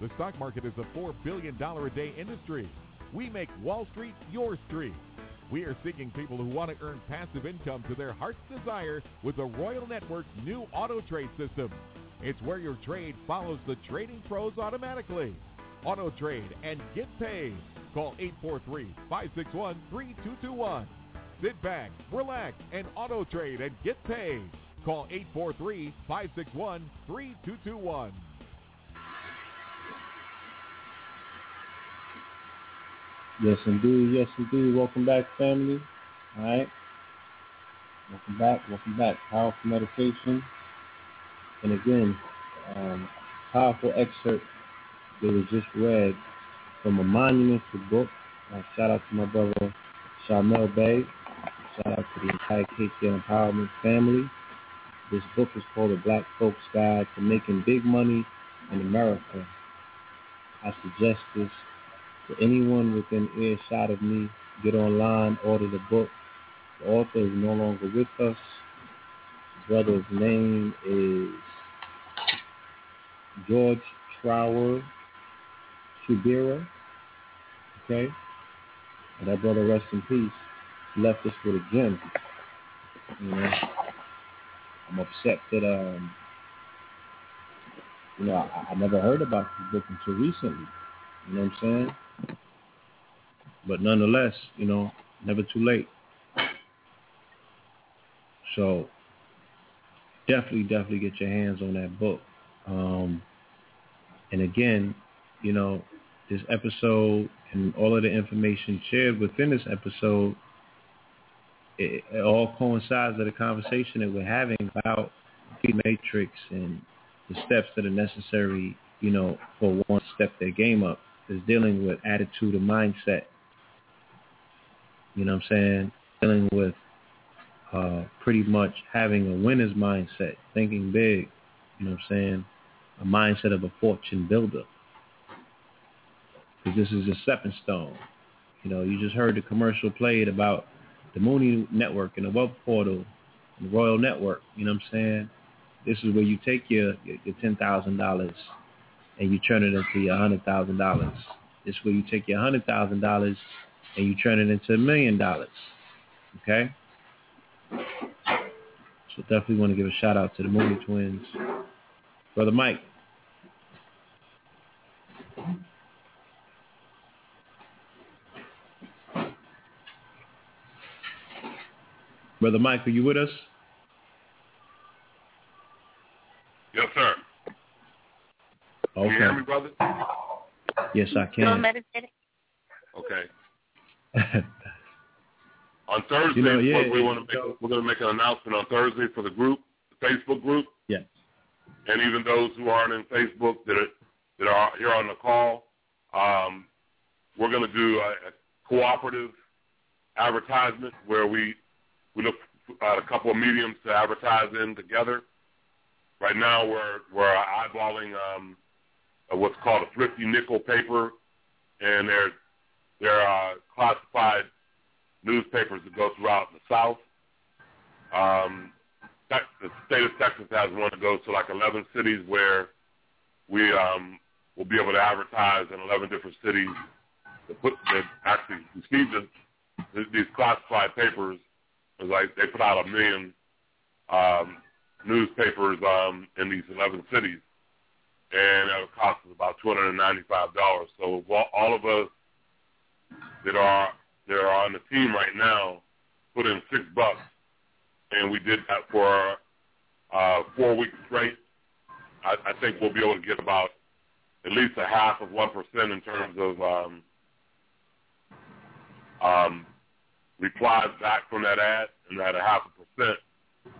The stock market is a $4 billion a day industry. We make Wall Street your street. We are seeking people who want to earn passive income to their heart's desire with the Royal Network's new auto trade system. It's where your trade follows the trading pros automatically. Auto trade and get paid. Call 843-561-3221. Sit back, relax, and auto trade and get paid. Call 843-561-3221. Yes, indeed. Yes, indeed. Welcome back, family. All right. Welcome back. Welcome back. Powerful meditation. And again, um, powerful excerpt that was just read from a monumental book. Uh, shout out to my brother Shamel Bay. Shout out to the entire KTL Empowerment family. This book is called The Black Folks Guide to Making Big Money in America. I suggest this to anyone within earshot of me. Get online, order the book. The author is no longer with us. Brother's name is George Trower Subira. Okay? And that brother, rest in peace, left us with a gem. You know, I'm upset that um, you know, I, I never heard about this book until recently. You know what I'm saying? But nonetheless, you know, never too late. So definitely, definitely get your hands on that book. Um, and again, you know, this episode and all of the information shared within this episode, it, it all coincides with the conversation that we're having about the matrix and the steps that are necessary, you know, for one step their game up is dealing with attitude and mindset. You know what I'm saying? Dealing with uh, pretty much having a winner's mindset, thinking big, you know what I'm saying? A mindset of a fortune builder. Because this is a stepping stone. You know, you just heard the commercial played about the Mooney Network and the Wealth Portal and the Royal Network. You know what I'm saying? This is where you take your your, your ten thousand dollars and you turn it into your hundred thousand dollars. This is where you take your hundred thousand dollars and you turn it into a million dollars. Okay? So definitely want to give a shout out to the Mooney Twins. Brother Mike. Brother Mike, are you with us? Yes, sir. Okay. Can you hear me, brother? Yes, I Still can. meditating? Okay. On Thursday, You know, yeah, what we yeah, want to make, we're going to make an announcement on Thursday for the group, the Facebook group. Yes. And even those who aren't in Facebook that are, that are here on the call, um, we're going to do a, a cooperative advertisement where we we look at a couple of mediums to advertise in together. Right now, we're we're eyeballing um, what's called a thrifty nickel paper, and they're they're uh, classified newspapers that go throughout the South. Um, the state of Texas has one that goes to like 11 cities where we um, will be able to advertise in 11 different cities that put that actually receive the, th- these classified papers. Like they put out a million um, newspapers um, in these 11 cities, and it costs us about $295. So all of us that are that are on the team right now put in six bucks, and we did that for uh, four weeks straight. I, I think we'll be able to get about at least a half of one percent in terms of um, um, replies back from that ad, and at a half a percent,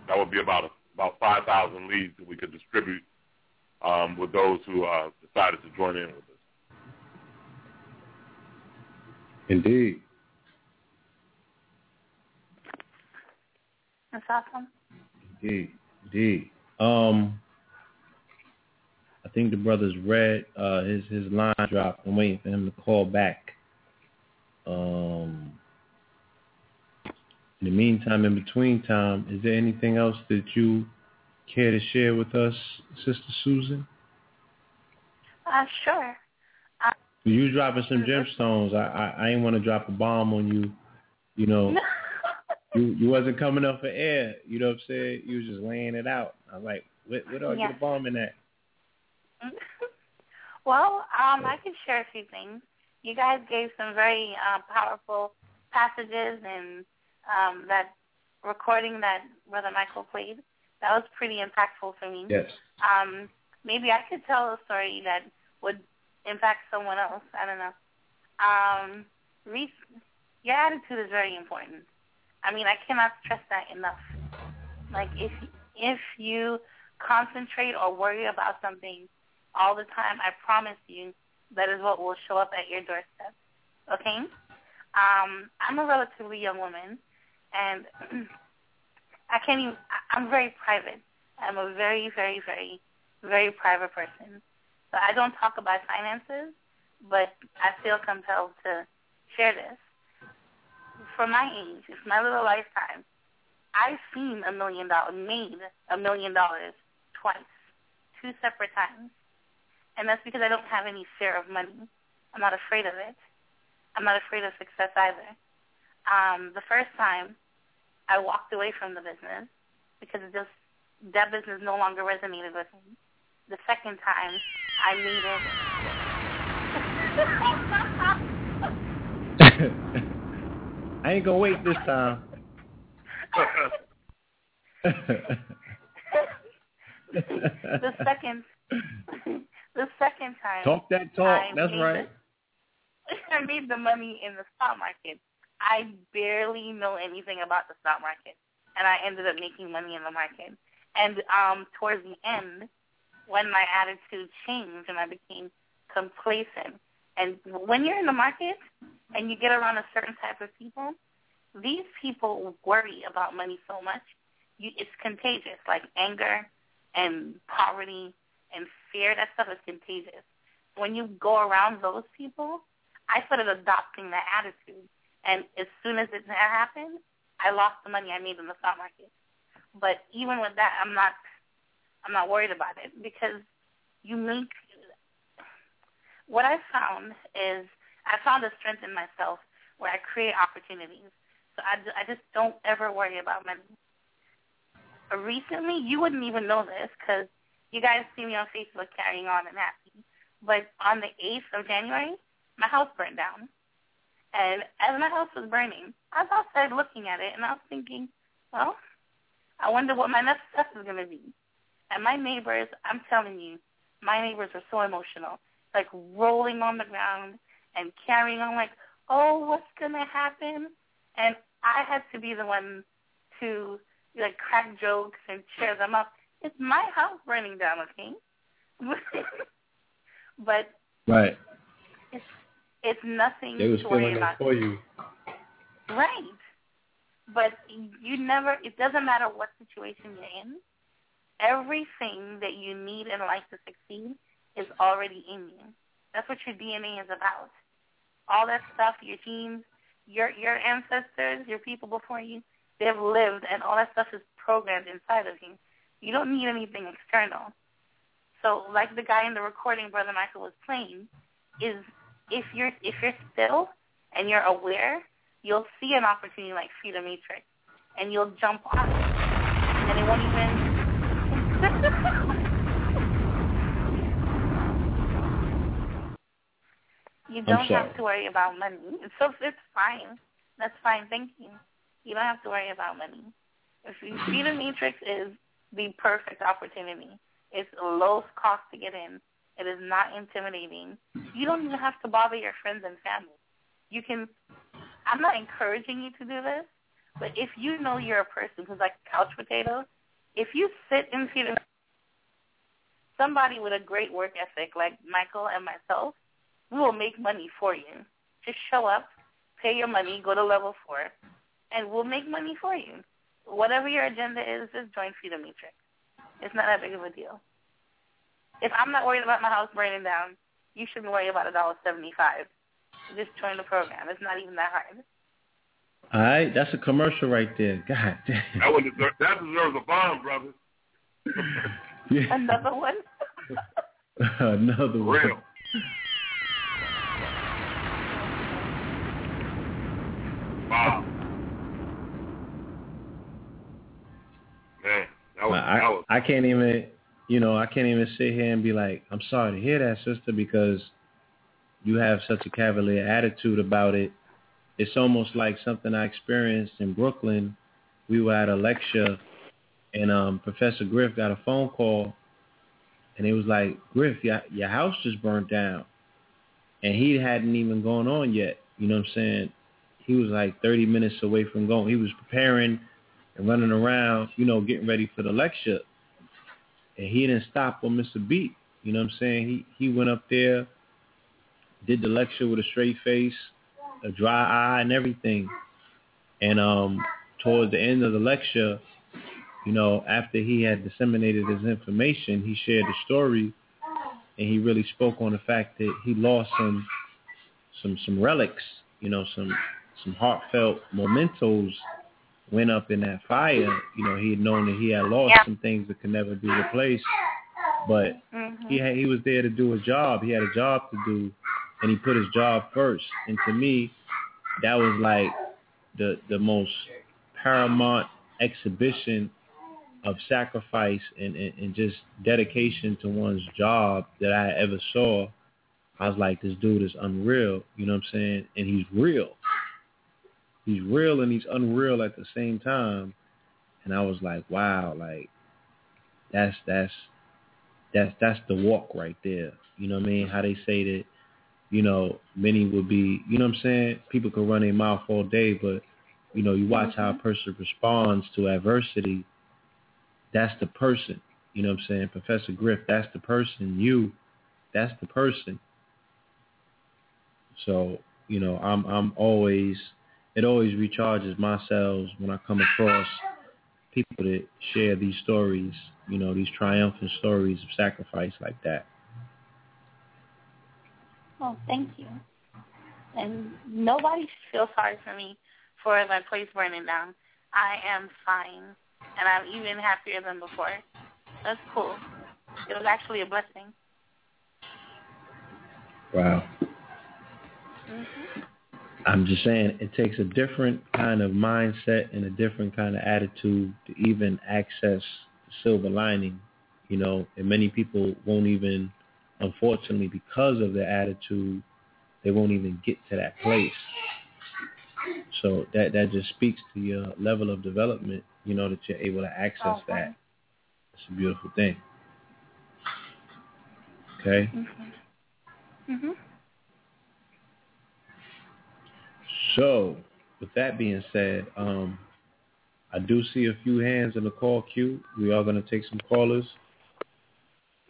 that would be about a, about five thousand leads that we could distribute um, with those who uh, decided to join in with us. Indeed. That's awesome. Indeed. Indeed. Um, I think the brother's read uh, his his line dropped. I'm waiting for him to call back. Um, in the meantime, in between time, is there anything else that you care to share with us, Sister Susan? Uh, sure. Uh, you dropping some gemstones. I I, I ain't want to drop a bomb on you. You know, you you wasn't coming up for air. You know what I'm saying? You was just laying it out. I'm like, what what do I Yes. get a bomb in that? well, um, I can share a few things. You guys gave some very uh, powerful passages and um, that recording that Brother Michael played. That was pretty impactful for me. Yes. Um, maybe I could tell a story that would impact someone else. I don't know. Um, re- your attitude is very important. I mean, I cannot stress that enough. Like if if you concentrate or worry about something all the time, I promise you that is what will show up at your doorstep. Okay? Um, I'm a relatively young woman, and I can't even. I'm very private. I'm a very, very, very, very private person. So I don't talk about finances, but I feel compelled to share this. For my age, it's my little lifetime. I've seen a million dollars, made a million dollars twice, two separate times. And that's because I don't have any fear of money. I'm not afraid of it. I'm not afraid of success either. Um, the first time, I walked away from the business because it just that business no longer resonated with me. The second time, I made it. I ain't gonna wait this time. the second, the second time. Talk that talk. I That's right. The, I made the money in the stock market. I barely know anything about the stock market, and I ended up making money in the market. And um, towards the end, when my attitude changed and I became complacent, and when you're in the market and you get around a certain type of people, these people worry about money so much, you, it's contagious. Like anger and poverty and fear, that stuff is contagious. When you go around those people, I started adopting that attitude. And as soon as it happened, I lost the money I made in the stock market. But even with that, I'm not, I'm not worried about it because you make. What I found is I found a strength in myself where I create opportunities. So I, I just don't ever worry about money. Recently, you wouldn't even know this because you guys see me on Facebook carrying on and happy. But on the 8th of January, my house burned down. And as my house was burning, I was outside looking at it, and I was thinking, well, I wonder what my next step is going to be. And my neighbors, I'm telling you, my neighbors were so emotional, like rolling on the ground and carrying on like, oh, what's going to happen? And I had to be the one to like crack jokes and cheer them up. It's my house burning down, okay? but Right. it's it's nothing They was to worry about. for you. Right. But you never, it doesn't matter what situation you're in. Everything that you need in life to succeed is already in you. That's what your DNA is about. All that stuff, your genes, your your ancestors, your people before you, they've lived, and all that stuff is programmed inside of you. You don't need anything external. So, like the guy in the recording Brother Michael was playing, is if you're if you're still and you're aware, you'll see an opportunity like Feeder Matrix, and you'll jump on it, and it won't even. you don't have to worry about money. So it's fine. That's fine. Thank you. Don't have to worry about money. If you Feeder Matrix is the perfect opportunity. It's low cost to get in. It is not intimidating. You don't even have to bother your friends and family. You can. I'm not encouraging you to do this, but if you know you're a person who's like a couch potato, if you sit in Freedom, somebody with a great work ethic like Michael and myself, we will make money for you. Just show up, pay your money, go to level four, and we'll make money for you. Whatever your agenda is, just join Feeder Matrix. It's not that big of a deal. If I'm not worried about my house burning down, you shouldn't worry about a dollar seventy five. Just join the program. It's not even that hard. All right, that's a commercial right there. God damn. That one deserves, that deserves a bomb, brother. Yeah. Another one. Another one. Real. Wow. Man, that was, I, that was I can't even, you know, I can't even sit here and be like, I'm sorry to hear that, sister, because you have such a cavalier attitude about it. It's almost like something I experienced in Brooklyn. We were at a lecture, and um, Professor Griff got a phone call, and it was like, Griff, your, your house just burnt down. And he hadn't even gone on yet. You know what I'm saying? He was like 30 minutes away from going. He was preparing and running around, you know, getting ready for the lecture. And he didn't stop or miss a beat. You know what I'm saying? He he went up there, did the lecture with a straight face, a dry eye and everything. And um towards the end of the lecture, you know, after he had disseminated his information, he shared the story and he really spoke on the fact that he lost some some some relics, you know, some some heartfelt mementos went up in that fire. You know, he had known that he had lost Yeah. some things that could never be replaced. But Mhm. he had, he was there to do a job. He had a job to do, and he put his job first. And to me, that was like the the most paramount exhibition of sacrifice and, and, and just dedication to one's job that I ever saw. I was like, this dude is unreal. You know what I'm saying? And he's real. He's real and he's unreal at the same time. And I was like, wow, like that's that's that's that's the walk right there. You know what I mean? How they say that, you know, many would be you know what I'm saying? People could run their mouth all day, but you know, you watch how a mm-hmm. person responds to adversity, that's the person. You know what I'm saying? Professor Griff, that's the person. You, that's the person. So, you know, I'm I'm always it always recharges my cells when I come across people that share these stories, you know, these triumphant stories of sacrifice like that. Oh, thank you. And nobody should feel sorry for me for my place burning down. I am fine, and I'm even happier than before. That's cool. It was actually a blessing. Wow. hmm I'm just saying it takes a different kind of mindset and a different kind of attitude to even access the silver lining, you know, and many people won't even, unfortunately, because of their attitude, they won't even get to that place. So that that just speaks to your level of development, you know, that you're able to access that. It's a beautiful thing. Okay? Mhm. Mhm. So, with that being said, um, I do see a few hands in the call queue. We are going to take some callers.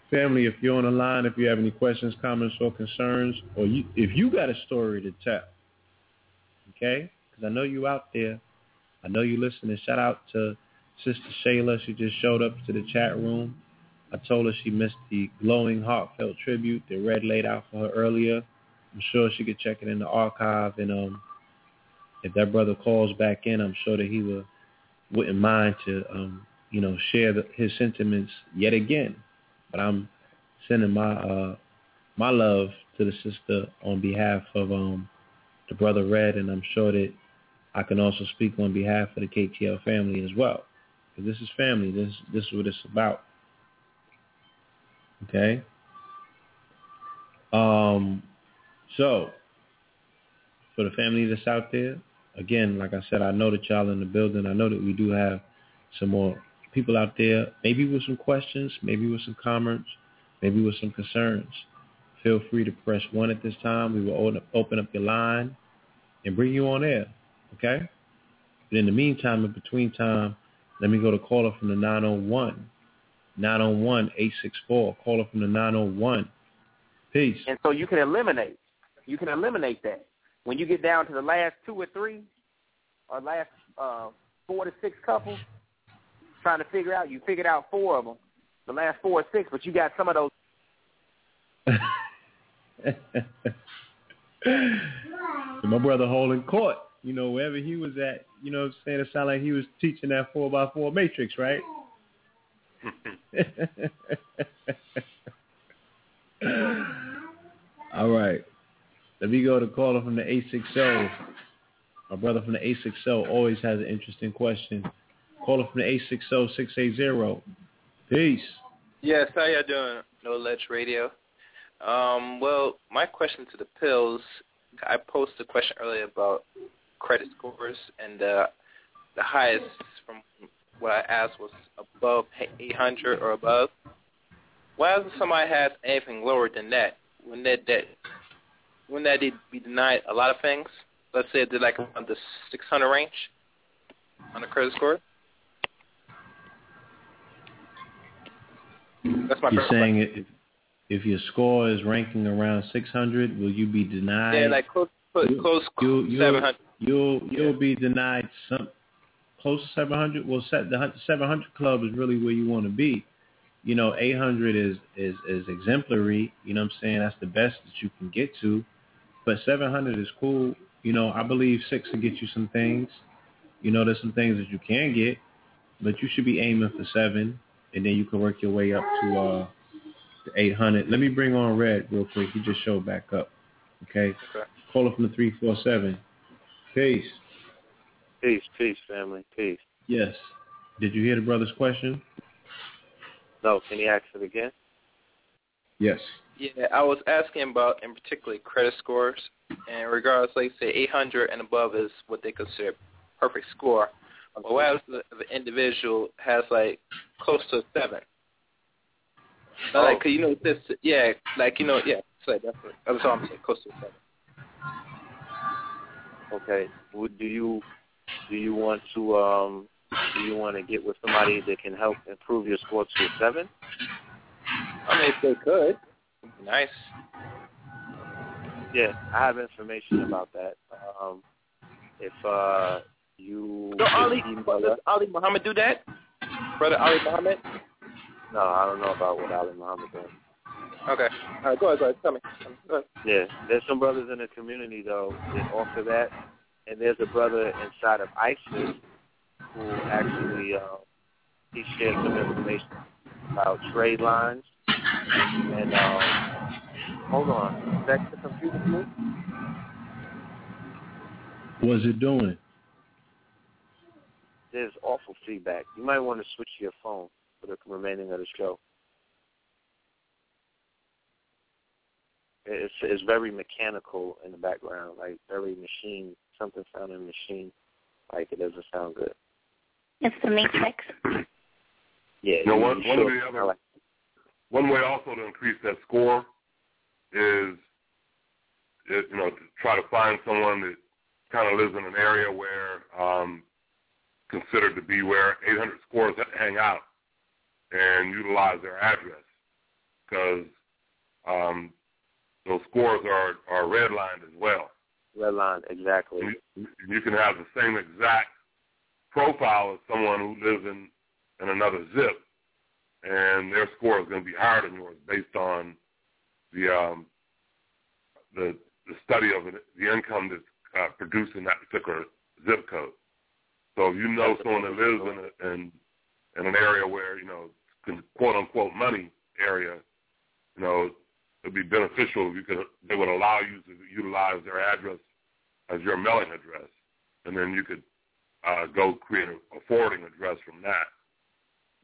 Family, if you're on the line, if you have any questions, comments, or concerns, or you, if you got a story to tell, okay? Because I know you out there. I know you're listening. Shout out to Sister Shayla. She just showed up to the chat room. I told her she missed the glowing, heartfelt tribute that Red laid out for her earlier. I'm sure she could check it in the archive and um, if that brother calls back in, I'm sure that he will wouldn't mind to um, you know share the, his sentiments yet again. But I'm sending my uh, my love to the sister on behalf of um, the brother Red, and I'm sure that I can also speak on behalf of the KTL family as well. Because this is family. This this is what it's about. Okay. Um. So for the family that's out there, again, like I said, I know that y'all in the building. I know that we do have some more people out there, maybe with some questions, maybe with some comments, maybe with some concerns. Feel free to press one at this time. We will open up, your line and bring you on air. Okay? But in the meantime, in between time, let me go to caller from the 901. 901-864. Caller from the 901. Peace. And so you can eliminate. You can eliminate that. When you get down to the last two or three, or last uh, four to six couples, trying to figure out, you figured out four of them, the last four or six, but you got some of those. My brother holding court. you know, wherever he was at, you know what I'm saying? It sounded like he was teaching that four by four matrix, right? All right. Let me go to caller from the 860. My brother from the 860 always has an interesting question. Caller from the 860-680. Peace. Yes, how y'all doing? No Ledge Radio. Um, well, my question to the pills, I posted a question earlier about credit scores, and uh, the highest from what I asked was above 800 or above. Why doesn't somebody have anything lower than that? Wouldn't that, that wouldn't that be denied a lot of things? Let's say they're like around the 600 range on the credit score. That's my You're saying if if your score is ranking around 600, will you be denied? Yeah, like close, close, close you'll, you'll, 700. You'll you'll be denied some close to 700. Well, set the 700 club is really where you want to be. You know, 800 is is is exemplary. You know what I'm saying? That's the best that you can get to. But 700 is cool. You know, I believe six will get you some things. You know, there's some things that you can get, but you should be aiming for seven, and then you can work your way up to uh to 800. Let me bring on Red real quick. He just showed back up. Okay. Okay. Caller from the 347. Peace. Peace, peace, family, peace. Yes. Did you hear the brother's question? No, can you ask it again? Yes. Yeah, I was asking about in particular credit scores, and regardless, like say 800 and above is what they consider perfect score. But what if the, the individual has like close to a seven? Oh. Like, you know this, yeah, like you know, yeah. So that's what, that's I'm saying, close to a seven. Okay. Would do you do you want to um do you want to get with somebody that can help improve your score to a seven? I mean, if they could, nice. Yeah, I have information about that. Um, if uh you So Ali, does Ali Muhammad do that? Brother Ali Muhammad? no, I don't know about what Ali Muhammad does. Okay. All right, go ahead, go ahead. Tell me. Tell me. Go ahead. Yeah, there's some brothers in the community though that offer that, and there's a brother inside of ISIS who actually uh, he shared some information about trade lines. And um, hold on, is that the computer blue? What's it doing? There's awful feedback. You might want to switch your phone for the remaining of the show. It's it's very mechanical in the background, like very machine, something sounding machine, like it doesn't sound good. It's the Matrix. Yeah, You know, you- one, one of the other, like- one way also to increase that score is, is, you know, to try to find someone that kind of lives in an area where um, considered to be where 800 scores hang out and utilize their address because um, those scores are, are redlined as well. Red line, exactly. You, you can have the same exact profile as someone who lives in, in another zip, and their score is going to be higher than yours based on the um, the, the study of the income that's uh, produced in that particular zip code. So if you know someone that lives in a, in in an area where you know quote unquote money area, you know it'd be beneficial if you could they would allow you to utilize their address as your mailing address, and then you could uh, go create a, a forwarding address from that.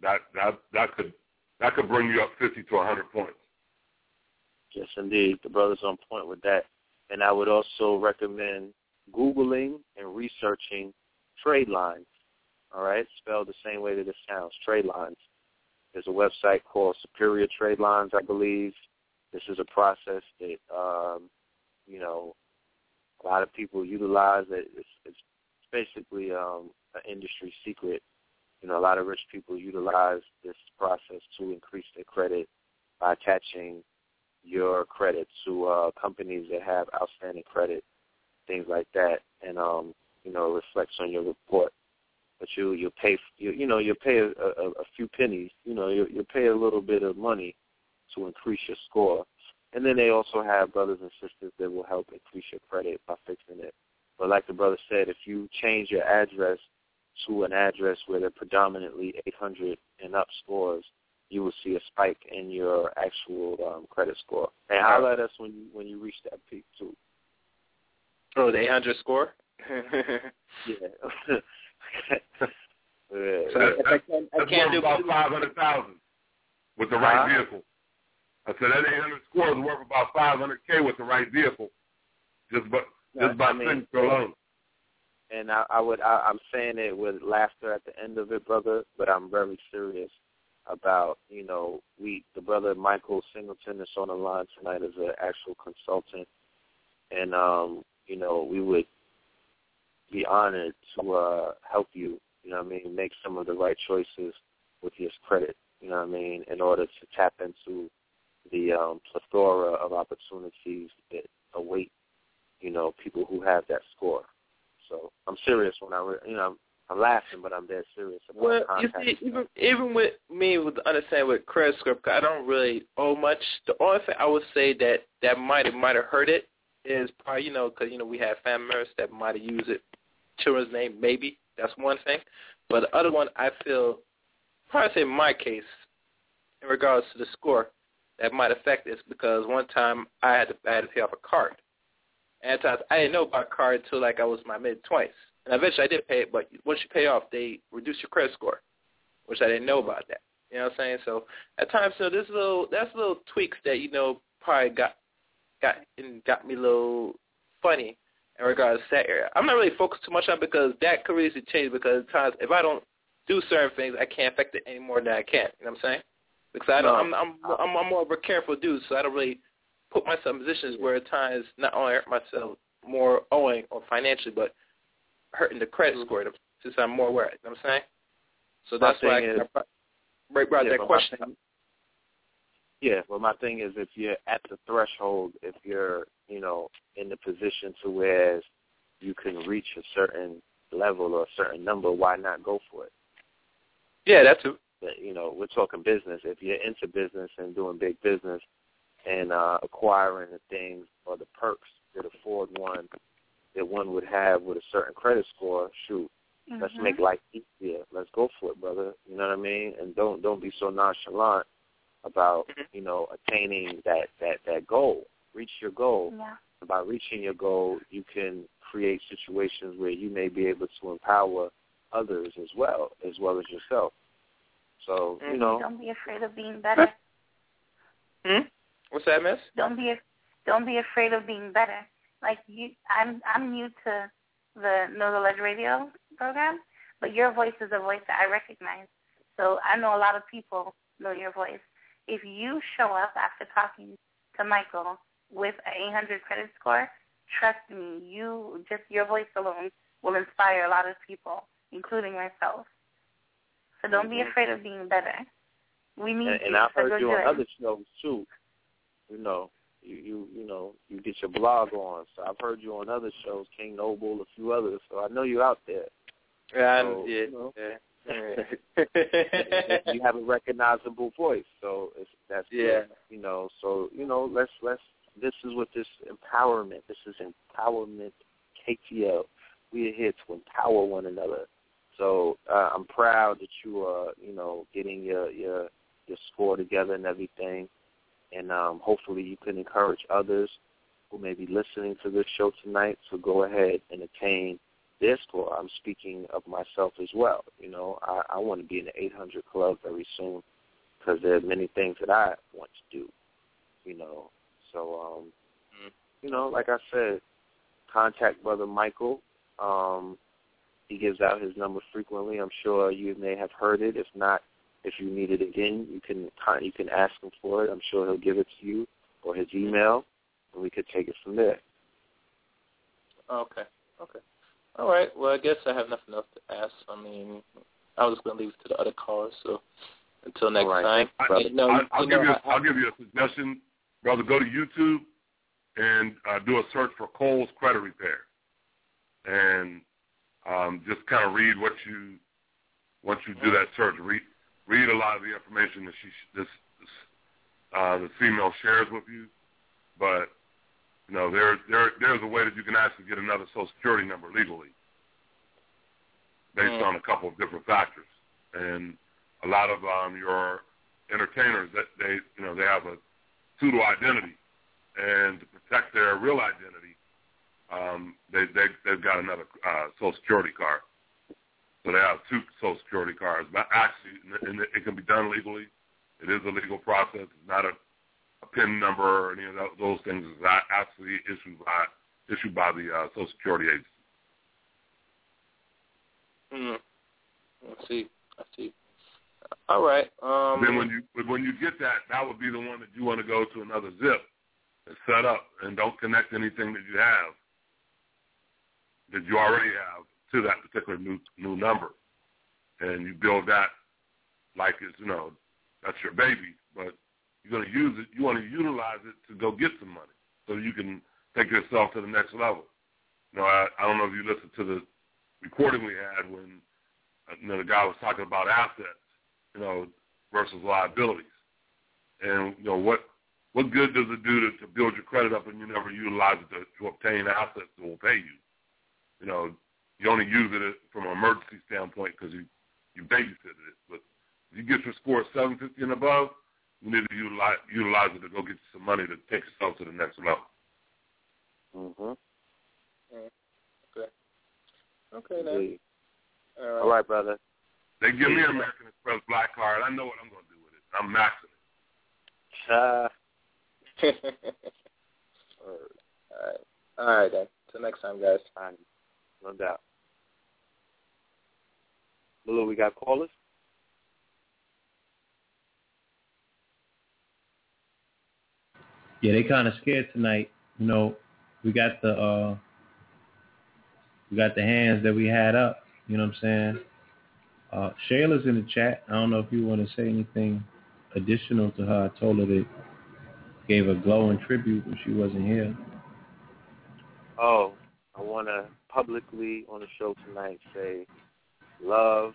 That that that could that could bring you up fifty to hundred points. Yes, indeed. The brother's on point with that. And I would also recommend Googling and researching trade lines. All right? Spelled the same way that it sounds, trade lines. There's a website called Superior Trade Lines, I believe. This is a process that, um, you know, a lot of people utilize. It. It's, it's basically um, an industry secret. You know, a lot of rich people utilize this process to increase their credit by attaching your credit to uh, companies that have outstanding credit, things like that, and um, you know, it reflects on your report. But you you pay you you know you pay a, a, a few pennies, you know you you pay a little bit of money to increase your score, and then they also have brothers and sisters that will help increase your credit by fixing it. But like the brother said, if you change your address to an address where they're predominantly 800 and up scores, you will see a spike in your actual um, credit score. And holler at us when you when you reach that peak too. Oh, the 800 score. yeah. So if I can, I can't do about five hundred thousand with the right Huh? vehicle. I said that eight hundred score is worth about five hundred k with the right vehicle, just but just by I mean, signature alone. And I, I would I, I'm saying it with laughter at the end of it, brother, but I'm very serious about you know we the brother Michael Singleton is on the line tonight as an actual consultant, and um you know we would be honored to uh help you you know what I mean make some of the right choices with your credit you know what I mean in order to tap into the um plethora of opportunities that await you know people who have that score. So I'm serious when I, re- you know, I'm, I'm laughing, but I'm dead serious Well, you see, even even with me, with understanding with credit 'cause I don't really owe much. The only thing I would say that that might have might have hurt it is probably you know because you know we have family members that might have used it, children's name maybe. That's one thing, but the other one I feel probably say in my case, in regards to the score, that might affect this because one time I had to I had to pay off a card, and at times I didn't know about card until like I was in my mid twenties. And eventually I did pay it, but once you pay off, they reduce your credit score, which I didn't know about that. You know what I'm saying? So at times, so there's little that's little tweaks that you know probably got got and got me a little funny in regards to that area. I'm not really focused too much on it because that could really change because at times if I don't do certain things, I can't affect it any more than I can. You know what I'm saying? Because I don't, I'm, I'm I'm I'm more of a careful dude, so I don't really put myself in positions where at times not only hurt myself more owing or financially, but hurting the credit mm-hmm. score since I'm more aware. You know what I'm saying? So My that's why I, is- I brought brought Yeah, that but my question. Yeah, well, my thing is if you're at the threshold, if you're, you know, in the position to where you can reach a certain level or a certain number, why not go for it? Yeah, that's it. You know, we're talking business. If you're into business and doing big business and uh, acquiring the things or the perks that afford one that one would have with a certain credit score, shoot, let's Mhm. make life easier. Let's go for it, brother. You know what I mean? And don't don't be so nonchalant about you know attaining that that that goal. Reach your goal. Yeah. And by reaching your goal, you can create situations where you may be able to empower others as well, as well as yourself. So you know, Don't be afraid of being better. Hmm? What's that, Miss? Don't be don't be afraid of being better. Like you, I'm I'm new to the Know the Ledge Radio program, but your voice is a voice that I recognize. So I know a lot of people know your voice. If you show up after talking to Michael with an 800 credit score, trust me, you just your voice alone will inspire a lot of people, including myself. So don't be Mhm. afraid of being better. We need and, and I've heard you on other shows too. You know, you you you know you get your blog on. So I've heard you on other shows, King Noble, a few others. So I know you're out there. Yeah, So, yeah, you know, yeah. you have a recognizable voice, so it's, that's Yeah. good, you know. So you know, let's let's. This is what this empowerment. This is empowerment. KTL. We are here to empower one another. So uh, I'm proud that you are, you know, getting your your your score together and everything, and um, hopefully you can encourage others who may be listening to this show tonight to go ahead and attain their score. I'm speaking of myself as well. You know, I, I want to be in the 800 club very soon because there are many things that I want to do. You know, so um, you know, like I said, contact brother Michael. Um, he gives out his number frequently. I'm sure you may have heard it. If not, if you need it again, you can you can ask him for it. I'm sure he'll give it to you or his email, and we could take it from there. Okay. Okay. All right. Well, I guess I have nothing else to ask. I mean, I was going to leave it to the other callers. So until next All right. time. I, Brother. You know, I'll, I'll you give know, you. I- I'll give you a suggestion, brother. Go to YouTube and uh, do a search for Cole's Credit Repair, and um, just kind of read what you once you do that search. Read read a lot of the information that she this, this uh, the female shares with you, but You know, there there there's a way that you can actually get another Social Security number legally, based Mm. on a couple of different factors. And a lot of um, your entertainers that they you know they have a pseudo identity, and to protect their real identity, um, they they they've got another uh, Social Security card. So they have two Social Security cards. But actually, and it can be done legally. It is a legal process. It's not a, a PIN number or any of tho- those things. It's actually issued by issued by the uh, Social Security agency. Mm. I see. I see. All right. Um, then when you when you get that, that would be the one that you want to go to another zip and set up, and don't connect anything that you have that you already have to that particular new new number, and you build that like it's you know that's your baby, but you're going to use it. You want to utilize it to go get some money, so you can take yourself to the next level. You know, I, I don't know if you listened to the recording we had when uh, you know the guy was talking about assets, you know, versus liabilities, and you know what what good does it do to, to build your credit up and you never utilize it to, to obtain assets that will pay you? You know, you only use it from an emergency standpoint because you you babysitted it. But if you get your score at 750 and above, you need to utilize utilize it to go get you some money to take yourself to the next level. Mhm. Okay. Okay then. All right. All right, brother. They give me an American Express black card. I know what I'm going to do with it. I'm maxing it. Uh, All right. All right then. Till next time, guys. Fine. No doubt. Lulu, we got callers? Yeah, they kind of scared tonight. You know, we got the uh, we got the hands that we had up. You know what I'm saying? Uh, Shayla's in the chat. I don't know if you want to say anything additional to her. I told her that gave a glowing tribute when she wasn't here. Oh, I want to publicly on the show tonight say love,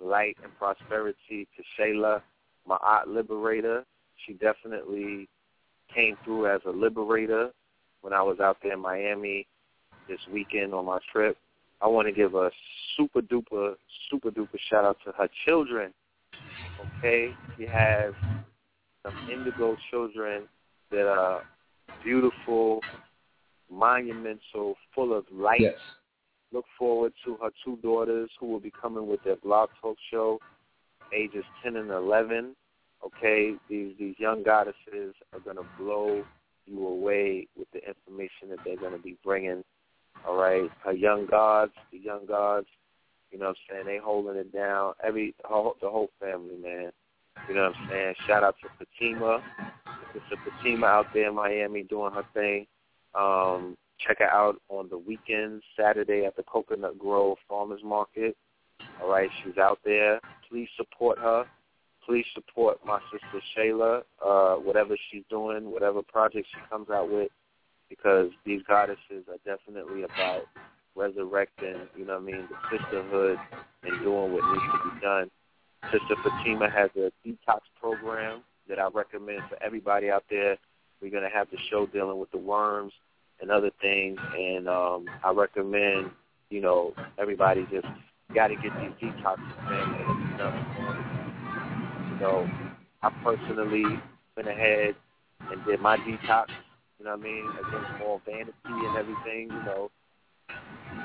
light, and prosperity to Shayla, my art liberator. She definitely came through as a liberator when I was out there in Miami this weekend on my trip. I want to give a super duper, super duper shout out to her children. Okay, she has some indigo children that are beautiful, monumental, full of light. Yes. Look forward to her two daughters who will be coming with their blog talk show, ages 10 and 11. Okay, these these young goddesses are going to blow you away with the information that they're going to be bringing. All right, her young gods, the young gods, you know what I'm saying? They holding it down. Every the whole, the whole family, man. You know what I'm saying? Shout out to Fatima. It's a Fatima out there in Miami doing her thing. Um, check her out on the weekends, Saturday at the Coconut Grove Farmers Market. All right, she's out there. Please support her. Please support my sister Shayla, uh, whatever she's doing, whatever project she comes out with, because these goddesses are definitely about resurrecting, you know what I mean, the sisterhood and doing what needs to be done. Sister Fatima has a detox program that I recommend for everybody out there. We're gonna have the show dealing with the worms and other things, and um, I recommend, you know, everybody just got to get these detoxes, man. You know, you know, I personally went ahead and did my detox. You know what I mean? Against all vanity and everything. You know,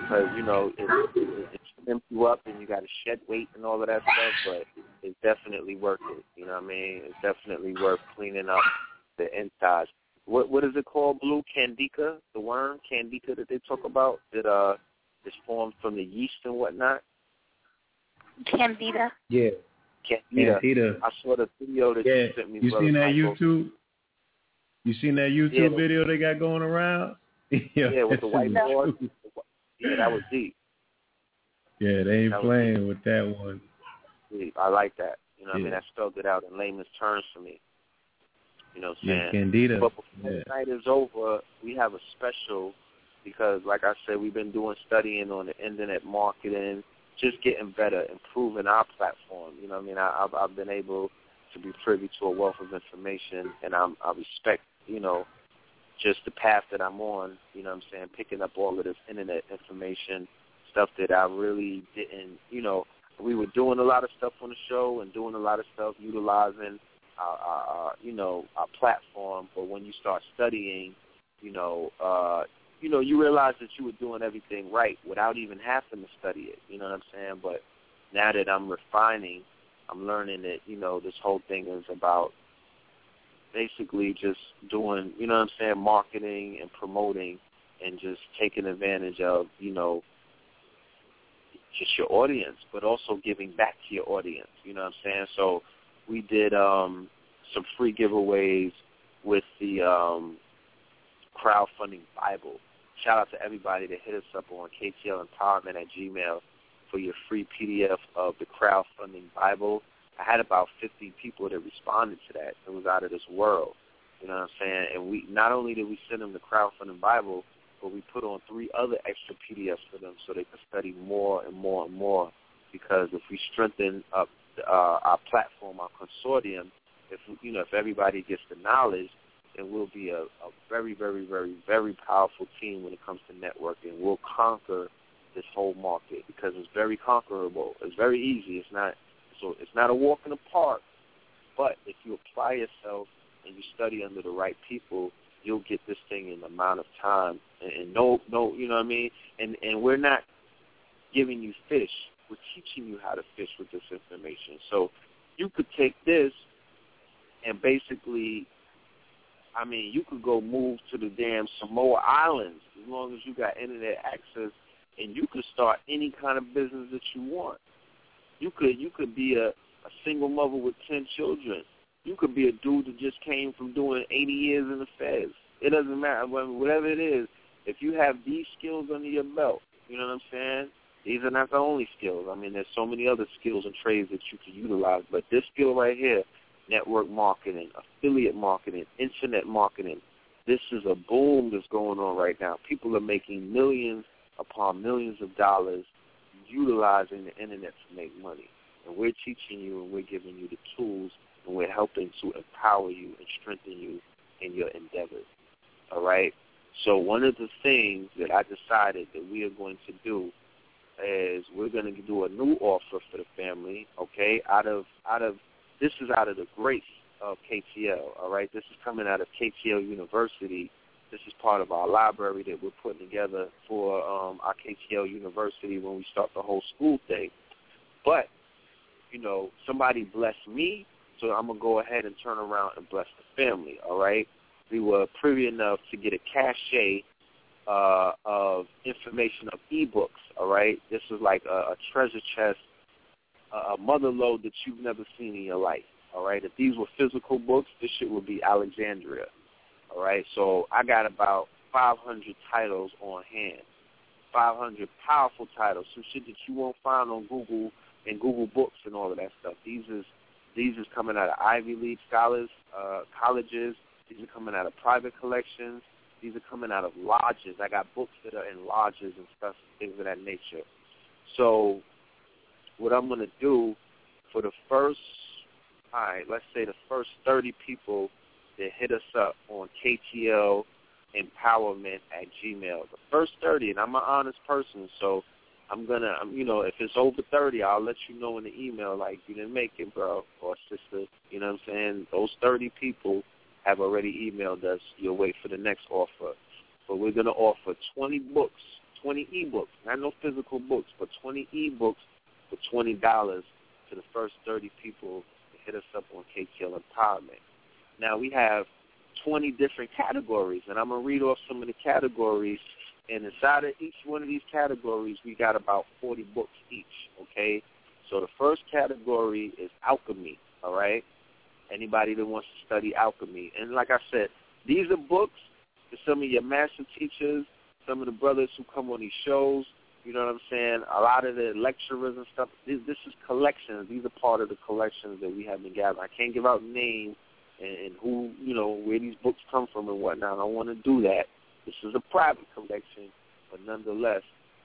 because you know it, it, it you up and you got to shed weight and all of that stuff. But it's definitely worth it. You know what I mean? It's definitely worth cleaning up the insides. What what is it called? Blue candida, the worm candida that they talk about that uh is formed from the yeast and whatnot. Candida. Yeah. Candida. Candida. I saw the video that Yeah. you sent me. You seen that Michael. YouTube? You seen that YouTube Yeah. video they got going around? yeah, Yeah, with the it's white true. board. Yeah, that was deep. Yeah, they ain't That playing with that one. deep. I like that. You know what I mean? Yeah. That spelled it out in layman's terms for me. You know what I'm Yeah, saying? Candida. But before Yeah. the night is over, we have a special because, like I said, we've been doing studying on the internet marketing, just getting better, improving our platform. You know what I mean? I, I've, I've been able to be privy to a wealth of information, and I'm, I respect, you know, just the path that I'm on, you know what I'm saying, picking up all of this internet information, stuff that I really didn't, you know, we were doing a lot of stuff on the show and doing a lot of stuff utilizing our you know, our platform, but when you start studying, you know, uh, you know, you realize that you were doing everything right without even having to study it. You know what I'm saying? But now that I'm refining, I'm learning that you know this whole thing is about basically just doing, you know what I'm saying, marketing and promoting and just taking advantage of, you know, just your audience, but also giving back to your audience. You know what I'm saying? So we did um some free giveaways with the um crowdfunding Bible. Shout out to everybody that hit us up on KTL Empowerment at Gmail for your free PDF of the crowdfunding Bible. I had about 50 people that responded to that. It was out of this world. You know what I'm saying? And we not only did we send them the crowdfunding Bible, but we put on three other extra PDFs for them so they could study more and more and more. Because if we strengthen up uh, our platform, our consortium, if you know if everybody gets the knowledge, then we'll be a, a very, very, very, very powerful team when it comes to networking. We'll conquer this whole market because it's very conquerable. It's very easy. It's not so it's not a walk in the park. But if you apply yourself and you study under the right people, you'll get this thing in the amount of time and, and no no you know what I mean? And and we're not giving you fish. We're teaching you how to fish with this information. So you could take this and basically I mean, you could go move to the damn Samoa Islands as long as you got internet access and you could start any kind of business that you want. You could you could be a, a single mother with ten children. You could be a dude that just came from doing eighty years in the feds. It doesn't matter whatever it is. If you have these skills under your belt, you know what I'm saying. These are not the only skills. I mean, there's so many other skills and trades that you can utilize. But this skill right here, network marketing, affiliate marketing, internet marketing, this is a boom that's going on right now. People are making millions upon millions of dollars utilizing the internet to make money. And we're teaching you and we're giving you the tools and we're helping to empower you and strengthen you in your endeavors. All right? So one of the things that I decided that we are going to do is we're going to do a new offer for the family, okay? Out of out of this is out of the grace of KTL, all right? This is coming out of KTL University this is part of our library that we're putting together for um, our KTL University when we start the whole school thing. But, you know, somebody blessed me, so I'm to go ahead and turn around and bless the family, all right? We were privy enough to get a cachet uh, of information of ebooks, all right? This is like a, a treasure chest, a mother load that you've never seen in your life, all right? If these were physical books, this shit would be Alexandria, all right, so I got about 500 titles on hand, 500 powerful titles, some shit that you won't find on Google and Google Books and all of that stuff. These is these is coming out of Ivy League scholars, uh, colleges. These are coming out of private collections. These are coming out of lodges. I got books that are in lodges and stuff, things of that nature. So, what I'm going to do for the first, all right, let's say the first 30 people that hit us up on KTL empowerment at Gmail. The first 30, and I'm an honest person, so I'm going to, you know, if it's over 30, I'll let you know in the email, like, you didn't make it, bro, or sister. You know what I'm saying? Those 30 people have already emailed us. You'll wait for the next offer. But we're going to offer 20 books, 20 e-books, not no physical books, but 20 e-books for $20 to the first 30 people to hit us up on KTL Empowerment. Now we have 20 different categories, and I'm gonna read off some of the categories. And inside of each one of these categories, we got about 40 books each. Okay, so the first category is alchemy. All right, anybody that wants to study alchemy, and like I said, these are books for some of your master teachers, some of the brothers who come on these shows. You know what I'm saying? A lot of the lecturers and stuff. This, this is collections. These are part of the collections that we have been gathering. I can't give out names and, and who, you know, where these books come from and whatnot. I don't want to do that. This is a private collection, but nonetheless,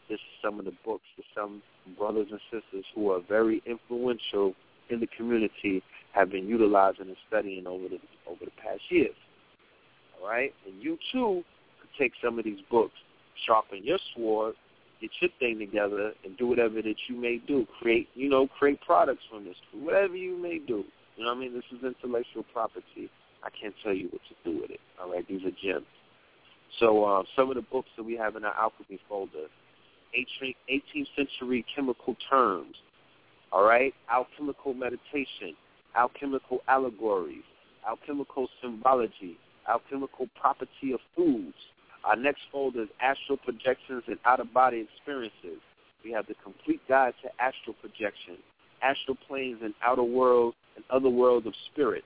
this is some of the books that some brothers and sisters who are very influential in the community have been utilizing and studying over the over the past years. All right, and you too could take some of these books, sharpen your sword, get your thing together, and do whatever that you may do. Create, you know, create products from this, whatever you may do. You know what I mean? This is intellectual property. I can't tell you what to do with it. All right, these are gems. So uh, some of the books that we have in our alchemy folder, 18th century chemical terms, all right, alchemical meditation, alchemical allegories, alchemical symbology, alchemical property of foods. Our next folder is astral projections and out-of-body experiences. We have the complete guide to astral projection, astral planes and outer world and other worlds of spirit,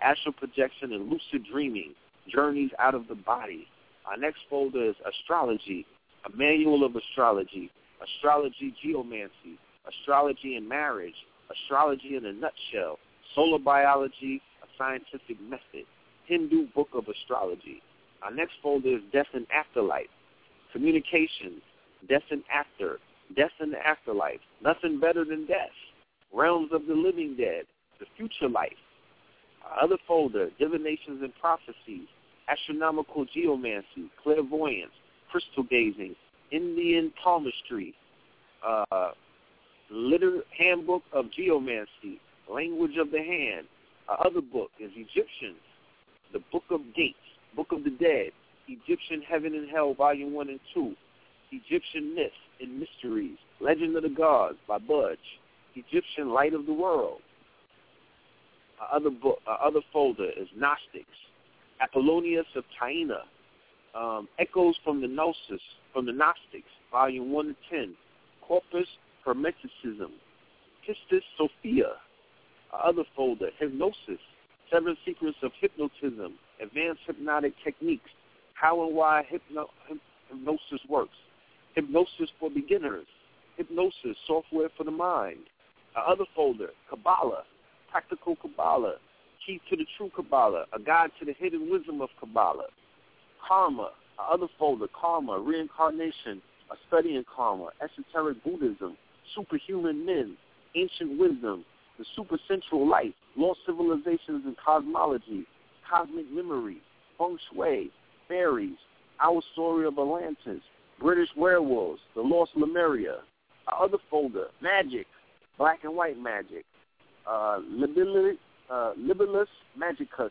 astral projection and lucid dreaming, journeys out of the body. Our next folder is astrology, a manual of astrology, astrology geomancy, astrology and marriage, astrology in a nutshell, solar biology, a scientific method, Hindu book of astrology. Our next folder is death and afterlife, communications, death and after, death and afterlife, nothing better than death, realms of the living dead, the future life. Our other folder, divinations and prophecies, astronomical geomancy, clairvoyance, crystal gazing, Indian palmistry, uh, liter- handbook of geomancy, language of the hand. Our other book is Egyptians, the Book of Gates, Book of the Dead, Egyptian Heaven and Hell, Volume 1 and 2, Egyptian Myths and Mysteries, Legend of the Gods by Budge, Egyptian Light of the World. Our other book, our other folder is Gnostics, Apollonius of Tyana, um, Echoes from the Gnosis, from the Gnostics, Volume 1 to 10, Corpus Hermeticism, Pistis Sophia, other folder, Hypnosis, Seven Secrets of Hypnotism, Advanced Hypnotic Techniques, How and Why hypno- Hypnosis Works, Hypnosis for Beginners, Hypnosis, Software for the Mind. Other folder, Kabbalah, Practical Kabbalah, Key to the True Kabbalah, A Guide to the Hidden Wisdom of Kabbalah. Karma, other folder, Karma, Reincarnation, A Study in Karma, Esoteric Buddhism, Superhuman Men, Ancient Wisdom, The Supersensual Life, Lost Civilizations and Cosmology, Cosmic Memory, Feng Shui, Fairies, Our Story of Atlantis, British Werewolves, The Lost Lemuria. Our other folder, Magic, Black and White Magic, uh, Libellus, uh, Libellus Magicus,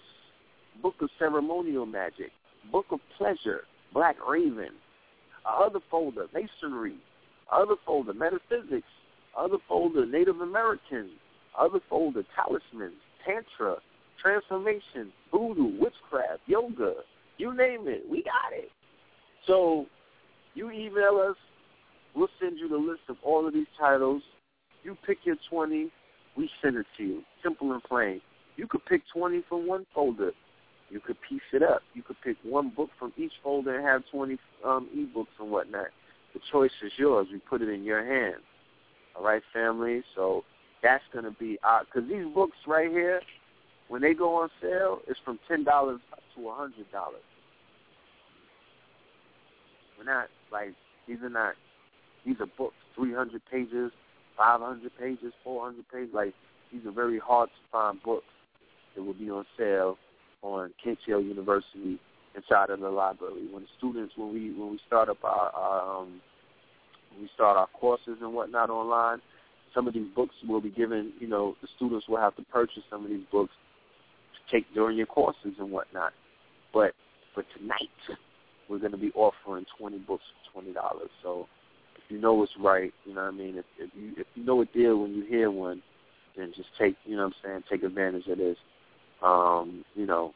Book of Ceremonial Magic, Book of Pleasure, Black Raven. Our other folder, Masonry. Other folder, Metaphysics. Other folder, Native American. Our other folder, Talismans, Tantra, Transformation, Voodoo, Witchcraft, Yoga. You name it, we got it. So you email us. We'll send you the list of all of these titles. You pick your 20. We send it to you. Simple and plain. You could pick 20 from one folder. You could piece it up. You could pick one book from each folder and have 20 um, ebooks and whatnot. The choice is yours. We put it in your hands. All right, family? So that's going to be because these books right here, when they go on sale, it's from $10 to a $100. We're not, like, these are not, these are books, 300 pages, 500 pages, 400 pages. Like, these are very hard to find books that will be on sale on KTL University inside of the library. When students, when we when we start up our, our um, we start our courses and whatnot online, some of these books will be given. You know, the students will have to purchase some of these books to take during your courses and whatnot. But for tonight, we're going to be offering 20 books for twenty dollars. So if you know what's right, you know what I mean. If, if you if you know a deal when you hear one, then just take you know what I'm saying. Take advantage of this. Um, you know,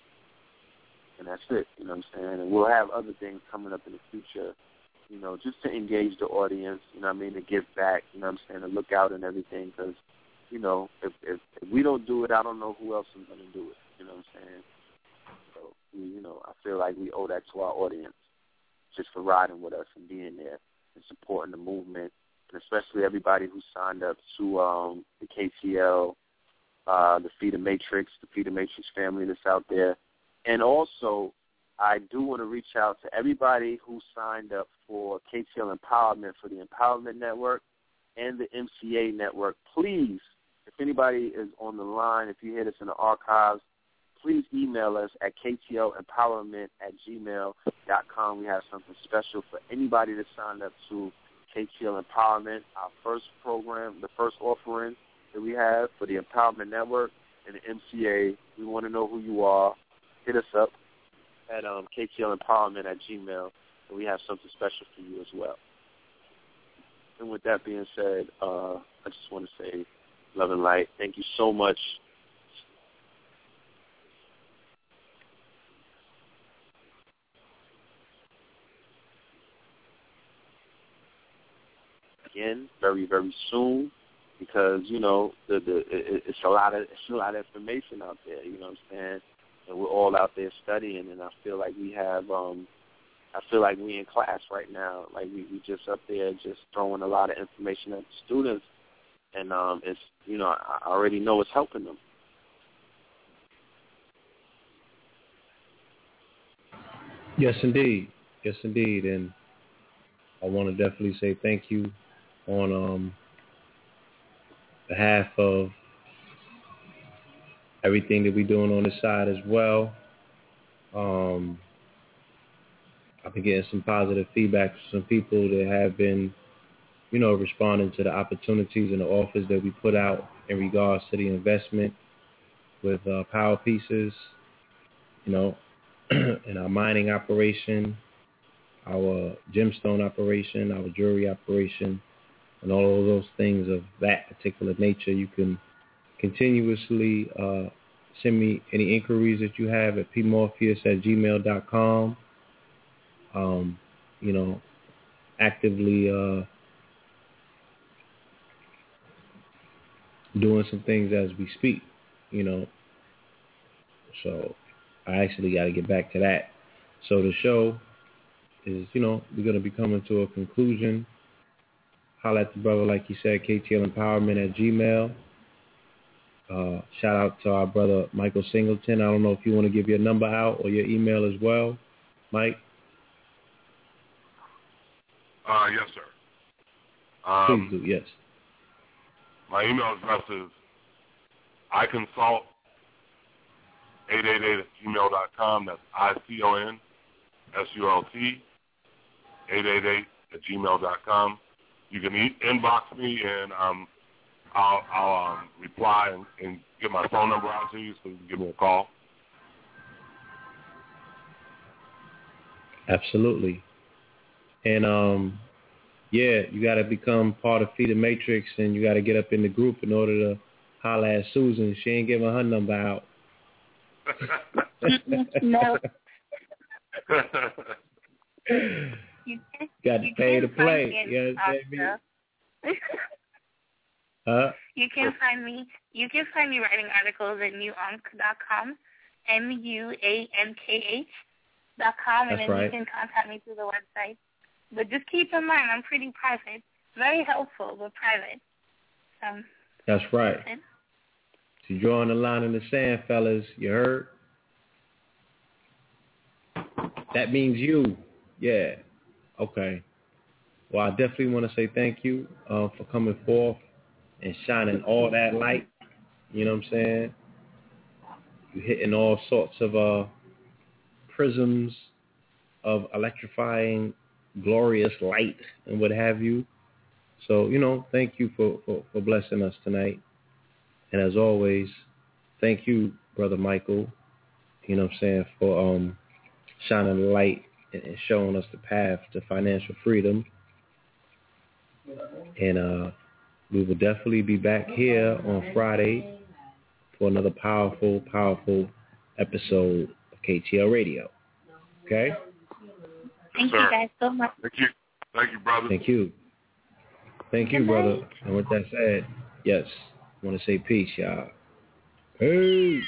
and that's it. You know what I'm saying? And we'll have other things coming up in the future, you know, just to engage the audience, you know what I mean, to give back, you know what I'm saying, to look out and everything because, you know, if, if, if we don't do it, I don't know who else is going to do it, you know what I'm saying? So, we, you know, I feel like we owe that to our audience just for riding with us and being there and supporting the movement, and especially everybody who signed up to um, the KTL, uh, the Feeder Matrix, the Feeder Matrix family that's out there. And also, I do want to reach out to everybody who signed up for KTL Empowerment for the Empowerment Network and the MCA Network. Please, if anybody is on the line, if you hear this in the archives, please email us at ktlempowerment at gmail.com. We have something special for anybody that signed up to KTL Empowerment, our first program, the first offering that we have for the Empowerment Network and the MCA. We want to know who you are. Hit us up at um, ktlempowerment at gmail, and we have something special for you as well. And with that being said, uh, I just want to say love and light. Thank you so much. Again, very very soon, because you know the the it, it's a lot of it's a lot of information out there. You know what I'm saying? And we're all out there studying, and I feel like we have um I feel like we in class right now. Like we we just up there just throwing a lot of information at the students, and um, it's you know I already know it's helping them. Yes, indeed. Yes, indeed. And I want to definitely say thank you on um, behalf of everything that we're doing on the side as well. Um, I've been getting some positive feedback from some people that have been, you know, responding to the opportunities and the offers that we put out in regards to the investment with uh, power pieces, you know, in our mining operation, our gemstone operation, our jewelry operation, and all of those things of that particular nature. You can continuously uh, send me any inquiries that you have at pmorpheus at gmail.com um, you know, actively uh, doing some things as we speak, you know. So I actually got to get back to that. So the show is, you know, we're going to be coming to a conclusion. Holla at the brother, like you said, KTL Empowerment at Gmail. Uh, shout out to our brother Michael Singleton. I don't know if you want to give your number out or your email as well, Mike. Uh, yes, sir. Um, Please do, yes. My email address is iconsult888 at gmail dot com. That's I-C-O-N S-U-L-T 888 at gmail dot com. You can e- inbox me and um, I'll, I'll um, reply and, and get my phone number out to you so you can give me a call. Absolutely. And um, yeah, you got to become part of Feeder Matrix, and you got to get up in the group in order to holler at Susan. She ain't giving her number out. no. you can, got to you pay can to play. find me You in understand me? Huh? You can find me. You can find me writing articles at muankh.com, m u a n k h dot com, and That's then right. you can contact me through the website. But just keep in mind, I'm pretty private, very helpful, but private. Um, That's right. that's. So you're drawing the line in the sand, fellas. You heard? That means you. Yeah. Okay. Well, I definitely want to say thank you uh, for coming forth and shining all that light. You know what I'm saying? You're hitting all sorts of uh, prisms of electrifying, glorious light and what have you. So, you know, thank you for, for, for blessing us tonight. And as always, thank you, Brother Michael, you know what I'm saying, for um, shining the light and, and showing us the path to financial freedom. And uh, we will definitely be back here on Friday for another powerful, powerful episode of KTL Radio. Okay? Thank sir. you guys so much. Thank you. Thank you, brother. Thank you. Thank you, brother. And with that said, yes, I want to say peace, y'all. Peace.